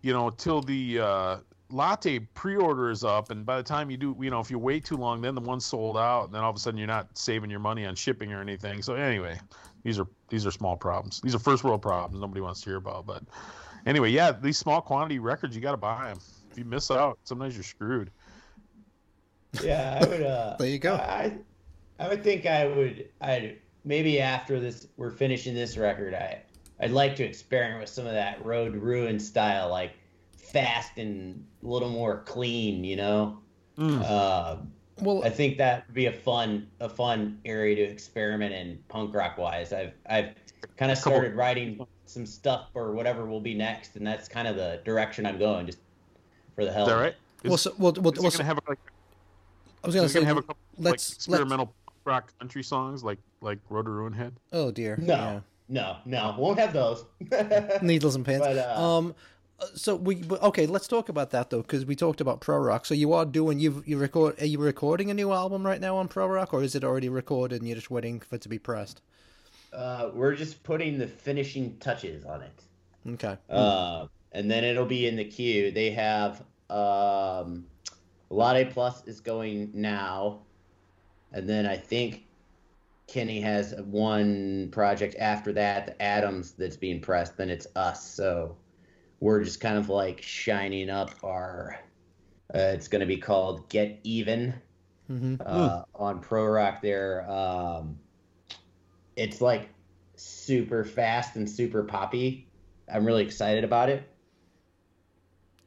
[SPEAKER 1] you know, till the uh, latte pre-order is up, and by the time you do, you know, if you wait too long, then the one's sold out, and then all of a sudden you're not saving your money on shipping or anything. So anyway, these are these are small problems. These are first world problems nobody wants to hear about. But anyway, yeah, these small quantity records you got to buy them. If you miss out, sometimes you're screwed.
[SPEAKER 3] Yeah, I would. Uh,
[SPEAKER 2] There you go.
[SPEAKER 3] I, I would think I would. I maybe after this, we're finishing this record. I, I'd like to experiment with some of that Road Ruin style, like fast and a little more clean. You know,
[SPEAKER 1] Mm.
[SPEAKER 3] uh,
[SPEAKER 2] Well,
[SPEAKER 3] I think that would be a fun, a fun area to experiment in punk rock wise. I've, I've kind of started writing some stuff for whatever will be next, and that's kind of the direction I'm going, just for the hell.
[SPEAKER 1] Is that
[SPEAKER 3] of it.
[SPEAKER 1] right? Is,
[SPEAKER 2] well, so, well, well,
[SPEAKER 1] is
[SPEAKER 2] well, so-
[SPEAKER 1] gonna have like
[SPEAKER 2] I was gonna say,
[SPEAKER 1] gonna have a couple
[SPEAKER 2] let's-
[SPEAKER 1] like
[SPEAKER 2] let's-
[SPEAKER 1] experimental rock country songs like like Road to Ruin had?
[SPEAKER 2] oh dear.
[SPEAKER 3] No, no, no, won't have those.
[SPEAKER 2] Needles and pins.
[SPEAKER 3] But, uh,
[SPEAKER 2] um, so we but- okay. Let's talk about that though, because we talked about Pro Rock. So you are doing you you record. Are you recording a new album right now on Pro Rock, or is it already recorded and you're just waiting for it to be pressed?
[SPEAKER 3] uh, we're just putting the finishing touches on it,
[SPEAKER 2] Okay.
[SPEAKER 3] uh, and then it'll be in the queue. They have um, Latte Plus is going now, and then I think Kenny has one project after that, the Adams, that's being pressed. Then it's us. So we're just kind of like shining up our. Uh, it's going to be called Get Even.
[SPEAKER 2] hmm
[SPEAKER 3] uh, on Pro Rock there. Um, it's like super fast and super poppy. I'm really excited about it.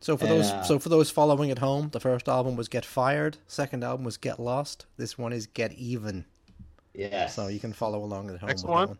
[SPEAKER 2] So for
[SPEAKER 3] And,
[SPEAKER 2] those
[SPEAKER 3] uh,
[SPEAKER 2] so for those following at home, the first album was Get Fired. Second album was Get Lost. This one is Get Even.
[SPEAKER 3] Yeah.
[SPEAKER 2] So you can follow along at home. with that one.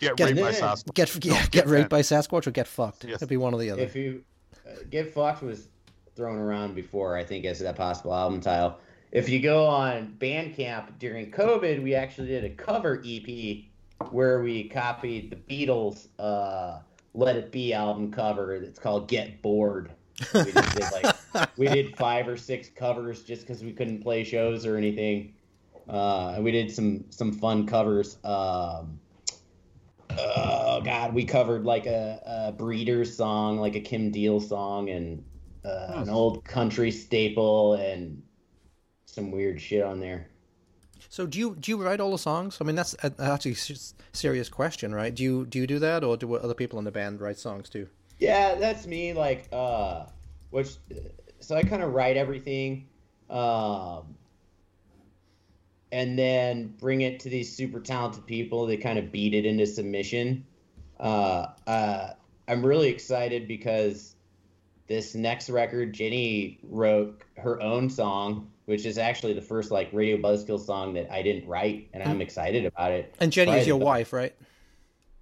[SPEAKER 1] Get
[SPEAKER 2] Get-
[SPEAKER 1] raped by
[SPEAKER 3] Yeah.
[SPEAKER 1] Sasquatch.
[SPEAKER 2] Get yeah, get,
[SPEAKER 1] Get
[SPEAKER 2] raped by Sasquatch or get fucked.
[SPEAKER 1] Yes.
[SPEAKER 2] It'd be one or the other.
[SPEAKER 3] if you uh, Get Fucked was thrown around before, I think, as that possible album title. If you go on Bandcamp during COVID, we actually did a cover EP where we copied the Beatles' uh, "Let It Be" album cover. It's called "Get Bored." We did like we did five or six covers just because we couldn't play shows or anything. Uh, and we did some some fun covers. Um, oh God, we covered like a, a Breeders song, like a Kim Deal song, and uh, an old country staple, and some weird shit on there.
[SPEAKER 2] So do you do you write all the songs? I mean, that's actually a serious question, right? Do you do you do that, or do other people in the band write songs too?
[SPEAKER 3] Yeah, that's me. Like, uh, which, so I kind of write everything, um, and then bring it to these super talented people. They kind of beat it into submission. Uh, uh, I'm really excited because this next record, Jenny wrote her own song, which is actually the first like Radio Buzzkill song that I didn't write, and I'm excited about it.
[SPEAKER 2] And Jenny is your wife, right?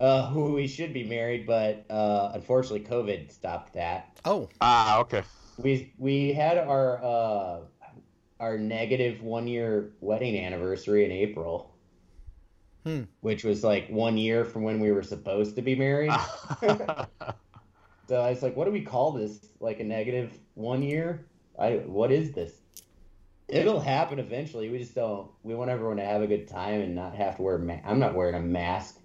[SPEAKER 3] Uh, who we should be married, but uh, unfortunately, COVID stopped that.
[SPEAKER 2] Oh,
[SPEAKER 1] Ah, okay.
[SPEAKER 3] We we had our uh, our negative one year wedding anniversary in April,
[SPEAKER 2] Hmm.
[SPEAKER 3] which was like one year from when we were supposed to be married. so I was like, "What do we call this? Like a negative one year? I what is this?" It'll happen eventually. We just don't. We want everyone to have a good time and not have to wear. Ma- I'm not wearing a mask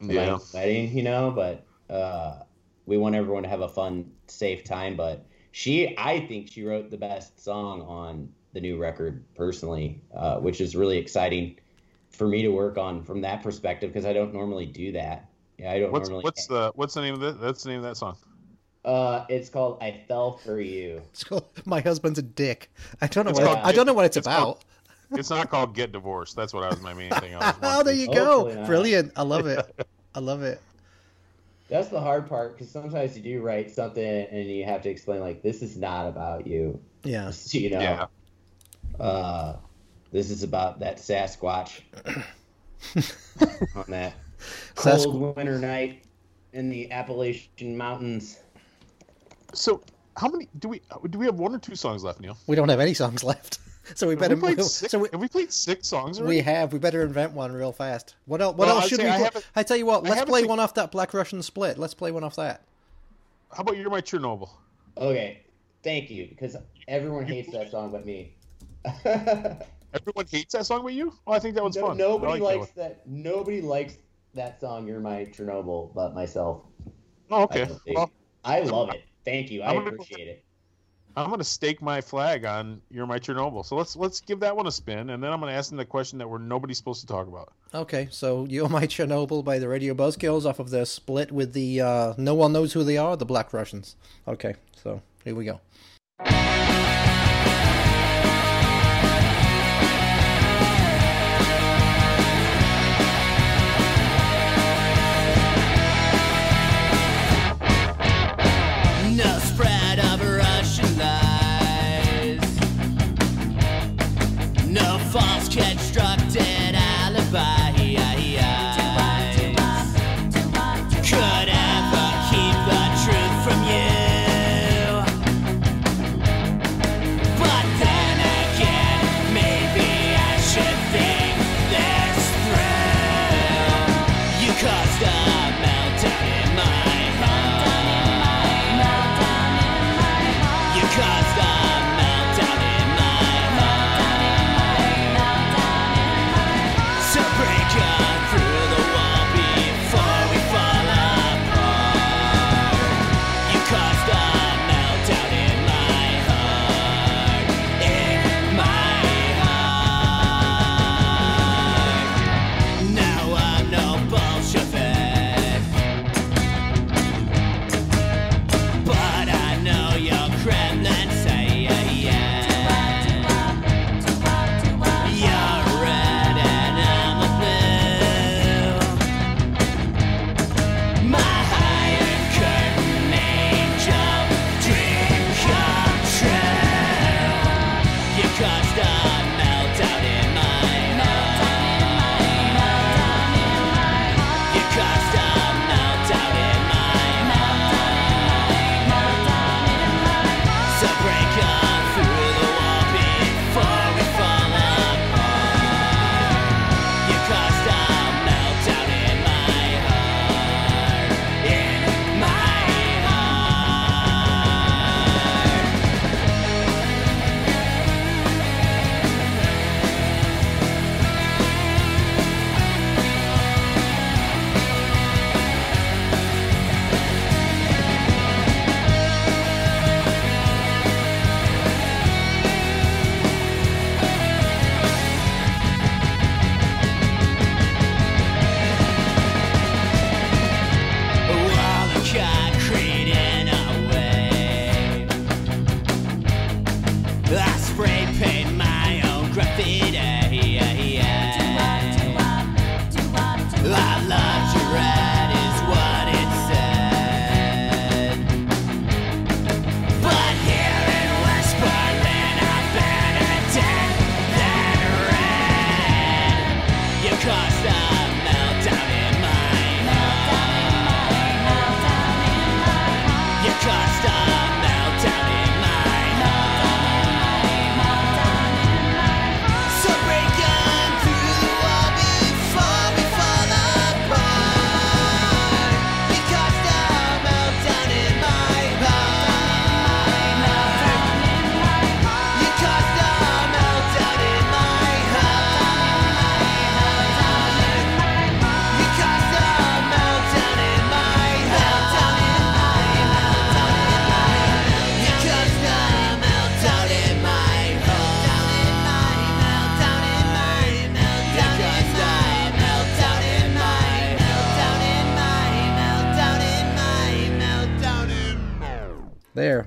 [SPEAKER 1] Yeah.
[SPEAKER 3] my wedding, you know. But uh, we want everyone to have a fun, safe time. But she, I think she wrote the best song on the new record, personally, uh, which is really exciting for me to work on from that perspective because I don't normally do that. Yeah, I don't
[SPEAKER 1] What's
[SPEAKER 3] normally.
[SPEAKER 1] what's the what's the name of that? That's the name of that song.
[SPEAKER 3] Uh, it's called "I Fell for You."
[SPEAKER 2] So my husband's a dick. I don't know
[SPEAKER 1] It's
[SPEAKER 2] what
[SPEAKER 3] called-
[SPEAKER 2] I don't know what it's,
[SPEAKER 1] it's called-
[SPEAKER 2] about.
[SPEAKER 1] It's not called Get Divorced. That's what I was my main thing.
[SPEAKER 2] Oh, there
[SPEAKER 1] wondering.
[SPEAKER 2] you go.
[SPEAKER 3] Not.
[SPEAKER 2] Brilliant. I love it. I love it.
[SPEAKER 3] That's the hard part because sometimes you do write something and you have to explain like this is not about you.
[SPEAKER 2] Yeah.
[SPEAKER 3] You know,
[SPEAKER 1] Yeah.
[SPEAKER 3] Uh, this is about that Sasquatch on that cold
[SPEAKER 2] Sasqu-
[SPEAKER 3] winter night in the Appalachian Mountains.
[SPEAKER 1] So how many do we do? We have one or two songs left, Neil.
[SPEAKER 2] We don't have any songs left, so we better.
[SPEAKER 1] Have we played six,
[SPEAKER 2] so we,
[SPEAKER 1] have we played six songs already?
[SPEAKER 2] we have. We better invent one real fast. What else? What
[SPEAKER 1] Well,
[SPEAKER 2] else
[SPEAKER 1] I'd
[SPEAKER 2] should we?
[SPEAKER 1] I
[SPEAKER 2] play?
[SPEAKER 1] haven't-
[SPEAKER 2] I tell you what. Let's play one off that Black Russian split. Let's play one off that.
[SPEAKER 1] How about You're My Chernobyl?
[SPEAKER 3] Okay, thank you because everyone hates that song but me.
[SPEAKER 1] Everyone hates that song but you? Oh, I think that one's
[SPEAKER 3] No-
[SPEAKER 1] fun.
[SPEAKER 3] nobody
[SPEAKER 1] like
[SPEAKER 3] likes that. Nobody likes that song. You're my Chernobyl, but myself.
[SPEAKER 1] Oh, okay.
[SPEAKER 3] I don't think-
[SPEAKER 1] Well,
[SPEAKER 3] I love it. Thank you. I
[SPEAKER 1] I'm gonna-
[SPEAKER 3] appreciate it.
[SPEAKER 1] I'm gonna stake my flag on You're My Chernobyl. So let's let's give that one a spin, and then I'm gonna ask them the question that we're nobody's supposed to talk about.
[SPEAKER 2] Okay, so "You're My Chernobyl" by the Radio Buzzkills off of their split with the uh, No One Knows Who They Are, the Black Russians. Okay, so here we go.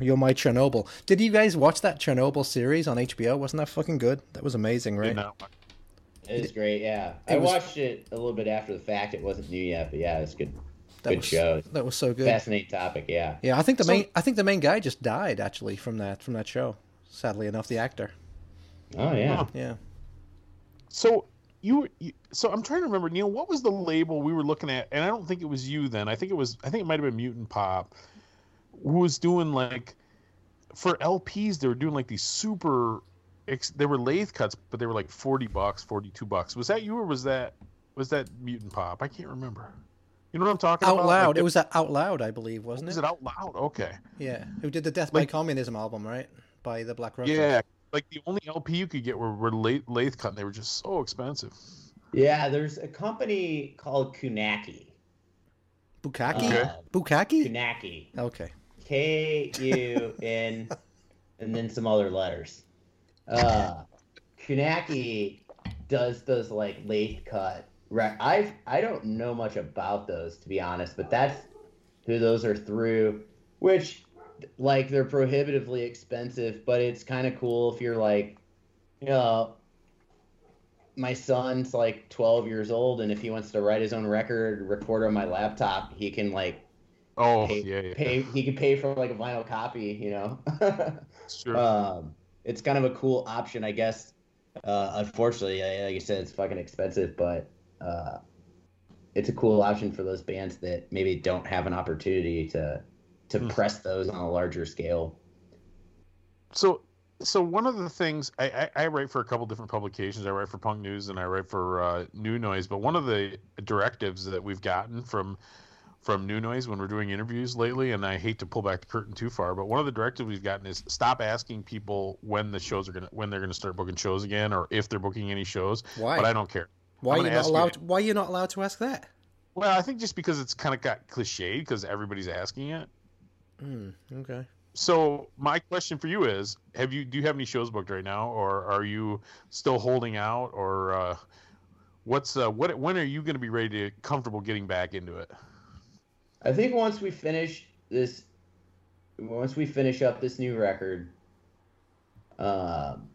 [SPEAKER 2] You're my Chernobyl. Did you guys watch that Chernobyl series on HBO? Wasn't that fucking good? That was amazing, right?
[SPEAKER 1] You know,
[SPEAKER 3] It was great, yeah.
[SPEAKER 2] It
[SPEAKER 3] I
[SPEAKER 2] was-
[SPEAKER 3] watched it a little bit after the fact. It wasn't new yet, but yeah, it was good.
[SPEAKER 2] That
[SPEAKER 3] good
[SPEAKER 2] was,
[SPEAKER 3] show.
[SPEAKER 2] That was so good.
[SPEAKER 3] Fascinating topic, yeah.
[SPEAKER 2] Yeah, I think the
[SPEAKER 1] So-
[SPEAKER 2] main I think the main guy just died actually from that from that show. Sadly enough, the actor.
[SPEAKER 3] Oh yeah.
[SPEAKER 1] Huh.
[SPEAKER 2] Yeah.
[SPEAKER 1] So you, you, so I'm trying to remember, Neil. What was the label we were looking at? And I don't think it was you then. I think it was. I think it might have been Mutant Pop, who was doing like for LPs. They were doing like these super. They were lathe cuts, but they were like forty bucks, forty two bucks. Was that you or was that was that Mutant Pop? I can't remember. You know what I'm talking
[SPEAKER 2] Out
[SPEAKER 1] about?
[SPEAKER 2] Out loud.
[SPEAKER 1] Like,
[SPEAKER 2] it was out loud, I believe, wasn't
[SPEAKER 1] Was
[SPEAKER 2] it?
[SPEAKER 1] it out loud? Okay.
[SPEAKER 2] Yeah. Who did the Death
[SPEAKER 1] Like-
[SPEAKER 2] by Communism album, right? By the Black Russians.
[SPEAKER 1] Yeah. Like the only LP you could get were, were lathe, lathe cut, and they were just so expensive.
[SPEAKER 3] Yeah, there's a company called Kunaki.
[SPEAKER 2] Bukaki?
[SPEAKER 3] Uh,
[SPEAKER 2] Bukaki?
[SPEAKER 3] Kunaki.
[SPEAKER 2] Okay.
[SPEAKER 3] K U N, and then some other letters. Uh, Kunaki does those like lathe cut. Right, I I don't know much about those to be honest, but that's who those are through. Which, like, they're prohibitively expensive, but it's kind of cool if you're like, you know, my son's like 12 years old, and if he wants to write his own record, record on my laptop, he can like
[SPEAKER 1] Oh
[SPEAKER 3] pay,
[SPEAKER 1] yeah, yeah.
[SPEAKER 3] pay he could pay for like a vinyl copy you know
[SPEAKER 1] Sure.
[SPEAKER 3] um it's kind of a cool option i guess uh unfortunately like you said it's fucking expensive but uh it's a cool option for those bands that maybe don't have an opportunity to to
[SPEAKER 1] Hmm.
[SPEAKER 3] press those on a larger scale
[SPEAKER 1] so so one of the things I, I, I write for a couple different publications. I write for Punk News and I write for uh, New Noise. But one of the directives that we've gotten from from New Noise when we're doing interviews lately, and I hate to pull back the curtain too far, but one of the directives we've gotten is stop asking people when the shows are gonna when they're gonna start booking shows again or if they're booking any shows.
[SPEAKER 2] Why?
[SPEAKER 1] But I don't care.
[SPEAKER 2] why are you not
[SPEAKER 1] ask you-
[SPEAKER 2] allowed why are you not allowed to ask that?
[SPEAKER 1] Well, I think just because it's kind of got cliched because everybody's asking it.
[SPEAKER 2] Hmm, okay.
[SPEAKER 1] So my question for you is: Have you do you have any shows booked right now, or are you still holding out, or uh, what's uh, what when are you going to be ready to comfortable getting back into it?
[SPEAKER 3] I think once we finish this once we finish up this new record um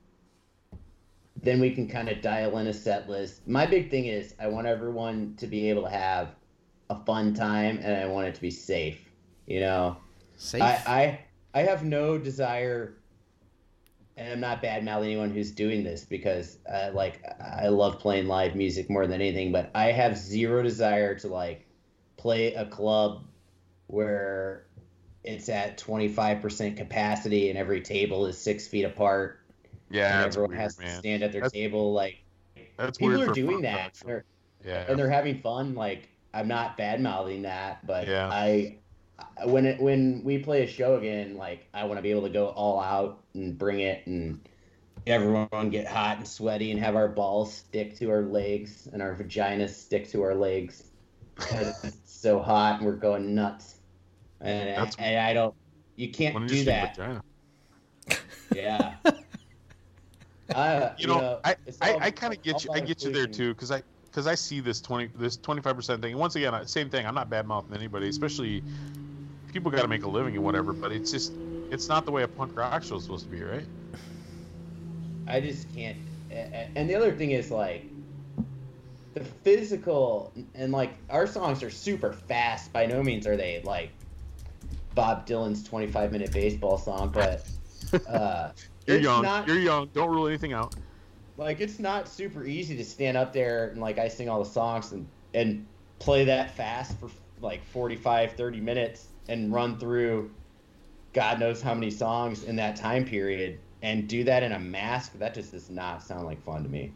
[SPEAKER 3] then we can kind of dial in a set list. My big thing is I want everyone to be able to have a fun time and I want it to be safe. You know,
[SPEAKER 2] Safe.
[SPEAKER 3] I, I I have no desire, and I'm not bad mouthing anyone who's doing this because uh, like I love playing live music more than anything, but I have zero desire to like play a club where it's at 25% capacity and every table is six feet apart.
[SPEAKER 1] Yeah,
[SPEAKER 3] everyone
[SPEAKER 1] weird,
[SPEAKER 3] has to
[SPEAKER 1] man.
[SPEAKER 3] stand at their
[SPEAKER 1] That's-
[SPEAKER 3] table like people are doing that. They're-
[SPEAKER 1] Yeah,
[SPEAKER 3] and they're having fun like i'm not bad mouthing that but
[SPEAKER 1] Yeah.
[SPEAKER 3] i when it when we play a show again like i want to be able to go all out and bring it and everyone get hot and sweaty and have our balls stick to our legs and our vaginas stick to our legs so hot and we're going nuts and,
[SPEAKER 1] That's-
[SPEAKER 3] and i don't you can't
[SPEAKER 1] When uh, you
[SPEAKER 3] do that
[SPEAKER 1] vagina.
[SPEAKER 3] yeah I,
[SPEAKER 1] You know, I,
[SPEAKER 3] it's
[SPEAKER 1] I,
[SPEAKER 3] all-
[SPEAKER 1] I kind of get you. I get you there too, because I because I see this twenty this twenty five percent thing. And once again, same thing. I'm not bad mouthing anybody, especially people got to make a living and whatever. But it's just it's not the way a punk rock show is supposed to be, right?
[SPEAKER 3] I just can't. a- a- And the other thing is like the physical and like our songs are super fast. By no means are they like Bob Dylan's 25 minute baseball song, but uh,
[SPEAKER 1] You're young.
[SPEAKER 3] not
[SPEAKER 1] You're young. Don't rule anything out.
[SPEAKER 3] like it's not super easy to stand up there and like I sing all the songs and and play that fast for like 45 30 minutes and run through god knows how many songs in that time period and do that in a mask that just does not sound like fun to me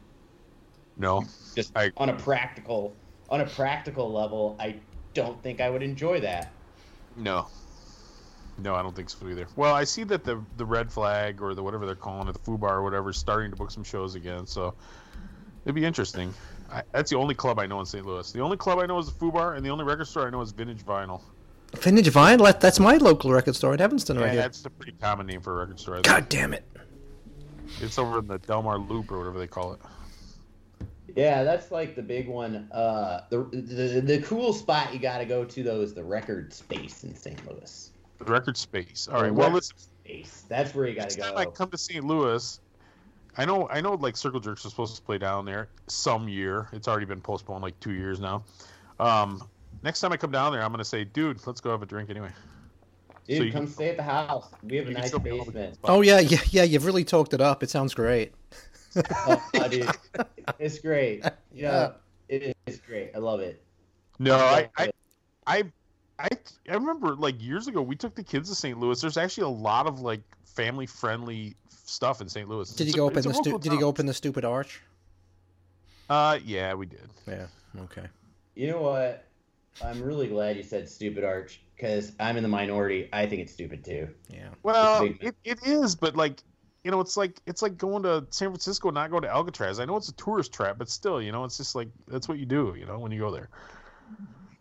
[SPEAKER 1] No.
[SPEAKER 3] just
[SPEAKER 1] I-
[SPEAKER 3] on a practical on a practical level i don't think i would enjoy that
[SPEAKER 1] No. No, I don't think so either. Well, I see that the the red flag or the whatever they're calling it, the Fubar or whatever, is starting to book some shows again. So it'd be interesting. I, that's the only club I know in St. Louis. The only club I know is the Fubar, and the only record store I know is Vintage Vinyl.
[SPEAKER 2] Vintage Vinyl. that- That's my local record store in Evanston right
[SPEAKER 1] Yeah,
[SPEAKER 2] here.
[SPEAKER 1] that's a pretty common name for a record store.
[SPEAKER 2] God damn it.
[SPEAKER 1] It's over in the Delmar Loop or whatever they call it.
[SPEAKER 3] Yeah that's like the big one uh the the, the cool spot you got to go to though is the record space in st louis
[SPEAKER 1] The record space. All right. Well, listen.
[SPEAKER 3] Space. That's where you got
[SPEAKER 1] Next
[SPEAKER 3] to
[SPEAKER 1] time. I come to St. Louis, I know I know like Circle Jerks are supposed to play down there some year. It's already been postponed like two years now. Um, next time I come down there, I'm gonna say, dude, let's go have a drink anyway.
[SPEAKER 3] Dude,
[SPEAKER 1] so
[SPEAKER 3] come
[SPEAKER 1] can-
[SPEAKER 3] stay at the house. We have a nice
[SPEAKER 1] show me all the
[SPEAKER 3] basement.
[SPEAKER 2] Oh yeah, yeah, yeah. You've really talked it up. It sounds great.
[SPEAKER 3] Oh, dude, it's great. Yeah, it is great. I love it.
[SPEAKER 1] No, I, I, I, I, I remember like years ago we took the kids to St. Louis. There's actually a lot of like family friendly stuff in St. Louis.
[SPEAKER 2] Did you go
[SPEAKER 1] a-
[SPEAKER 2] up in
[SPEAKER 1] it's a
[SPEAKER 2] the stu- Did you go open the stupid arch?
[SPEAKER 1] Uh, yeah, we did.
[SPEAKER 2] Yeah. Okay.
[SPEAKER 3] You know what? I'm really glad you said stupid arch because I'm in the minority. I think it's stupid too.
[SPEAKER 2] Yeah.
[SPEAKER 1] Well, it, it is, but like you know, it's like it's like going to San Francisco, not going to Alcatraz. I know it's a tourist trap, but still, you know, it's just like that's what you do, you know, when you go there.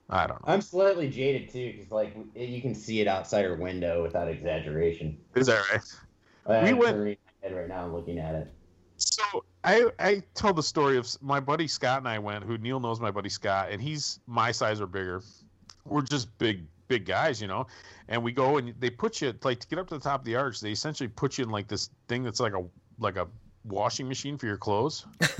[SPEAKER 1] I don't know.
[SPEAKER 3] I'm slightly jaded too because like you can see it outside our window without exaggeration.
[SPEAKER 1] Is that right?
[SPEAKER 3] I'm
[SPEAKER 1] We went-
[SPEAKER 3] head right now and looking at it.
[SPEAKER 1] So I I told the story of my buddy Scott and I went. Who Neil knows my buddy Scott, and he's my size or bigger. We're just big big guys, you know. And we go and they put you like to get up to the top of the arch. They essentially put you in like this thing that's like a like a washing machine for your clothes.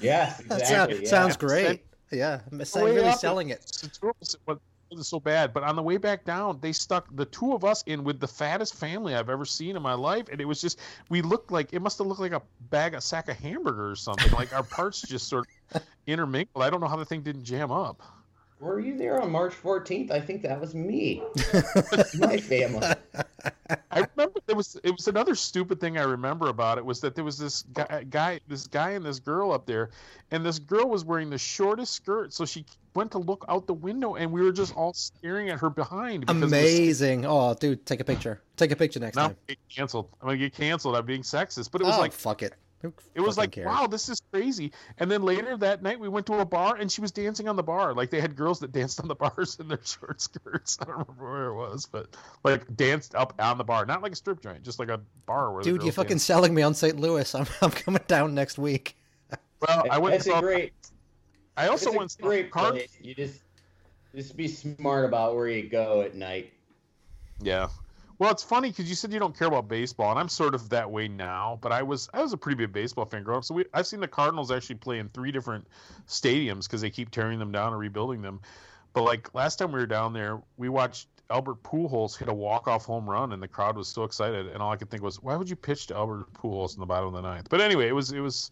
[SPEAKER 3] Yes,
[SPEAKER 2] That
[SPEAKER 3] exactly.
[SPEAKER 2] sound-
[SPEAKER 3] yeah.
[SPEAKER 2] sounds great. Yeah. Say,
[SPEAKER 1] way
[SPEAKER 2] really selling it.
[SPEAKER 1] It's terrible, What so bad? But on the way back down, they stuck the two of us in with the fattest family I've ever seen in my life, and it was just we looked like it must have looked like a bag, a sack of hamburger or something. Like our parts just sort of intermingled. I don't know how the thing didn't jam up.
[SPEAKER 3] Were you there on March 14th? I think that was me. my family.
[SPEAKER 1] I remember there was it was another stupid thing I remember about it was that there was this guy, guy this guy and this girl up there, and this girl was wearing the shortest skirt, so she went to look out the window, and we were just all staring at her behind. because it was-
[SPEAKER 2] Amazing. Oh, dude, take a picture. Take a picture next
[SPEAKER 1] Now
[SPEAKER 2] time.
[SPEAKER 1] I'm gonna get canceled. I'm gonna get canceled. I'm being sexist, but it was
[SPEAKER 2] oh,
[SPEAKER 1] like
[SPEAKER 2] fuck it. Who
[SPEAKER 1] it was like
[SPEAKER 2] cares?
[SPEAKER 1] wow, this is crazy. And then later that night we went to a bar and she was dancing on the bar. Like they had girls that danced on the bars in their short skirts. I don't remember where it was, but like danced up on the bar, not like a strip joint, just like a bar where.
[SPEAKER 2] Dude, you're fucking
[SPEAKER 1] danced.
[SPEAKER 2] selling me on St. Louis. I'm, I'm coming down next week.
[SPEAKER 1] Well, I went. and
[SPEAKER 3] That's a
[SPEAKER 1] saw-
[SPEAKER 3] great.
[SPEAKER 1] I also
[SPEAKER 3] it's a
[SPEAKER 1] went.
[SPEAKER 3] great
[SPEAKER 1] Card-
[SPEAKER 3] place. You just just be smart about where you go at night.
[SPEAKER 1] Yeah. Well, it's funny because you said you don't care about baseball, and I'm sort of that way now. But I was I was a pretty big baseball fan growing up. So we, I've seen the Cardinals actually play in three different stadiums because they keep tearing them down and rebuilding them. But like last time we were down there, we watched Albert Pujols hit a walk off home run, and the crowd was so excited. And all I could think was, why would you pitch to Albert Pujols in the bottom of the ninth? But anyway, it was it was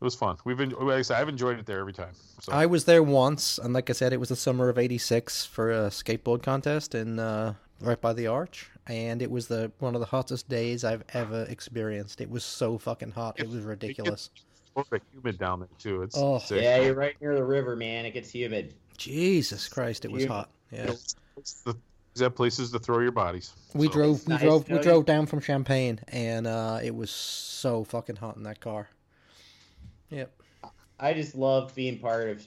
[SPEAKER 1] it was fun. We've been like I said, I've enjoyed it there every time. So
[SPEAKER 2] I was there once, and like I said, it was the summer of '86 for a skateboard contest in uh, right by the arch, and it was the one of the hottest days I've ever experienced. It was so fucking hot, it was ridiculous.
[SPEAKER 1] sort of humid down there too. It's
[SPEAKER 2] Oh.
[SPEAKER 1] sick.
[SPEAKER 3] Yeah, you're right near the river, man. It gets humid.
[SPEAKER 2] Jesus Christ, it was
[SPEAKER 3] You-
[SPEAKER 2] hot. Yeah,
[SPEAKER 1] It's the, these have places to throw your bodies.
[SPEAKER 2] we
[SPEAKER 1] So-
[SPEAKER 2] drove, we
[SPEAKER 3] nice,
[SPEAKER 2] drove, we
[SPEAKER 3] Cody.
[SPEAKER 2] drove down from Champaign, and uh, it was so fucking hot in that car. Yep.
[SPEAKER 3] I just love being part of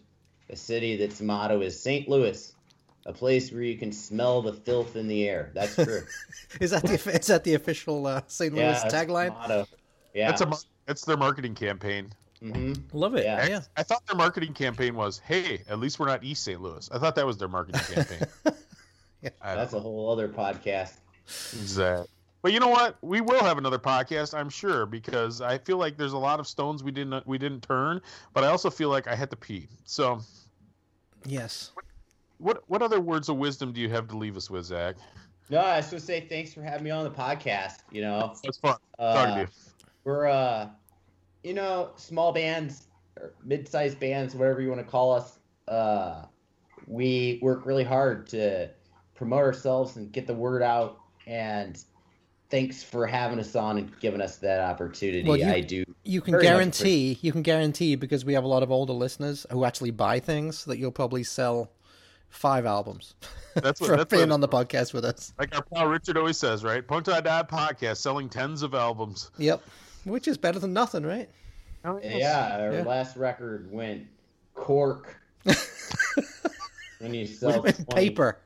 [SPEAKER 3] a city that's motto is St. Louis, a place where you can smell the filth in the air. That's true.
[SPEAKER 2] Is that the is that the official uh, St. Louis
[SPEAKER 3] yeah,
[SPEAKER 2] tagline?
[SPEAKER 3] Motto. Yeah.
[SPEAKER 1] That's a that's their marketing campaign.
[SPEAKER 3] hmm
[SPEAKER 2] Love it.
[SPEAKER 3] Yeah.
[SPEAKER 2] Yeah.
[SPEAKER 1] I thought their marketing campaign was, "Hey, at least we're not East St. Louis." I thought that was their marketing campaign. I
[SPEAKER 3] That's a whole other podcast.
[SPEAKER 1] Exactly. But you know what? We will have another podcast, I'm sure, because I feel like there's a lot of stones we didn't we didn't turn, but I also feel like I had to pee. So,
[SPEAKER 2] Yes.
[SPEAKER 1] What what other words of wisdom do you have to leave us with, Zach?
[SPEAKER 3] No, I was going to say thanks for having me on the podcast. You know,
[SPEAKER 1] It's fun talking to
[SPEAKER 3] uh,
[SPEAKER 1] you.
[SPEAKER 3] we're uh, you know, small bands or mid-sized bands, whatever you want to call us. Uh, we work really hard to promote ourselves and get the word out. And thanks for having us on and giving us that opportunity.
[SPEAKER 2] Well, you-
[SPEAKER 3] I do.
[SPEAKER 2] You can
[SPEAKER 3] Very much
[SPEAKER 2] guarantee, you can guarantee because we have a lot of older listeners who actually buy things that you'll probably sell five albums
[SPEAKER 1] That's what
[SPEAKER 2] for
[SPEAKER 1] that's
[SPEAKER 2] being
[SPEAKER 1] what,
[SPEAKER 2] on the podcast with us.
[SPEAKER 1] like our pal Richard always says, right? Punk Tie Dad podcast selling tens of albums.
[SPEAKER 2] Yep, which is better than nothing, right?
[SPEAKER 1] Oh,
[SPEAKER 3] Yeah, our
[SPEAKER 2] Yeah.
[SPEAKER 3] last record went cork. when you sell 20
[SPEAKER 2] Paper.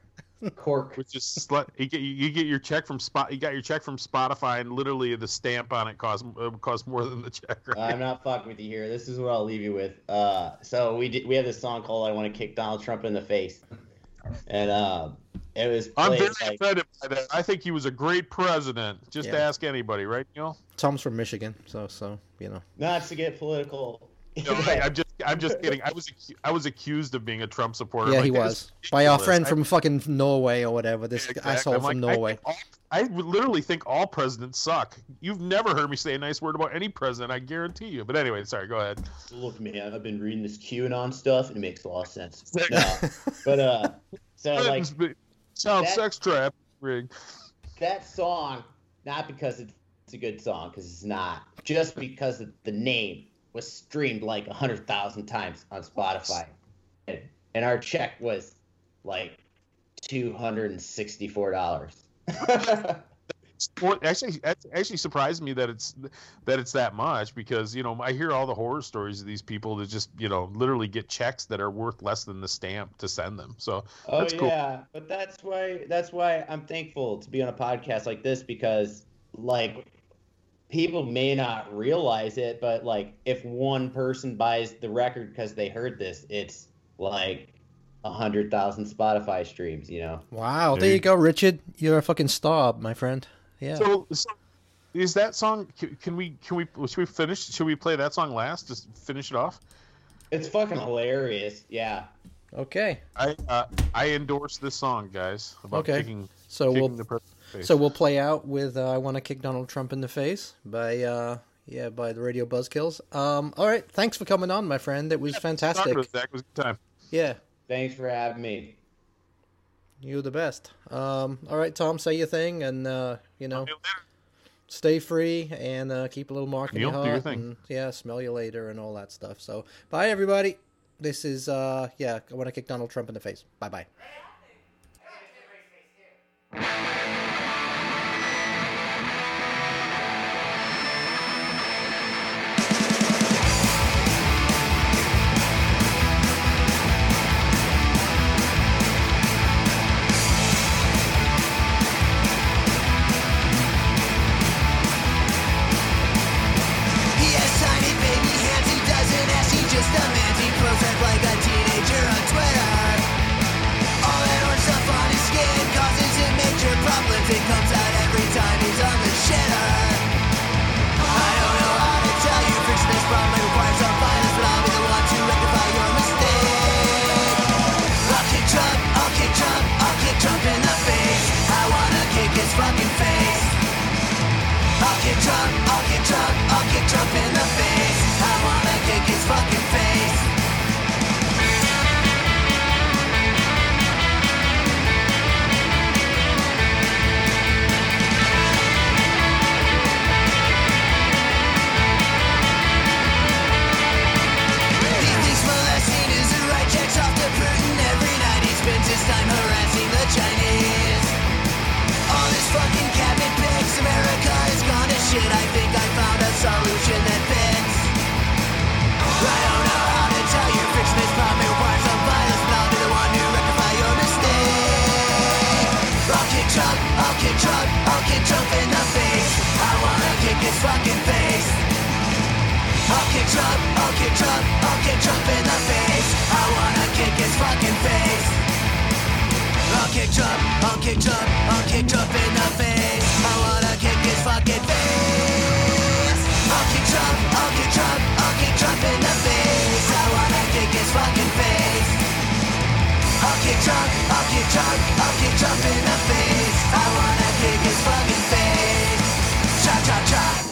[SPEAKER 3] Cork.
[SPEAKER 1] Which is slut. You get you get your check from spot. You got your check from Spotify, and literally the stamp on it costs uh, costs more than the check. Right?
[SPEAKER 3] I'm not fucking with you here. This is what I'll leave you with. Uh, so we did, we have this song called "I Want to Kick Donald Trump in the Face," and uh, It was
[SPEAKER 1] I'm very
[SPEAKER 3] like
[SPEAKER 1] offended by that. I think he was a great president. Just
[SPEAKER 2] Yeah.
[SPEAKER 1] ask anybody, right, Neil?
[SPEAKER 2] Tom's from Michigan, so so you know.
[SPEAKER 3] not to get political.
[SPEAKER 1] No, I, I'm just, I'm just kidding. I was, I was accused of being a Trump supporter.
[SPEAKER 2] Yeah,
[SPEAKER 1] Like,
[SPEAKER 2] he was by our
[SPEAKER 1] ridiculous.
[SPEAKER 2] friend
[SPEAKER 1] I-
[SPEAKER 2] from fucking Norway or whatever. This
[SPEAKER 1] Exactly.
[SPEAKER 2] asshole
[SPEAKER 1] I'm
[SPEAKER 2] from
[SPEAKER 1] like,
[SPEAKER 2] Norway.
[SPEAKER 1] think all- I, literally think all presidents suck. You've never heard me say a nice word about any president, I guarantee you. But anyway, sorry, go ahead.
[SPEAKER 3] Look, man, I've been reading this QAnon stuff, and it makes a lot of sense. No, but uh, so like
[SPEAKER 1] Child
[SPEAKER 3] that-
[SPEAKER 1] sex trap rig.
[SPEAKER 3] that song, not because it's a good song, because it's not, just because of the name was streamed like a hundred thousand times on Spotify, and, and our check was like two hundred and sixty-four dollars.
[SPEAKER 1] Actually, actually surprised me that it's that it's that much because you know I hear all the horror stories of these people that just you know literally get checks that are worth less than the stamp to send them. So
[SPEAKER 3] Oh
[SPEAKER 1] That's cool.
[SPEAKER 3] yeah, but that's why that's why I'm thankful to be on a podcast like this because like people may not realize it, but like if one person buys the record because they heard this, it's like a hundred thousand Spotify streams. You know,
[SPEAKER 2] Wow,
[SPEAKER 1] There
[SPEAKER 2] there
[SPEAKER 1] you
[SPEAKER 2] you go, Richard. You're a fucking star, my friend. Yeah.
[SPEAKER 1] So, so is that song? Can, can we? Can we? Should we finish? Should we play that song last? Just finish it off.
[SPEAKER 3] it's fucking hilarious. Yeah,
[SPEAKER 2] okay.
[SPEAKER 1] I uh, I endorse this song, guys. About
[SPEAKER 2] Okay.
[SPEAKER 1] Kicking,
[SPEAKER 2] So
[SPEAKER 1] kicking
[SPEAKER 2] we'll
[SPEAKER 1] the president's face.
[SPEAKER 2] So we'll play out with uh, "I Want to Kick Donald Trump in the Face" by uh, yeah by the Radio Buzzkills. Um, all right, thanks for coming on, my friend. It was fantastic.
[SPEAKER 1] Talking with Zach it was a good time.
[SPEAKER 2] Yeah,
[SPEAKER 3] thanks for having me.
[SPEAKER 2] you're the best. Um, all right, Tom, say your thing, and uh, you know,
[SPEAKER 1] Neil,
[SPEAKER 2] stay free and uh, keep a little mark in
[SPEAKER 1] Neil,
[SPEAKER 2] your
[SPEAKER 1] do your thing.
[SPEAKER 2] And, yeah, smell you later and all that stuff. So, bye everybody. This is uh, yeah, I want to kick Donald Trump in the face. Bye bye.
[SPEAKER 5] It comes out every time he's on the shitter I don't know how to tell you, fixing this problem may require some violence But I'll be the one to rectify your mistake I'll kick Trump, I'll kick Trump, I'll kick Trump in the face I wanna kick his fucking face I'll kick Trump, I'll kick Trump, I'll kick Trump in the face. I wanna kick his fucking. Gone. I think I found a solution that fits. I don't know how to tell you, fixing this problem may require some violence, but I'll be the one to rectify your mistake. I'll kick Trump, I'll kick Trump, I'll kick Trump in the face. I wanna kick his fucking face. I'll kick Trump, I'll kick Trump, I'll kick Trump in the face. I wanna kick his fucking face. I'll kick Trump, I'll kick Trump, I'll kick Trump in the face. I wanna kick his fucking face drop, I'll keep dropping the bass I wanna kick his fucking face. I'll keep drop, I'll keep drop, I'll keep dropping the bass I wanna kick his fucking face. Chop, chop, chop